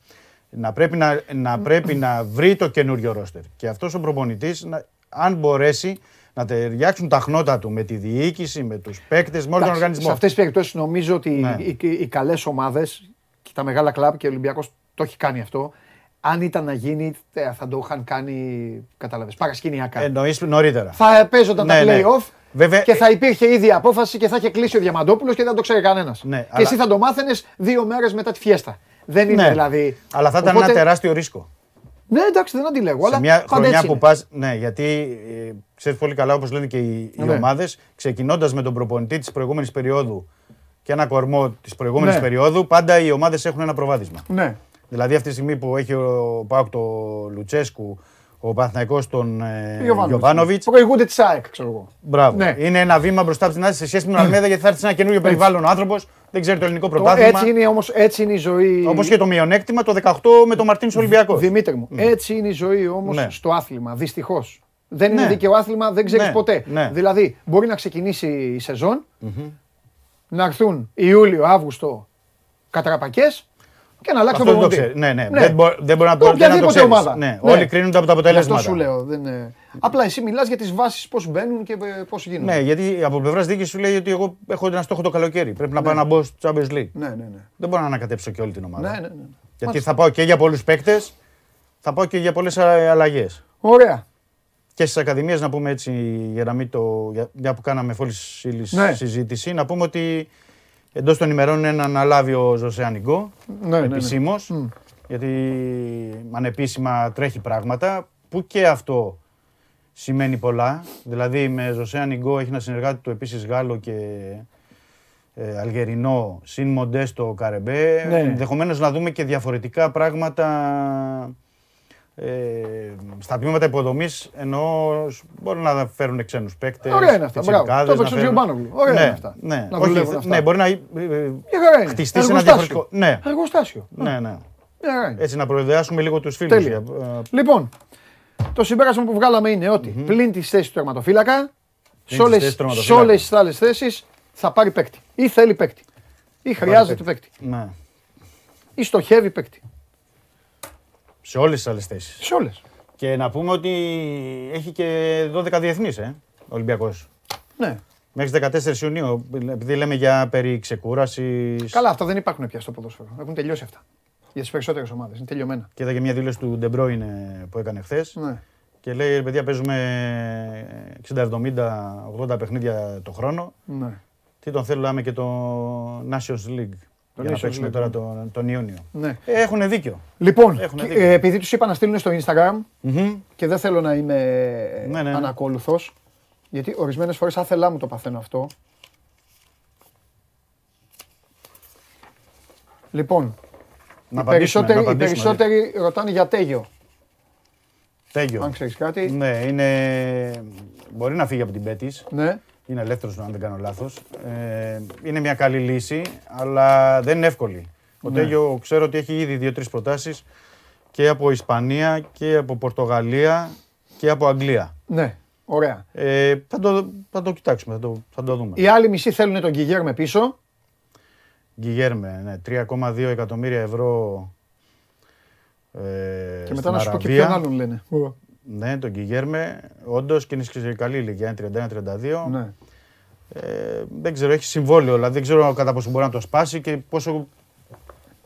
να πρέπει να, να, πρέπει να βρει το καινούριο ρόστερ. Και αυτός ο προπονητής, να- αν μπορέσει να ταιριάξουν τα χνότα του με τη διοίκηση, με τους παίκτες, με όλο τον Εντάξει, οργανισμό. Σε αυτές τις περιπτώσεις νομίζω ότι Ναι. οι, οι, οι καλές ομάδες και τα μεγάλα κλαμπ και ο Ολυμπιακός το έχει κάνει αυτό. Αν ήταν να γίνει, ε, θα το είχαν κάνει, κατάλαβες, παρασκηνιακά. Εννοείς νωρίτερα. θα παίζονταν Ναι, τα ναι. play-off Βέβαια, και θα υπήρχε ήδη απόφαση και θα είχε κλείσει ο Διαμαντόπουλος και δεν το ξέρει κανένας. Ναι, και αλλά- εσύ θα το μάθαινες δύο μέρες μετά τη φιέστα. Δεν είναι ναι. δηλαδή. Αλλά θα ήταν Οπότε- ένα τεράστιο ρίσκο. Ναι, εντάξει, δεν αντιλέγω. αλλά σε μια πάντα χρονιά έτσι που είναι. πας, ναι, γιατί ε, ξέρεις πολύ καλά όπως λένε και οι, οι Ναι. ομάδες, ξεκινώντας με τον προπονητή της προηγούμενης περίοδου και ένα κορμό της προηγούμενης Ναι. περίοδου, πάντα οι ομάδες έχουν ένα προβάδισμα. Ναι. Δηλαδή αυτή τη στιγμή που έχει ο Πάοκ το Λουτσέσκου, ο Παναθηναϊκός τον ε, Γιωβάνοβιτς. Γιωβάνοβιτς. Προηγούνται της ΑΕΚ, ξέρω εγώ. Μπράβο. Ναι. Είναι ένα βήμα μπροστά από την άλλη σε σχέση με τον Αλμέδα γιατί θα έρθει σε ένα καινούριο περιβάλλον ο άνθρωπος. Δεν ξέρει το ελληνικό Το- πρωτάθλημα. Έτσι είναι όμως, έτσι είναι η ζωή. Όπως και το μειονέκτημα το 18 με τον Μαρτίνο Ολυμπιακός. Δημήτρη μου, έτσι είναι η ζωή όμως Ναι. στο άθλημα. Δυστυχώς. Δεν είναι Ναι. δίκαιο άθλημα, δεν ξέρεις Ναι, ποτέ. ναι. Δηλαδή, μπορεί να ξεκινήσει η σεζον να έρθουν Ιούλιο, Αύγουστο κατραπακές και να αλλάξει Αυτό το δεν το προπονητή. ξέρει. Ναι, ναι. Δεν, μπο- δεν μπορεί να το, δεν να το Οποιαδήποτε ξέρεις. ομάδα. Ναι. Όλοι κρίνονται από τα Γι' αποτελέσματα. Αυτό σου λέω. Δεν... είναι- Απλά εσύ μιλάς για τις βάσεις πώς μπαίνουν και πώς γίνονται. Ναι, γιατί από πλευράς διοίκηση σου λέει ότι εγώ έχω ένα στόχο το καλοκαίρι. Πρέπει να πάω να μπω στο Champions League. ναι, ναι. ναι. Δεν μπορώ να ανακατέψω και όλη την ομάδα. ναι, ναι, ναι. Γιατί Μάλιστα. θα πάω και για πολλούς παίκτες, θα πάω και για πολλές αλλαγές. Ωραία. Και στις ακαδημίες, να πούμε έτσι, για να μην το. Για, μια που κάναμε φόλης Ναι. συζήτηση, να πούμε ότι εντός των ημερών είναι να αναλάβει ο Ζωσέ Ανιγκό. Ναι, ναι, ναι. επισήμως. Γιατί ανεπίσημα τρέχει πράγματα που και αυτό σημαίνει πολλά. Δηλαδή με Ζωσέ Ανιγκό έχει ένα συνεργάτη του επίσης Γάλλο και ε, Αλγερινό συν Μοντέστο Καρεμπέ. Ναι. Ενδεχομένως να δούμε και διαφορετικά πράγματα ε, στα τμήματα υποδομής. Ενώ μπορούν να φέρουν ξένους παίκτες. Ωραία είναι αυτά, μπράβο. Το έπαιξε ο Τζιομπάνογλου. Ωραία ναι, είναι αυτά. Ναι, Να Όχι, δουλεύουν αυτά. ναι, μπορεί να ε, Μια χαρά είναι. χτιστεί σε ένα Εργοστάσιο. διαφορετικό. Ναι, Εργοστάσιο. ναι, ναι. Μια χαρά είναι. Έτσι να προεδράσουμε λίγο τους φίλους. Τέλεια. για- ε, Λοιπόν, το συμπέρασμα που βγάλαμε είναι ότι πλην της θέσης του τερματοφύλακα, σε της όλες, θέσης του σε τερματοφύλακα. όλες τις άλλες θέσεις θα πάρει παίκτη. Ή θέλει παίκτη. Ή χρειάζεται παίκτη. Ναι. Ή στοχεύει παίκτη. Σε όλες τις άλλες θέσεις. Σε όλες. Και να πούμε ότι έχει και 12 διεθνείς, ε, ο Ολυμπιακός. Ναι. Μέχρι 14 Ιουνίου, επειδή λέμε για περί ξεκούρασης. Καλά, αυτά δεν υπάρχουν πια στο ποδόσφαιρο. Έχουν τελειώσει αυτά. Για τις περισσότερες ομάδες. Είναι τελειωμένα. Και είδα και μια δήλωση του Ντε Μπρόινε που έκανε χθες. Ναι. Και λέει, «Ρε παιδιά, παίζουμε 60, 70, 80 παιχνίδια το χρόνο. ναι. Τι τον θέλαμε και το Nations League. Το για να Nations παίξουμε League, τώρα ναι. τον, τον Ιούνιο. ναι. Έχουν δίκιο. Λοιπόν, Έχουνε και- δίκιο. ε, επειδή τους είπα να στείλουν στο Instagram Μμμ. και δεν θέλω να είμαι Ναι, ναι. ανακόλουθος, γιατί ορισμένες φορές άθελά μου το παθαίνω αυτό. Λοιπόν, Να οι απαντήσουμε, περισσότεροι, να οι απαντήσουμε, περισσότεροι ρωτάνε για Τέγιο. Τέλειο. Αν ξέρεις κάτι. Ναι, είναι... μπορεί να φύγει από την Πέτης. Ναι. Είναι ελεύθερος, αν δεν κάνω λάθος. Ε, είναι μια καλή λύση, αλλά δεν είναι εύκολη. Ο Ναι. Τέλειο ξέρω ότι έχει ήδη δύο-τρεις προτάσεις και από Ισπανία και από Πορτογαλία και από Αγγλία. Ναι, ωραία. Ε, θα, το, θα το κοιτάξουμε, θα το, θα το δούμε. Οι άλλοι μισοί θέλουν τον Γκυγέρμε πίσω. Γκυγέρμε, ναι, 3,2 εκατομμύρια ευρώ ε, Και μετά στην να σου πω και Αραβία. ποιον άλλον λένε. Ναι, τον Γκυγέρμε, όντως και είναι σε καλή ηλικία, είναι 31-32. Ναι. Ε, δεν ξέρω, έχει συμβόλαιο, δηλαδή δεν ξέρω κατά πόσο μπορεί να το σπάσει και πόσο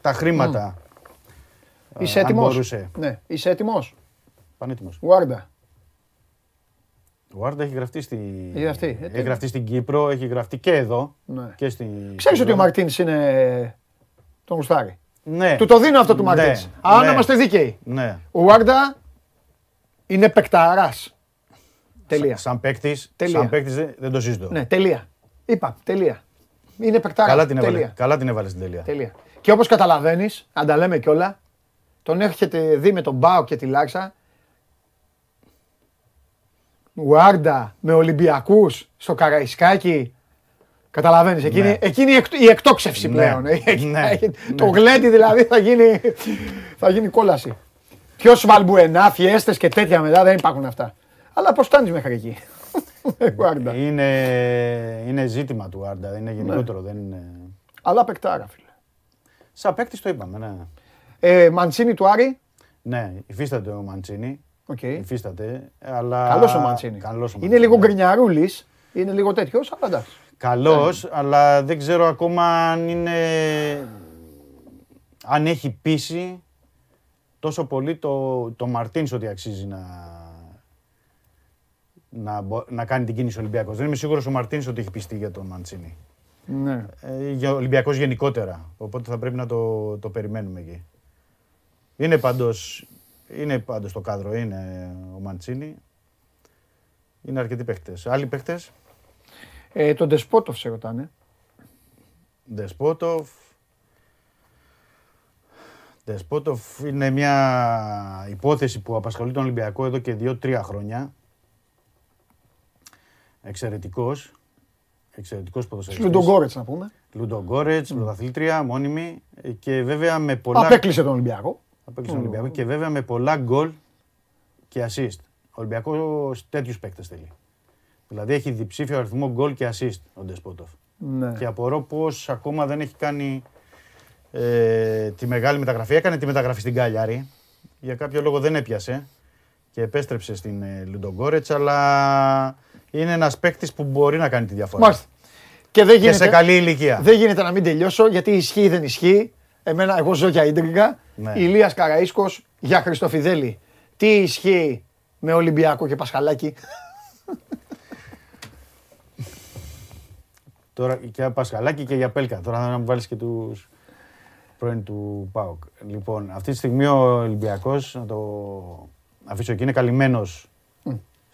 τα χρήματα. ε, Είσαι αν έτοιμος; μπορούσε. Ναι. Είσαι έτοιμος; Πανέτοιμος. Γουάρντα. Ο Βάρντα έχει γραφτεί, στη... Έχει γραφτεί, ε, έχει γραφτεί στην Κύπρο, έχει γραφτεί και εδώ. Ναι. Και στη... Ξέρεις ότι ο Μαρτίνς είναι τον γουστάρι. Ναι. Του το δίνω αυτό του Ναι, Μαρτίνς. Αν ναι. είμαστε δίκαιοι. Ναι. Ο Γουάρντα είναι παικταράς. Τελεία. Σαν παίκτης, Τελεία. σαν παίκτης δεν, δεν το συζητώ. Ναι, τελεία. Είπα, τελεία. Είναι παικταρά. Καλά, την έβαλε, τελεία. καλά την έβαλες στην τελεία. τελεία. Και όπως καταλαβαίνεις, αν τα λέμε κιόλα, τον έχετε δει με τον Μπάο και τη Λάξα. Γουάρντα με Ολυμπιακούς στο Καραϊσκάκι. Καταλαβαίνεις, εκείνη, Ναι. εκείνη η, εκ- η εκτόξευση Ναι. πλέον. Ε, Ναι. Το γλέντι δηλαδή θα γίνει, θα γίνει κόλαση. Ποιος βαλμπουενά, φιέστες και τέτοια μετά δεν υπάρχουν αυτά. Αλλά πώ φτάνει μέχρι εκεί. Γουάρντα. Είναι, είναι ζήτημα του Άρντα, είναι γενικότερο. Δεν είναι... Αλλά παικτάρα, φίλε. Σαν παίκτης το είπαμε, ναι. Ε, Μαντσίνη του Άρη. Ναι, υφίσταται ο Μαντσίνη. Οκ. Υφίσταται, αλλά... Καλός ο Μαντσίνη. Καλός ο Είναι λίγο Μαντσίνη. γκρινιαρούλης. Είναι λίγο τέτοιος, αλλά εντάξει. Καλός, αλλά δεν ξέρω ακόμα αν είναι... Αν έχει πείσει τόσο πολύ το, το Μαρτίνς ότι αξίζει να, να, μπο- να κάνει την κίνηση ο Ολυμπιακός. Δεν είμαι σίγουρος ο Μαρτίνς ότι έχει πειστεί για τον Μαντσίνη. Ναι. Ε, για ο Ολυμπιακός γενικότερα. Οπότε θα πρέπει να το, το περιμένουμε εκεί. Είναι πάντως, είναι πάντως το κάδρο, είναι ο Μαντσίνη. Είναι αρκετοί παίχτες. Άλλοι παίχτες, Ε, τον Ντεσπότοφ σε ρωτάνε. Δεσπότοφ. Δεσπότοφ είναι μια υπόθεση που απασχολεί τον Ολυμπιακό εδώ και δύο-τρία χρόνια. Εξαιρετικός. Εξαιρετικός ποδοσφαιριστής. Λουντογκόρετς να πούμε. Λουντογκόρετς, πρωταθλήτρια, μόνιμη ε, και βέβαια με πολλά... Απέκλεισε τον Ολυμπιακό. Απέκλεισε τον Ολυμπιακό και βέβαια με πολλά γκολ και assist. Ο Ολυμπιακός τέτοιους παίκτες θέλει. Δηλαδή έχει διψήφιο αριθμό γκολ και assist ο Ντεσπότοφ. Ναι. Και απορώ πως ακόμα δεν έχει κάνει ε, τη μεγάλη μεταγραφή. Έκανε τη μεταγραφή στην Κάλιαρη. Για κάποιο λόγο δεν έπιασε και επέστρεψε στην ε, Λουντογκόρετς, αλλά είναι ένας παίκτης που μπορεί να κάνει τη διαφορά. Μάλιστα. Και δεν Και γίνεται, σε καλή ηλικία. δεν γίνεται να μην τελειώσω γιατί ισχύει ή δεν ισχύει. Εμένα, εγώ ζω για ίντριγκα. Ναι. Ηλίας Καραΐσκος για Χριστοφιδέλη. Τι ισχύει με Ολυμπιακό και Πασχαλάκη; Τώρα και για Πασχαλάκη και για Πέλκα. Τώρα θα μου βάλεις και τους πρώην του ΠΑΟΚ. Λοιπόν, αυτή τη στιγμή ο Ολυμπιακός, να το αφήσω εκεί, είναι καλυμμένος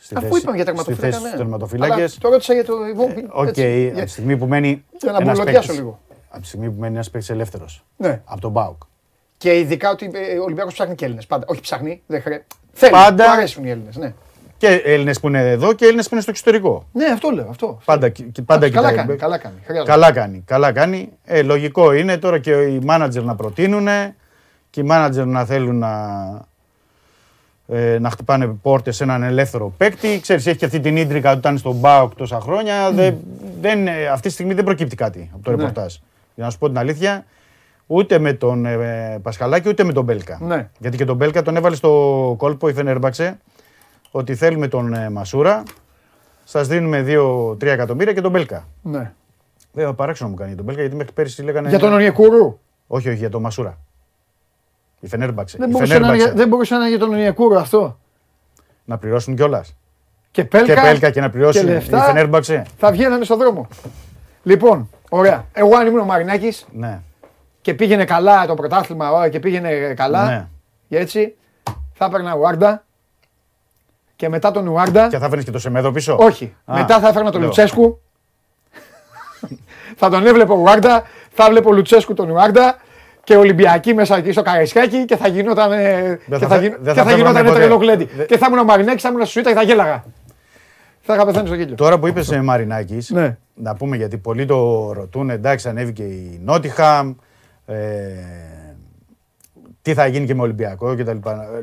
στη Αφού θέση, είπαμε για στη τερματοφύλακα. θέση ναι. στους τερματοφύλακες. Αλλά Το ρώτησα για το Ε, Οκ, έτσι, από για- τη στιγμή που μένει Για να ένας μπουλωτιάσω παίκτης- λίγο. Από τη στιγμή που μένει ένας παίκτης ελεύθερος. Ναι. Από τον ΠΑΟΚ. Και ειδικά ότι ε, ο Ολυμπιακός ψάχνει και Έλληνες. Πάντα. Όχι ψάχνει, δεν χρειάζεται. Θέλει, Πάντα. του αρέσουν οι Έλληνες. Ναι. Και Έλληνες που είναι εδώ και Έλληνες που είναι στο εξωτερικό. ναι, αυτό λέω. Αυτό. Πάντα, και- πάντα καλά κοιτάει. κάνει, καλά κάνει. Χρειάζεται. Καλά κάνει, καλά κάνει. Ε, λογικό είναι τώρα και οι μάνατζερ να προτείνουν και οι μάνατζερ να θέλουν να, ε, να χτυπάνε πόρτες σε έναν ελεύθερο παίκτη. Ξέρεις, έχει και αυτή την ίντρικα ότι ήταν στον ΜΠΑΟΚ τόσα χρόνια. Δεν, δεν, ε, αυτή τη στιγμή δεν προκύπτει κάτι από το Ναι. ρεπορτάζ. Για να σου πω την αλήθεια, ούτε με τον ε, Πασχαλάκη ούτε με τον Μπέλκα. Ναι. Γιατί και τον Μπέλκα τον έβαλε στο κόλπο η Φενέρμπαξε ότι θέλουμε τον ε, Μασούρα, σας δίνουμε 2-3 εκατομμύρια και τον Μπέλκα. Ναι. Βέβαια, παράξενο μου κάνει τον Μπέλκα γιατί μέχρι πέρυσι λέγανε. Για τον Ονιεκούρου. Όχι, όχι, για τον Μασούρα. Η Φενέρμπαξε. Δεν η μπορούσε, να, είναι Φενέρμπαξε. για- δεν μπορούσε να είναι για τον Ονιεκούρου αυτό. Να πληρώσουν κιόλας. Και Πέλκα, Και Πέλκα και να πληρώσουν και η λεφτά. Φενέρμπαξε. θα βγαίνανε στον δρόμο. Λοιπόν, ωραία. Εγώ αν ήμουν ο Μαρινάκης Ναι. και πήγαινε καλά το πρωτάθλημα ωραία, και πήγαινε καλά, ναι. έτσι, θα έπαιρνα Ουάρντα και μετά τον Ουάρντα, Και θα φέρνεις και το Σεμέδο πίσω; όχι, Α, μετά θα έφερνα τον λέω. Λουτσέσκου, θα τον έβλεπε ο Ουάρντα, θα έβλεπε ο Λουτσέσκου τον Ουάρντα και Ολυμπιακή μέσα εκεί στο Καραϊσκάκι και θα γινόταν, ε, και θα θα, φε- γι- δεν και θα θα γινόταν φεύγαμε ποτέ. τρελό γλέντι. Δε- Και θα ήμουν ο Μαρινάκης, θα ήμουν στη σουίτα και θα γέλαγα. Θα είχα πεθάνει στο γέλιο. Τώρα που είπες σε Μαρινάκης, Ναι. να πούμε γιατί πολλοί το ρωτούν, εντάξει, ανέβηκε η Νότιχαμ. Ε, τι θα γίνει και με Ολυμπιακό κτλ.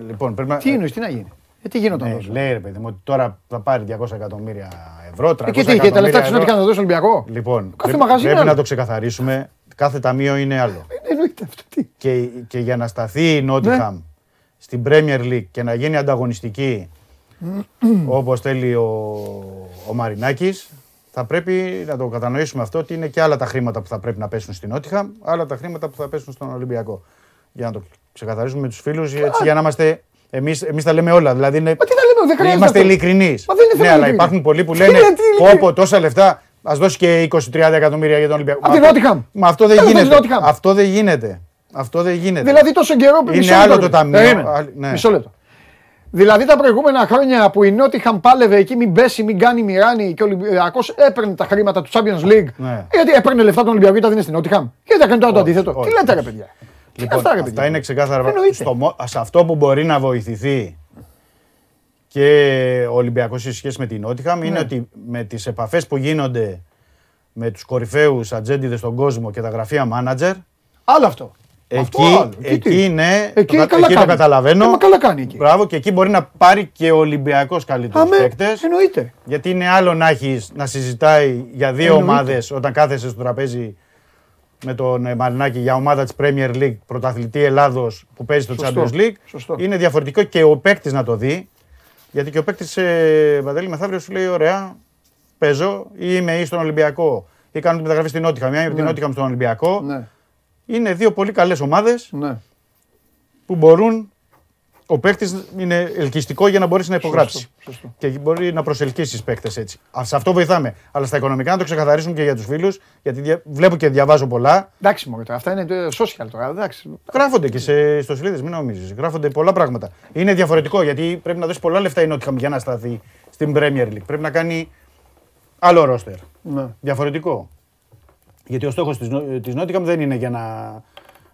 Λοιπόν, πρέπει να. Τι εννοείς, τι να γίνει; Ε, τι γίνονταν Ναι, τόσο. λέει ρε παιδί μου ότι τώρα θα πάρει 200 εκατομμύρια ευρώ, 300 Ε, και τι, και τα λεφτά της ευρώ. Νότια να δώσει Ολυμπιακό; Λοιπόν, Κάθε πρέπει, μαγαζί είναι πρέπει άλλο. να το ξεκαθαρίσουμε. Κάθε ταμείο είναι άλλο. Ε, Εννοείται αυτό. Τι. και, και για να σταθεί η Νότιχαμ Ναι. στην Premier League και να γίνει ανταγωνιστική όπως θέλει ο, ο Μαρινάκης, θα πρέπει να το κατανοήσουμε αυτό ότι είναι και άλλα τα χρήματα που θα πρέπει να πέσουν στην Νότιχαμ, άλλα τα χρήματα που θα πέσουν στον Ολυμπιακό. Για να το ξεκαθαρίσουμε με τους φίλους, έτσι, για να είμαστε... Εμείς, εμείς τα λέμε όλα, δηλαδή είναι, Μα τι τα λέμε, δεν χρειάζεται. είμαστε αυτό. ειλικρινείς. Μα δεν είναι θέμα ναι, αλλά ειλικρινής. υπάρχουν πολλοί που Τι λένε είναι, τι είναι, πω πω τόσα λεφτά, ας δώσει και 20-30 εκατομμύρια για τον Ολυμπιακό. Απ' τη Μα αυτό- Νότιχαμ. Μα αυτό δεν Τέλος, γίνεται. της Νότιχαμ. Αυτό δεν γίνεται. Αυτό δεν γίνεται. Δηλαδή τόσο καιρό που Είναι μισό άλλο λεπτό, το ταμείο, περίμενε. άλλο- ναι. Μισό λεπτό. Δηλαδή τα προηγούμενα χρόνια που η Νότιχαμ πάλευε εκεί, μην πέσει, μην κάνει μοιράνη και ο Ολυμπιακός έπαιρνε τα χρήματα του Champions League. Ναι. Γιατί έπαιρνε λεφτά τον Ολυμπιακό και τα δίνει στην Νότιχαμ. Γιατί θα κάνει τώρα το Όχι, αντίθετο. όχι. Τι λέτε ρε παιδιά. Τι Λοιπόν, αυτά, ρε, αυτά παιδιά. είναι ξεκάθαρα. Εννοείται. Στο, μο- σε αυτό που μπορεί να βοηθηθεί και ο Ολυμπιακός σε σχέση με την Νότιχαμ Ναι. είναι ότι με τις επαφές που γίνονται με τους κορυφαίους ατζέντιδες στον κόσμο και τα γραφεία μάνατζερ, Άλλο αυτό. Αυτό εκεί, άλλο. Τι, τι. εκεί είναι, Εκεί το, καλά εκεί το κάνει. καταλαβαίνω. Ε, μα καλά κάνει εκεί. Μπράβο, και εκεί μπορεί να πάρει και ο Ολυμπιακός καλύτερους Αμέ, παίκτες. εννοείται. Γιατί είναι άλλο να έχεις να συζητάει για δύο Εννοείται. ομάδες όταν κάθεσαι στο τραπέζι με τον ε, Μαρινάκη για ομάδα της Premier League, πρωταθλητή Ελλάδος που παίζει στο Σωστό. Champions League. Σωστό. Είναι διαφορετικό και ο παίκτης να το δει. Γιατί και ο παίκτης ε, Παντελή μεθαύριο σου λέει: Ωραία, παίζω ή είμαι ή στον Ολυμπιακό ή κάνω την μεταγραφή στην Νότιχαμ. Μια από την Ναι. Νότιχαμ στον Ολυμπιακό. Ναι, Είναι δύο πολύ καλές ομάδες ναι. που μπορούν. Ο παίκτης είναι ελκυστικό για να μπορέσει να υπογράψει. Σωστό, σωστό. Και μπορεί να προσελκύσεις παίκτες έτσι. Α, Σε αυτό βοηθάμε. Αλλά στα οικονομικά να το ξεκαθαρίσουμε και για τους φίλους, γιατί δια- βλέπω και διαβάζω πολλά. Εντάξει μωρέ, τώρα, αυτά είναι το social τώρα. Εντάξει. Γράφονται και σε ιστοσελίδε, μην νομίζεις. Γράφονται πολλά πράγματα. Είναι διαφορετικό γιατί πρέπει να δώσεις πολλά λεφτά η Νότιχαμ για να σταθεί στην Premier League. Πρέπει να κάνει άλλο ρόστερ. Ναι. Διαφορετικό. Γιατί ο στόχος της Νότιχαμ δεν είναι για να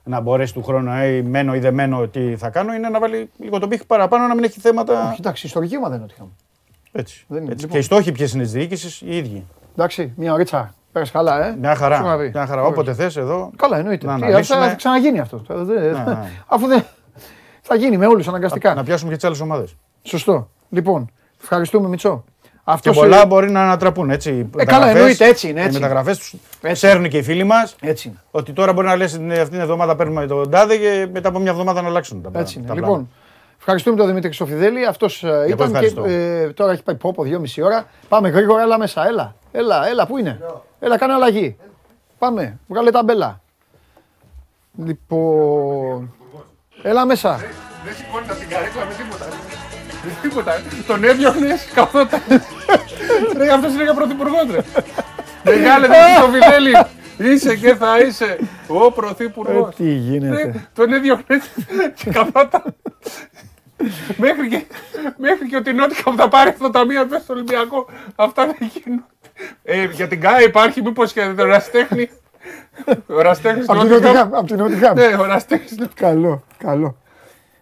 να μπορέσει του χρόνου, ε, μένω ή δεν μένω, τι θα κάνω, είναι να βάλει λίγο το πύχη παραπάνω, να μην έχει θέματα. Όχι, εντάξει, ιστορική ομάδα είναι ο Τιχάμ. Έτσι. Δεν είναι. Έτσι. Λοιπόν. Και οι στόχοι ποιες είναι τη διοίκησης, οι ίδιοι. Εντάξει, μια ωρίτσα. Πέρασε καλά, ε. Μια Σου είχα χαρά. πει. Μια χαρά. Όχι. Όποτε θες εδώ. Καλά, εννοείται. Να Τι, αναλύσουμε. θα, θα ξαναγίνει αυτό. Θα- δεν- ναι. Αφού δεν. Θα γίνει με όλους αναγκαστικά. Να πιάσουμε και τις άλλες ομάδες. Σωστό. Λοιπόν, ευχαριστούμε Μιτσό. Και Αυτός πολλά είναι- μπορεί να ανατραπούν έτσι. Ε, καλά, εννοείται, έτσι είναι, Οι έτσι είναι. μεταγραφές τους Έτσι. ξέρουν και οι φίλοι μας Έτσι είναι. ότι τώρα μπορεί να λες αυτή την εβδομάδα παίρνουμε τον τάδε και μετά από μια εβδομάδα να αλλάξουν τα Έτσι είναι. τα Λοιπόν, ευχαριστούμε τον Δημήτρη Χρυσοφιδέλη. Αυτός ήταν και ευχαριστώ. ε, τώρα έχει πάει πόπο δυόμιση ώρα. Πάμε γρήγορα, έλα μέσα. Έλα, έλα, έλα, πού είναι; Έλα, κάνε αλλαγή. Πάμε, βγάλε τα μπέλα. Λοιπόν. Έλα μέσα. Δεν σηκώνονταν την καρέκλα με τίποτα. Με τίποτα. Τον έδιωχνες, καθόταν. Ρε, αυτός είναι για πρωθυπουργός, ρε. Μεγάλε το Βιδέλη. Είσαι και θα είσαι ο Ε, πρωθυπουργός. τι γίνεται. Ρε, Τον έδιωχνες και καθόταν. Μέχρι και, μέχρι και ότι νότικα που θα πάρει αυτό το ταμείο μέσα στο Ολυμπιακό. Αυτά δεν γίνουν. Ε, για την ΚΑΕ υπάρχει μήπως και το Ραστέχνη. Ο Ραστέχνης Από την Νότιχαμ. Νότιχαμ. Από την Νότιχαμ. Ναι, ο Ραστέχνης Καλό, καλό.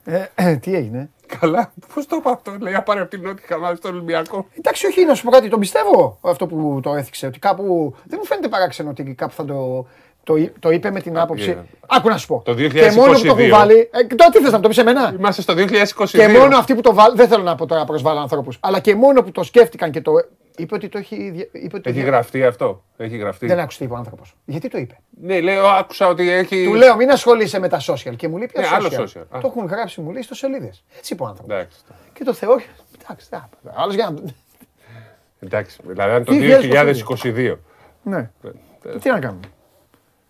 Ε, ε, τι έγινε; Καλά, πώς το είπα αυτό, λέει, να πάρει από την Νότια Χαμάδη στο Ολυμπιακό. Εντάξει, όχι, να σου πω κάτι, τον πιστεύω αυτό που το έθιξε. Ότι κάπου. Δεν μου φαίνεται παράξενο ότι κάπου θα το. Το, εί- το είπε με την άποψη. ε, Άκου να σου πω. το Και μόνο που το έχουν 2022. βάλει. Ε, τώρα τι θες να το πεις εμένα. Είμαστε στο 2022. Και μόνο αυτοί που το βάλουν. Δεν θέλω να πω τώρα προσβάλλω ανθρώπους. Αλλά και μόνο που το σκέφτηκαν και το. Είπε ότι το έχει. δια- Είπε ότι το Έχει δια- γραφτεί αυτό; Έχει γραφτεί; Δεν άκουσε τι είπε ο άνθρωπος. Γιατί το είπε; Ναι, λέω, άκουσα ότι έχει. Του λέω, μην ασχολείσαι με τα social. Και μου λέει ποια Ναι, social. άλλο social; Α. Το έχουν γράψει, μου λέει, στο σελίδες. Έτσι είπε ο άνθρωπος. Εντάξει. Και το θεώρησε. Εντάξει, άλλος για να. Εντάξει. Δηλαδή, αν το 2022. 2022. Ναι. Και Τι να κάνουμε;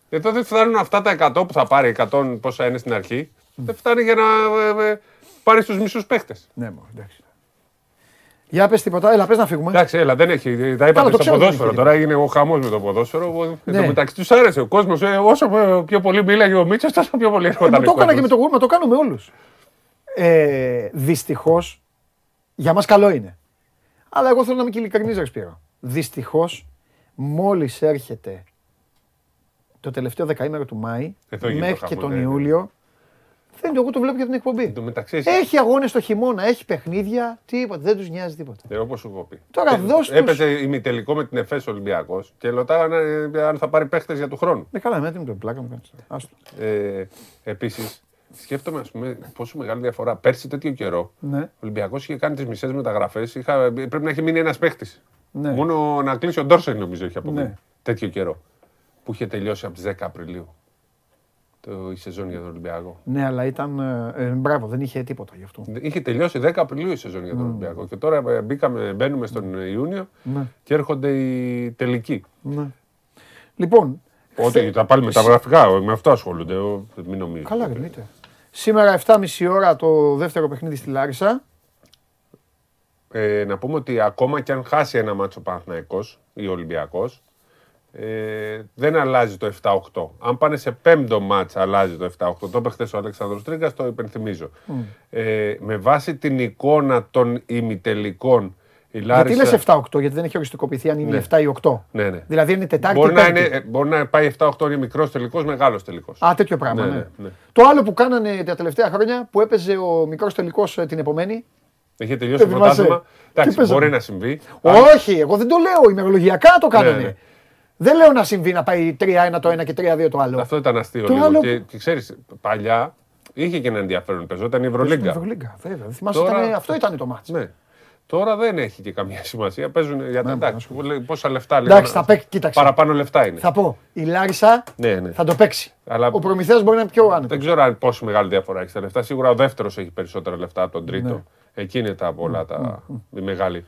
Εδώ δεν φτάνουν αυτά τα 100 που θα πάρει, 100 πόσα είναι στην αρχή. Δεν φτάνει για να ε, ε, πάρει του μισούς παίχτες. Ναι, μόνο, εντάξει. Για πες τίποτα, έλα, πες να φύγουμε. Εντάξει, έλα, δεν έχει. Τα Καλά, είπατε το στο ξέρω, δεν ποδόσφαιρο. έχει. Τώρα έγινε ο χαμός με το ποδόσφαιρο. Εν Ναι. τω μεταξύ τους άρεσε ο κόσμος. όσο πιο πολύ μίλαγε ο Μίτσος, τόσο πιο πολύ Ε, έρχονταν. μα το ο έκανα και με κόσμος. τον Γούρμα, το κάνω με όλους. Ε, Δυστυχώς, για μας καλό είναι. Αλλά εγώ θέλω να είμαι και ειλικρινής, Ρε Σπύρο. Δυστυχώς, μόλις έρχεται το τελευταίο δεκαήμερο του Μάη, Εδώ γίνεται μέχρι ο και χαμός, τον ναι, ναι. Ιούλιο, δεν εγώ το βλέπω για την εκπομπή. Εν τω μεταξύ, εσύ- Έχει αγώνες το χειμώνα, έχει παιχνίδια, τίποτα, δεν τους νοιάζει τίποτα. Ε, Όπως σου έχω πει. Τώρα Ε, δώσ' τους- Έπαιζε ημιτελικό με την ΕΦΕΣ Ολυμπιακός και ρωτάγανε ε, αν θα πάρει παίχτες για του χρόνου. Ναι, καλά, με την πλάκα μου κάνεις. Άστο. Ε, Επίσης, σκέφτομαι ας πούμε, πόσο μεγάλη διαφορά. Πέρσι τέτοιο καιρό Ναι. ο Ολυμπιακός είχε κάνει τις μισές μεταγραφές. Πρέπει να έχει μείνει ένας παίχτης. Ναι. Μόνο να κλείσει ο Ντόρσεν νομίζω είχε απομείνει. Ναι. Τέτοιο καιρό. Που είχε τελειώσει από τις 10 Απριλίου το, η σεζόν για τον Ολυμπιακό. Ναι, αλλά ήταν. ε, ε, μπράβο, δεν είχε τίποτα γι' αυτό. Είχε τελειώσει 10 Απριλίου η σεζόν για τον Ολυμπιακό. Και τώρα ε, μπήκαμε, μπαίνουμε στον Ιούνιο Ναι. και έρχονται οι τελικοί. Ναι. Λοιπόν, Ότι τα πάλι μεταγραφικά, με αυτό ασχολούνται. ο- Μην νομίζετε. καλά γνωρίζετε. Σήμερα 7.30 ώρα το δεύτερο παιχνίδι στη Λάρισα. Ε, να πούμε ότι ακόμα και αν χάσει ένα μάτσο ο Παναθηναϊκός ή ο Ολυμπιακός, ε, δεν αλλάζει το 7-8. Αν πάνε σε πέμπτο μάτς αλλάζει το 7-8. Το είπε χθες ο Αλέξανδρος Τρίγκας, το υπενθυμίζω. Ε, με βάση την εικόνα των ημιτελικών, η Γιατί Λάρισα... λες 7-8, γιατί δεν έχει οριστικοποιηθεί αν είναι Ναι. 7 ή 8. Ναι, ναι. Δηλαδή είναι Τετάρτη Μπορεί ή να, Πέμπτη. είναι, ε, μπορεί να πάει 7-8 είναι μικρός τελικός, μεγάλος τελικός. Α, τέτοιο πράγμα. Ναι, Ναι, ναι, ναι. Το άλλο που κάνανε τα τελευταία χρόνια που έπαιζε ο μικρός τελικός την επομένη. Έχει τελειώσει το Δεν θυμάσαι. πρωτάθλημα. Τι Εντάξει, παίζανε; μπορεί να συμβεί. Όχι, εγώ δεν το λέω. Ημερολογιακά το κάνανε. Ναι, ναι. Δεν λέω να συμβεί να πάει 3-1 το ένα και 3-2 το άλλο. Αυτό ήταν αστείο Το λίγο. άλλο Και, και ξέρεις, παλιά είχε και ένα ενδιαφέρον. Παίζονταν η Στην Ευρωλίγκα. Ευρωλίγκα, βέβαια. Θυμάσαι, Τώρα- ήταν- αυτό ήταν το μάτς. Ναι. Τώρα δεν έχει και καμία σημασία. Παίζουν για τα Ναι, εντάξει. να σου λέει, Πόσα λεφτά λίγο. Εντάξει, να- θα παίξει. Κοίταξε. Παραπάνω λεφτά είναι. Θα πω, η Λάρισα Ναι, ναι. θα το παίξει. Αλλά Ο Προμηθέας μπορεί να είναι πιο άνετος. δεν ξέρω αν πόσο μεγάλη διαφορά έχει στα λεφτά. Σίγουρα ο δεύτερος έχει περισσότερα λεφτά από τον τρίτο. Ναι. Εκεί είναι τα πολλά, τα... η μεγάλη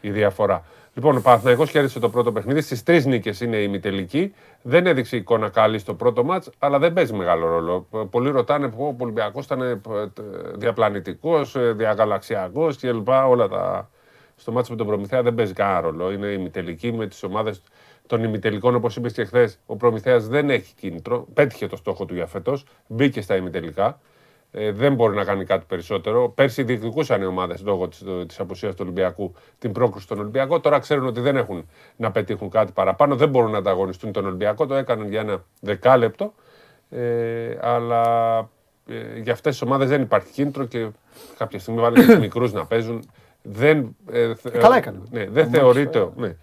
η διαφορά. Λοιπόν, ο Παναθηναϊκός κέρδισε το πρώτο παιχνίδι. Στις τρεις νίκες είναι η ημιτελική. Δεν έδειξε εικόνα καλή στο πρώτο μάτς, αλλά δεν παίζει μεγάλο ρόλο. Π- Πολλοί ρωτάνε που ο Ολυμπιακός ήταν διαπλανητικός, διαγαλαξιακός κλπ. Όλα τα. Στο μάτσο με τον Προμηθέα δεν παίζει κανένα ρόλο. Είναι η ημιτελική με τις ομάδες των ημιτελικών, όπως είπες και χθες. Ο Προμηθέας δεν έχει κίνητρο. Πέτυχε το στόχο του για φέτος. Μπήκε στα ημιτελικά. Ε, δεν μπορεί να κάνει κάτι περισσότερο. Πέρσι διεκδικούσαν οι ομάδες λόγω της απουσίας του Ολυμπιακού την πρόκριση στον Ολυμπιακό. Τώρα ξέρουν ότι δεν έχουν να πετύχουν κάτι παραπάνω. Δεν μπορούν να ανταγωνιστούν τον Ολυμπιακό. Το έκαναν για ένα δεκάλεπτο. Ε, αλλά ε, για αυτές τις ομάδες δεν υπάρχει κίνητρο και κάποια στιγμή βάλει τους μικρούς να παίζουν. Δεν, ε, θε- καλά έκανε. Ναι, δεν θεωρείται. Ναι.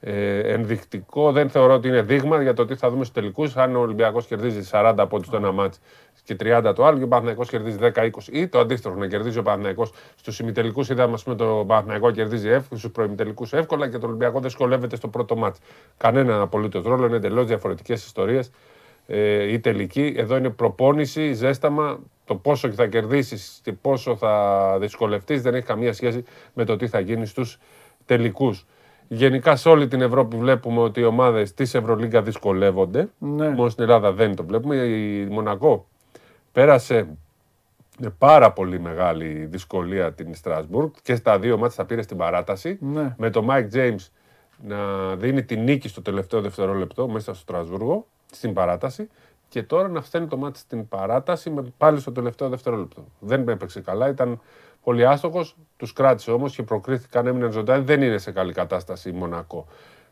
Ε, ενδεικτικό, δεν θεωρώ ότι είναι δείγμα για το τι θα δούμε στους τελικούς. Αν ο Ολυμπιακός κερδίζει 40 από το ένα μάτς και 30 το άλλο και ο Παναθυναϊκό κερδίζει 10-20 ή το αντίστοιχο να κερδίζει ο Παναθυναϊκό στους ημιτελικούς. Είδαμε, ας πούμε, το Παναθυναϊκό κερδίζει εύκολα, στους προημιτελικούς εύκολα και το Ολυμπιακό δυσκολεύεται στο πρώτο μάτς. Κανένα απολύτως ρόλο, είναι εντελώς διαφορετικές ιστορίες. Ε, η τελική. Εδώ είναι προπόνηση, ζέσταμα. Το πόσο θα κερδίσεις και πόσο θα δυσκολευτείς δεν έχει καμία σχέση με το τι θα γίνει στους τελικούς. Γενικά σε όλη την Ευρώπη βλέπουμε ότι οι ομάδες της Ευρωλίγκα δυσκολεύονται. Ναι. Μόνο στην Ελλάδα δεν το βλέπουμε. Η Μονακό πέρασε με πάρα πολύ μεγάλη δυσκολία την Στρασβούργκ και στα δύο μάτια τα πήρε στην παράταση. Ναι. Με το Mike James να δίνει τη νίκη στο τελευταίο δευτερόλεπτο μέσα στο Στρασβούργο, στην παράταση. Και τώρα να φταίνει το μάτι στην παράταση με, πάλι στο τελευταίο δευτερόλεπτο. Δεν έπαιξε καλά, ήταν πολύ άστοχος. Τους κράτησε όμως και προκρίθηκαν, έμειναν ζωντανοί. Δεν είναι σε καλή κατάσταση η Μονακό.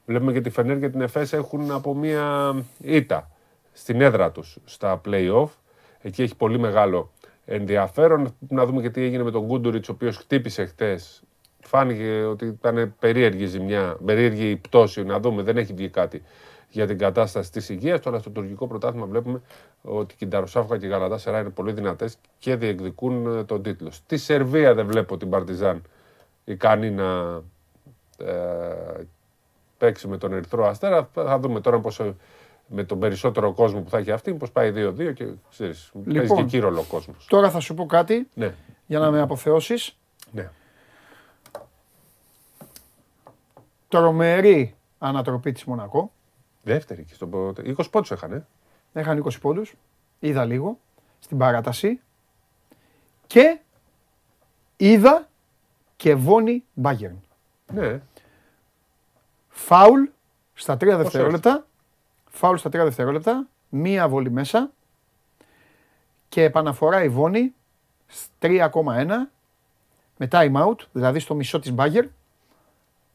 Βλέπουμε και τη Φενέρ και την Εφές έχουν από μία ήττα στην έδρα τους στα play-off. Εκεί έχει πολύ μεγάλο ενδιαφέρον. Να δούμε και τι έγινε με τον Γκούντουριτς, ο οποίος χτύπησε χτες. Φάνηκε ότι ήταν περίεργη ζημιά, περίεργη πτώση. Να δούμε, δεν έχει βγει κάτι για την κατάσταση της υγείας. Τώρα στο τουρκικό πρωτάθλημα βλέπουμε ότι η Κινταροσάφκα και η Γαλατά Σερά είναι πολύ δυνατές και διεκδικούν ε, τον τίτλο. Στη Σερβία δεν βλέπω την Παρτιζάν ικανή να ε, παίξει με τον Ερυθρό Αστέρα. Θα δούμε τώρα πώς ε, με τον περισσότερο κόσμο που θα έχει αυτή, πώς πάει 2-2 και ξέρεις, παίζει Λοιπόν. και εκεί ρόλο ο κόσμος. Τώρα θα σου πω κάτι Ναι, για να με αποθεώσεις. ναι. Τρομερή ανατροπή της Μονακό. Δεύτερη και στον πο- 20 πόντους έχανε. Έχανε 20 πόντους. Είδα λίγο στην παράταση. Και είδα και βόνι Μπάγκερν. Ναι, Φάουλ στα 3 Πώς δευτερόλεπτα. Φάουλ στα 3 δευτερόλεπτα. Μία βολή μέσα. Και επαναφορά η Βόνη 3,1 με time out, δηλαδή στο μισό της Μπάγκερ.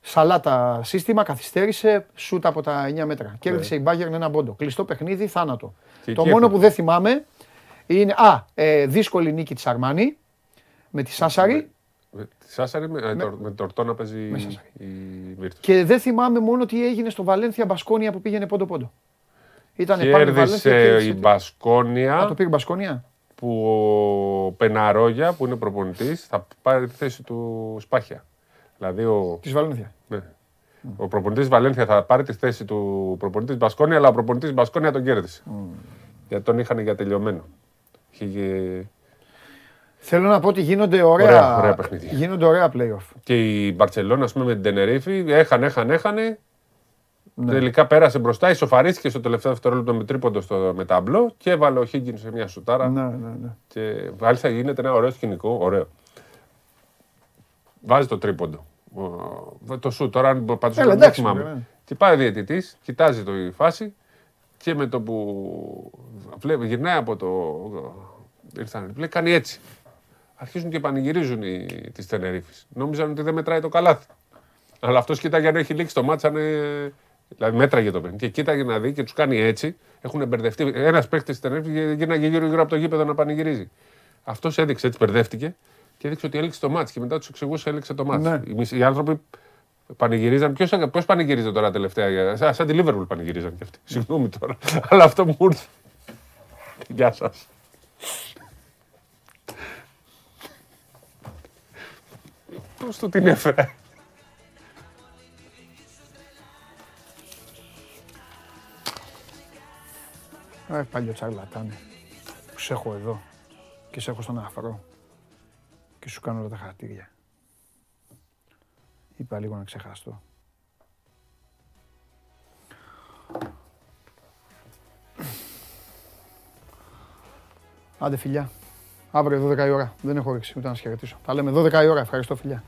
Σαλάτα σύστημα, καθυστέρησε, σούτ από τα 9 μέτρα. Κέρδισε η Μπάγκερ ένα πόντο. Κλειστό παιχνίδι, θάνατο. Και Το εκεί μόνο έχουμε- που δεν θυμάμαι είναι, α, ε, δύσκολη νίκη της Αρμάνι με τη Σάσαρη. με τη Σάσαρη με, ε, το- με το Ορτό να παίζει Με Σάσαρη. η Βίρτους. Και δεν θυμάμαι μόνο τι έγινε στο Βαλένθια Μπασκόνια που πήγαινε πόντο-πόντο. Ήταν πάνω η Βαλένθια, Κέρδισε κέρδισε η τη- Α, Μπασκόνια το πήρε η Μπασκόνια. που ο Πεναρόγια που είναι προπονητής θα πάρει τη θέση του Σπάχια. Δηλαδή ο, Της Βαλένθια. ναι. ο προπονητής Βαλένθια θα πάρει τη θέση του προπονητής Μπασκόνια αλλά ο προπονητής Μπασκόνια τον κέρδισε. Γιατί τον είχαν για τελειωμένο. Είχε- Θέλω να πω ότι γίνονται ωραία, Ωραία, ωραία παιχνίδια. γίνονται ωραία playoff. Και η Μπαρσελόνα, ας πούμε, με την Τενερίφη, έχανε, έχανε, έχανε. Ναι. Τελικά πέρασε μπροστά, ισοφαρίστηκε στο τελευταίο δευτερόλεπτο με τρίποντο στο με ταμπλό και έβαλε ο Χίγκιν σε μια σουτάρα. Ναι, ναι, ναι. Και μάλιστα γίνεται ένα ωραίο σκηνικό. Ωραίο. Βάζει το τρίποντο. Ο- Το σου τώρα, αν πάντως Έλα, δεν εντάξει, θυμάμαι. μωρέ, ναι. Και πάει ο διαιτητής, κοιτάζει το η φάση και με το που βλέπει, γυρνάει από το. Ήρθαν, λέει, κάνει έτσι. Αρχίζουν και πανηγυρίζουν οι τη Τενερίφη. Νόμιζαν ότι δεν μετράει το καλάθι. Αλλά αυτός κοίταγε αν έχει λήξει το μάτσα. Αν, ε, δηλαδή μέτραγε το παιχνίδι. Και κοίταγε να δει και τους κάνει έτσι. Έχουν μπερδευτεί. Ένας παίκτη τη Τενερίφη γύρναγε γύρω-γύρω από το γήπεδο να πανηγυρίζει. Αυτός έδειξε έτσι, μπερδεύτηκε και έδειξε ότι έληξε το μάτς και μετά τους εξηγούσε έληξε το μάτς. Ναι. Οι, μισοί- οι άνθρωποι πανηγυρίζαν. Ποιος ποιος πανηγυρίζει τώρα τελευταία, σαν, σαν τη Λίβερπουλ πανηγυρίζαν κι αυτοί. Συγγνώμη τώρα. Αλλά αυτό μου ήρθε. Γεια σας. Πώς του την έφερε. Ε, παλιό τσαρλατάνε. Που σε έχω εδώ και σε έχω στον αφρό και σου κάνω όλα τα χαρτίρια. Είπα λίγο να ξεχαστώ. Άντε φιλιά. Αύριο 12 η ώρα. Δεν έχω όρεξη ούτε να σας χαιρετήσω. Τα λέμε 12 η ώρα. Ευχαριστώ φιλιά.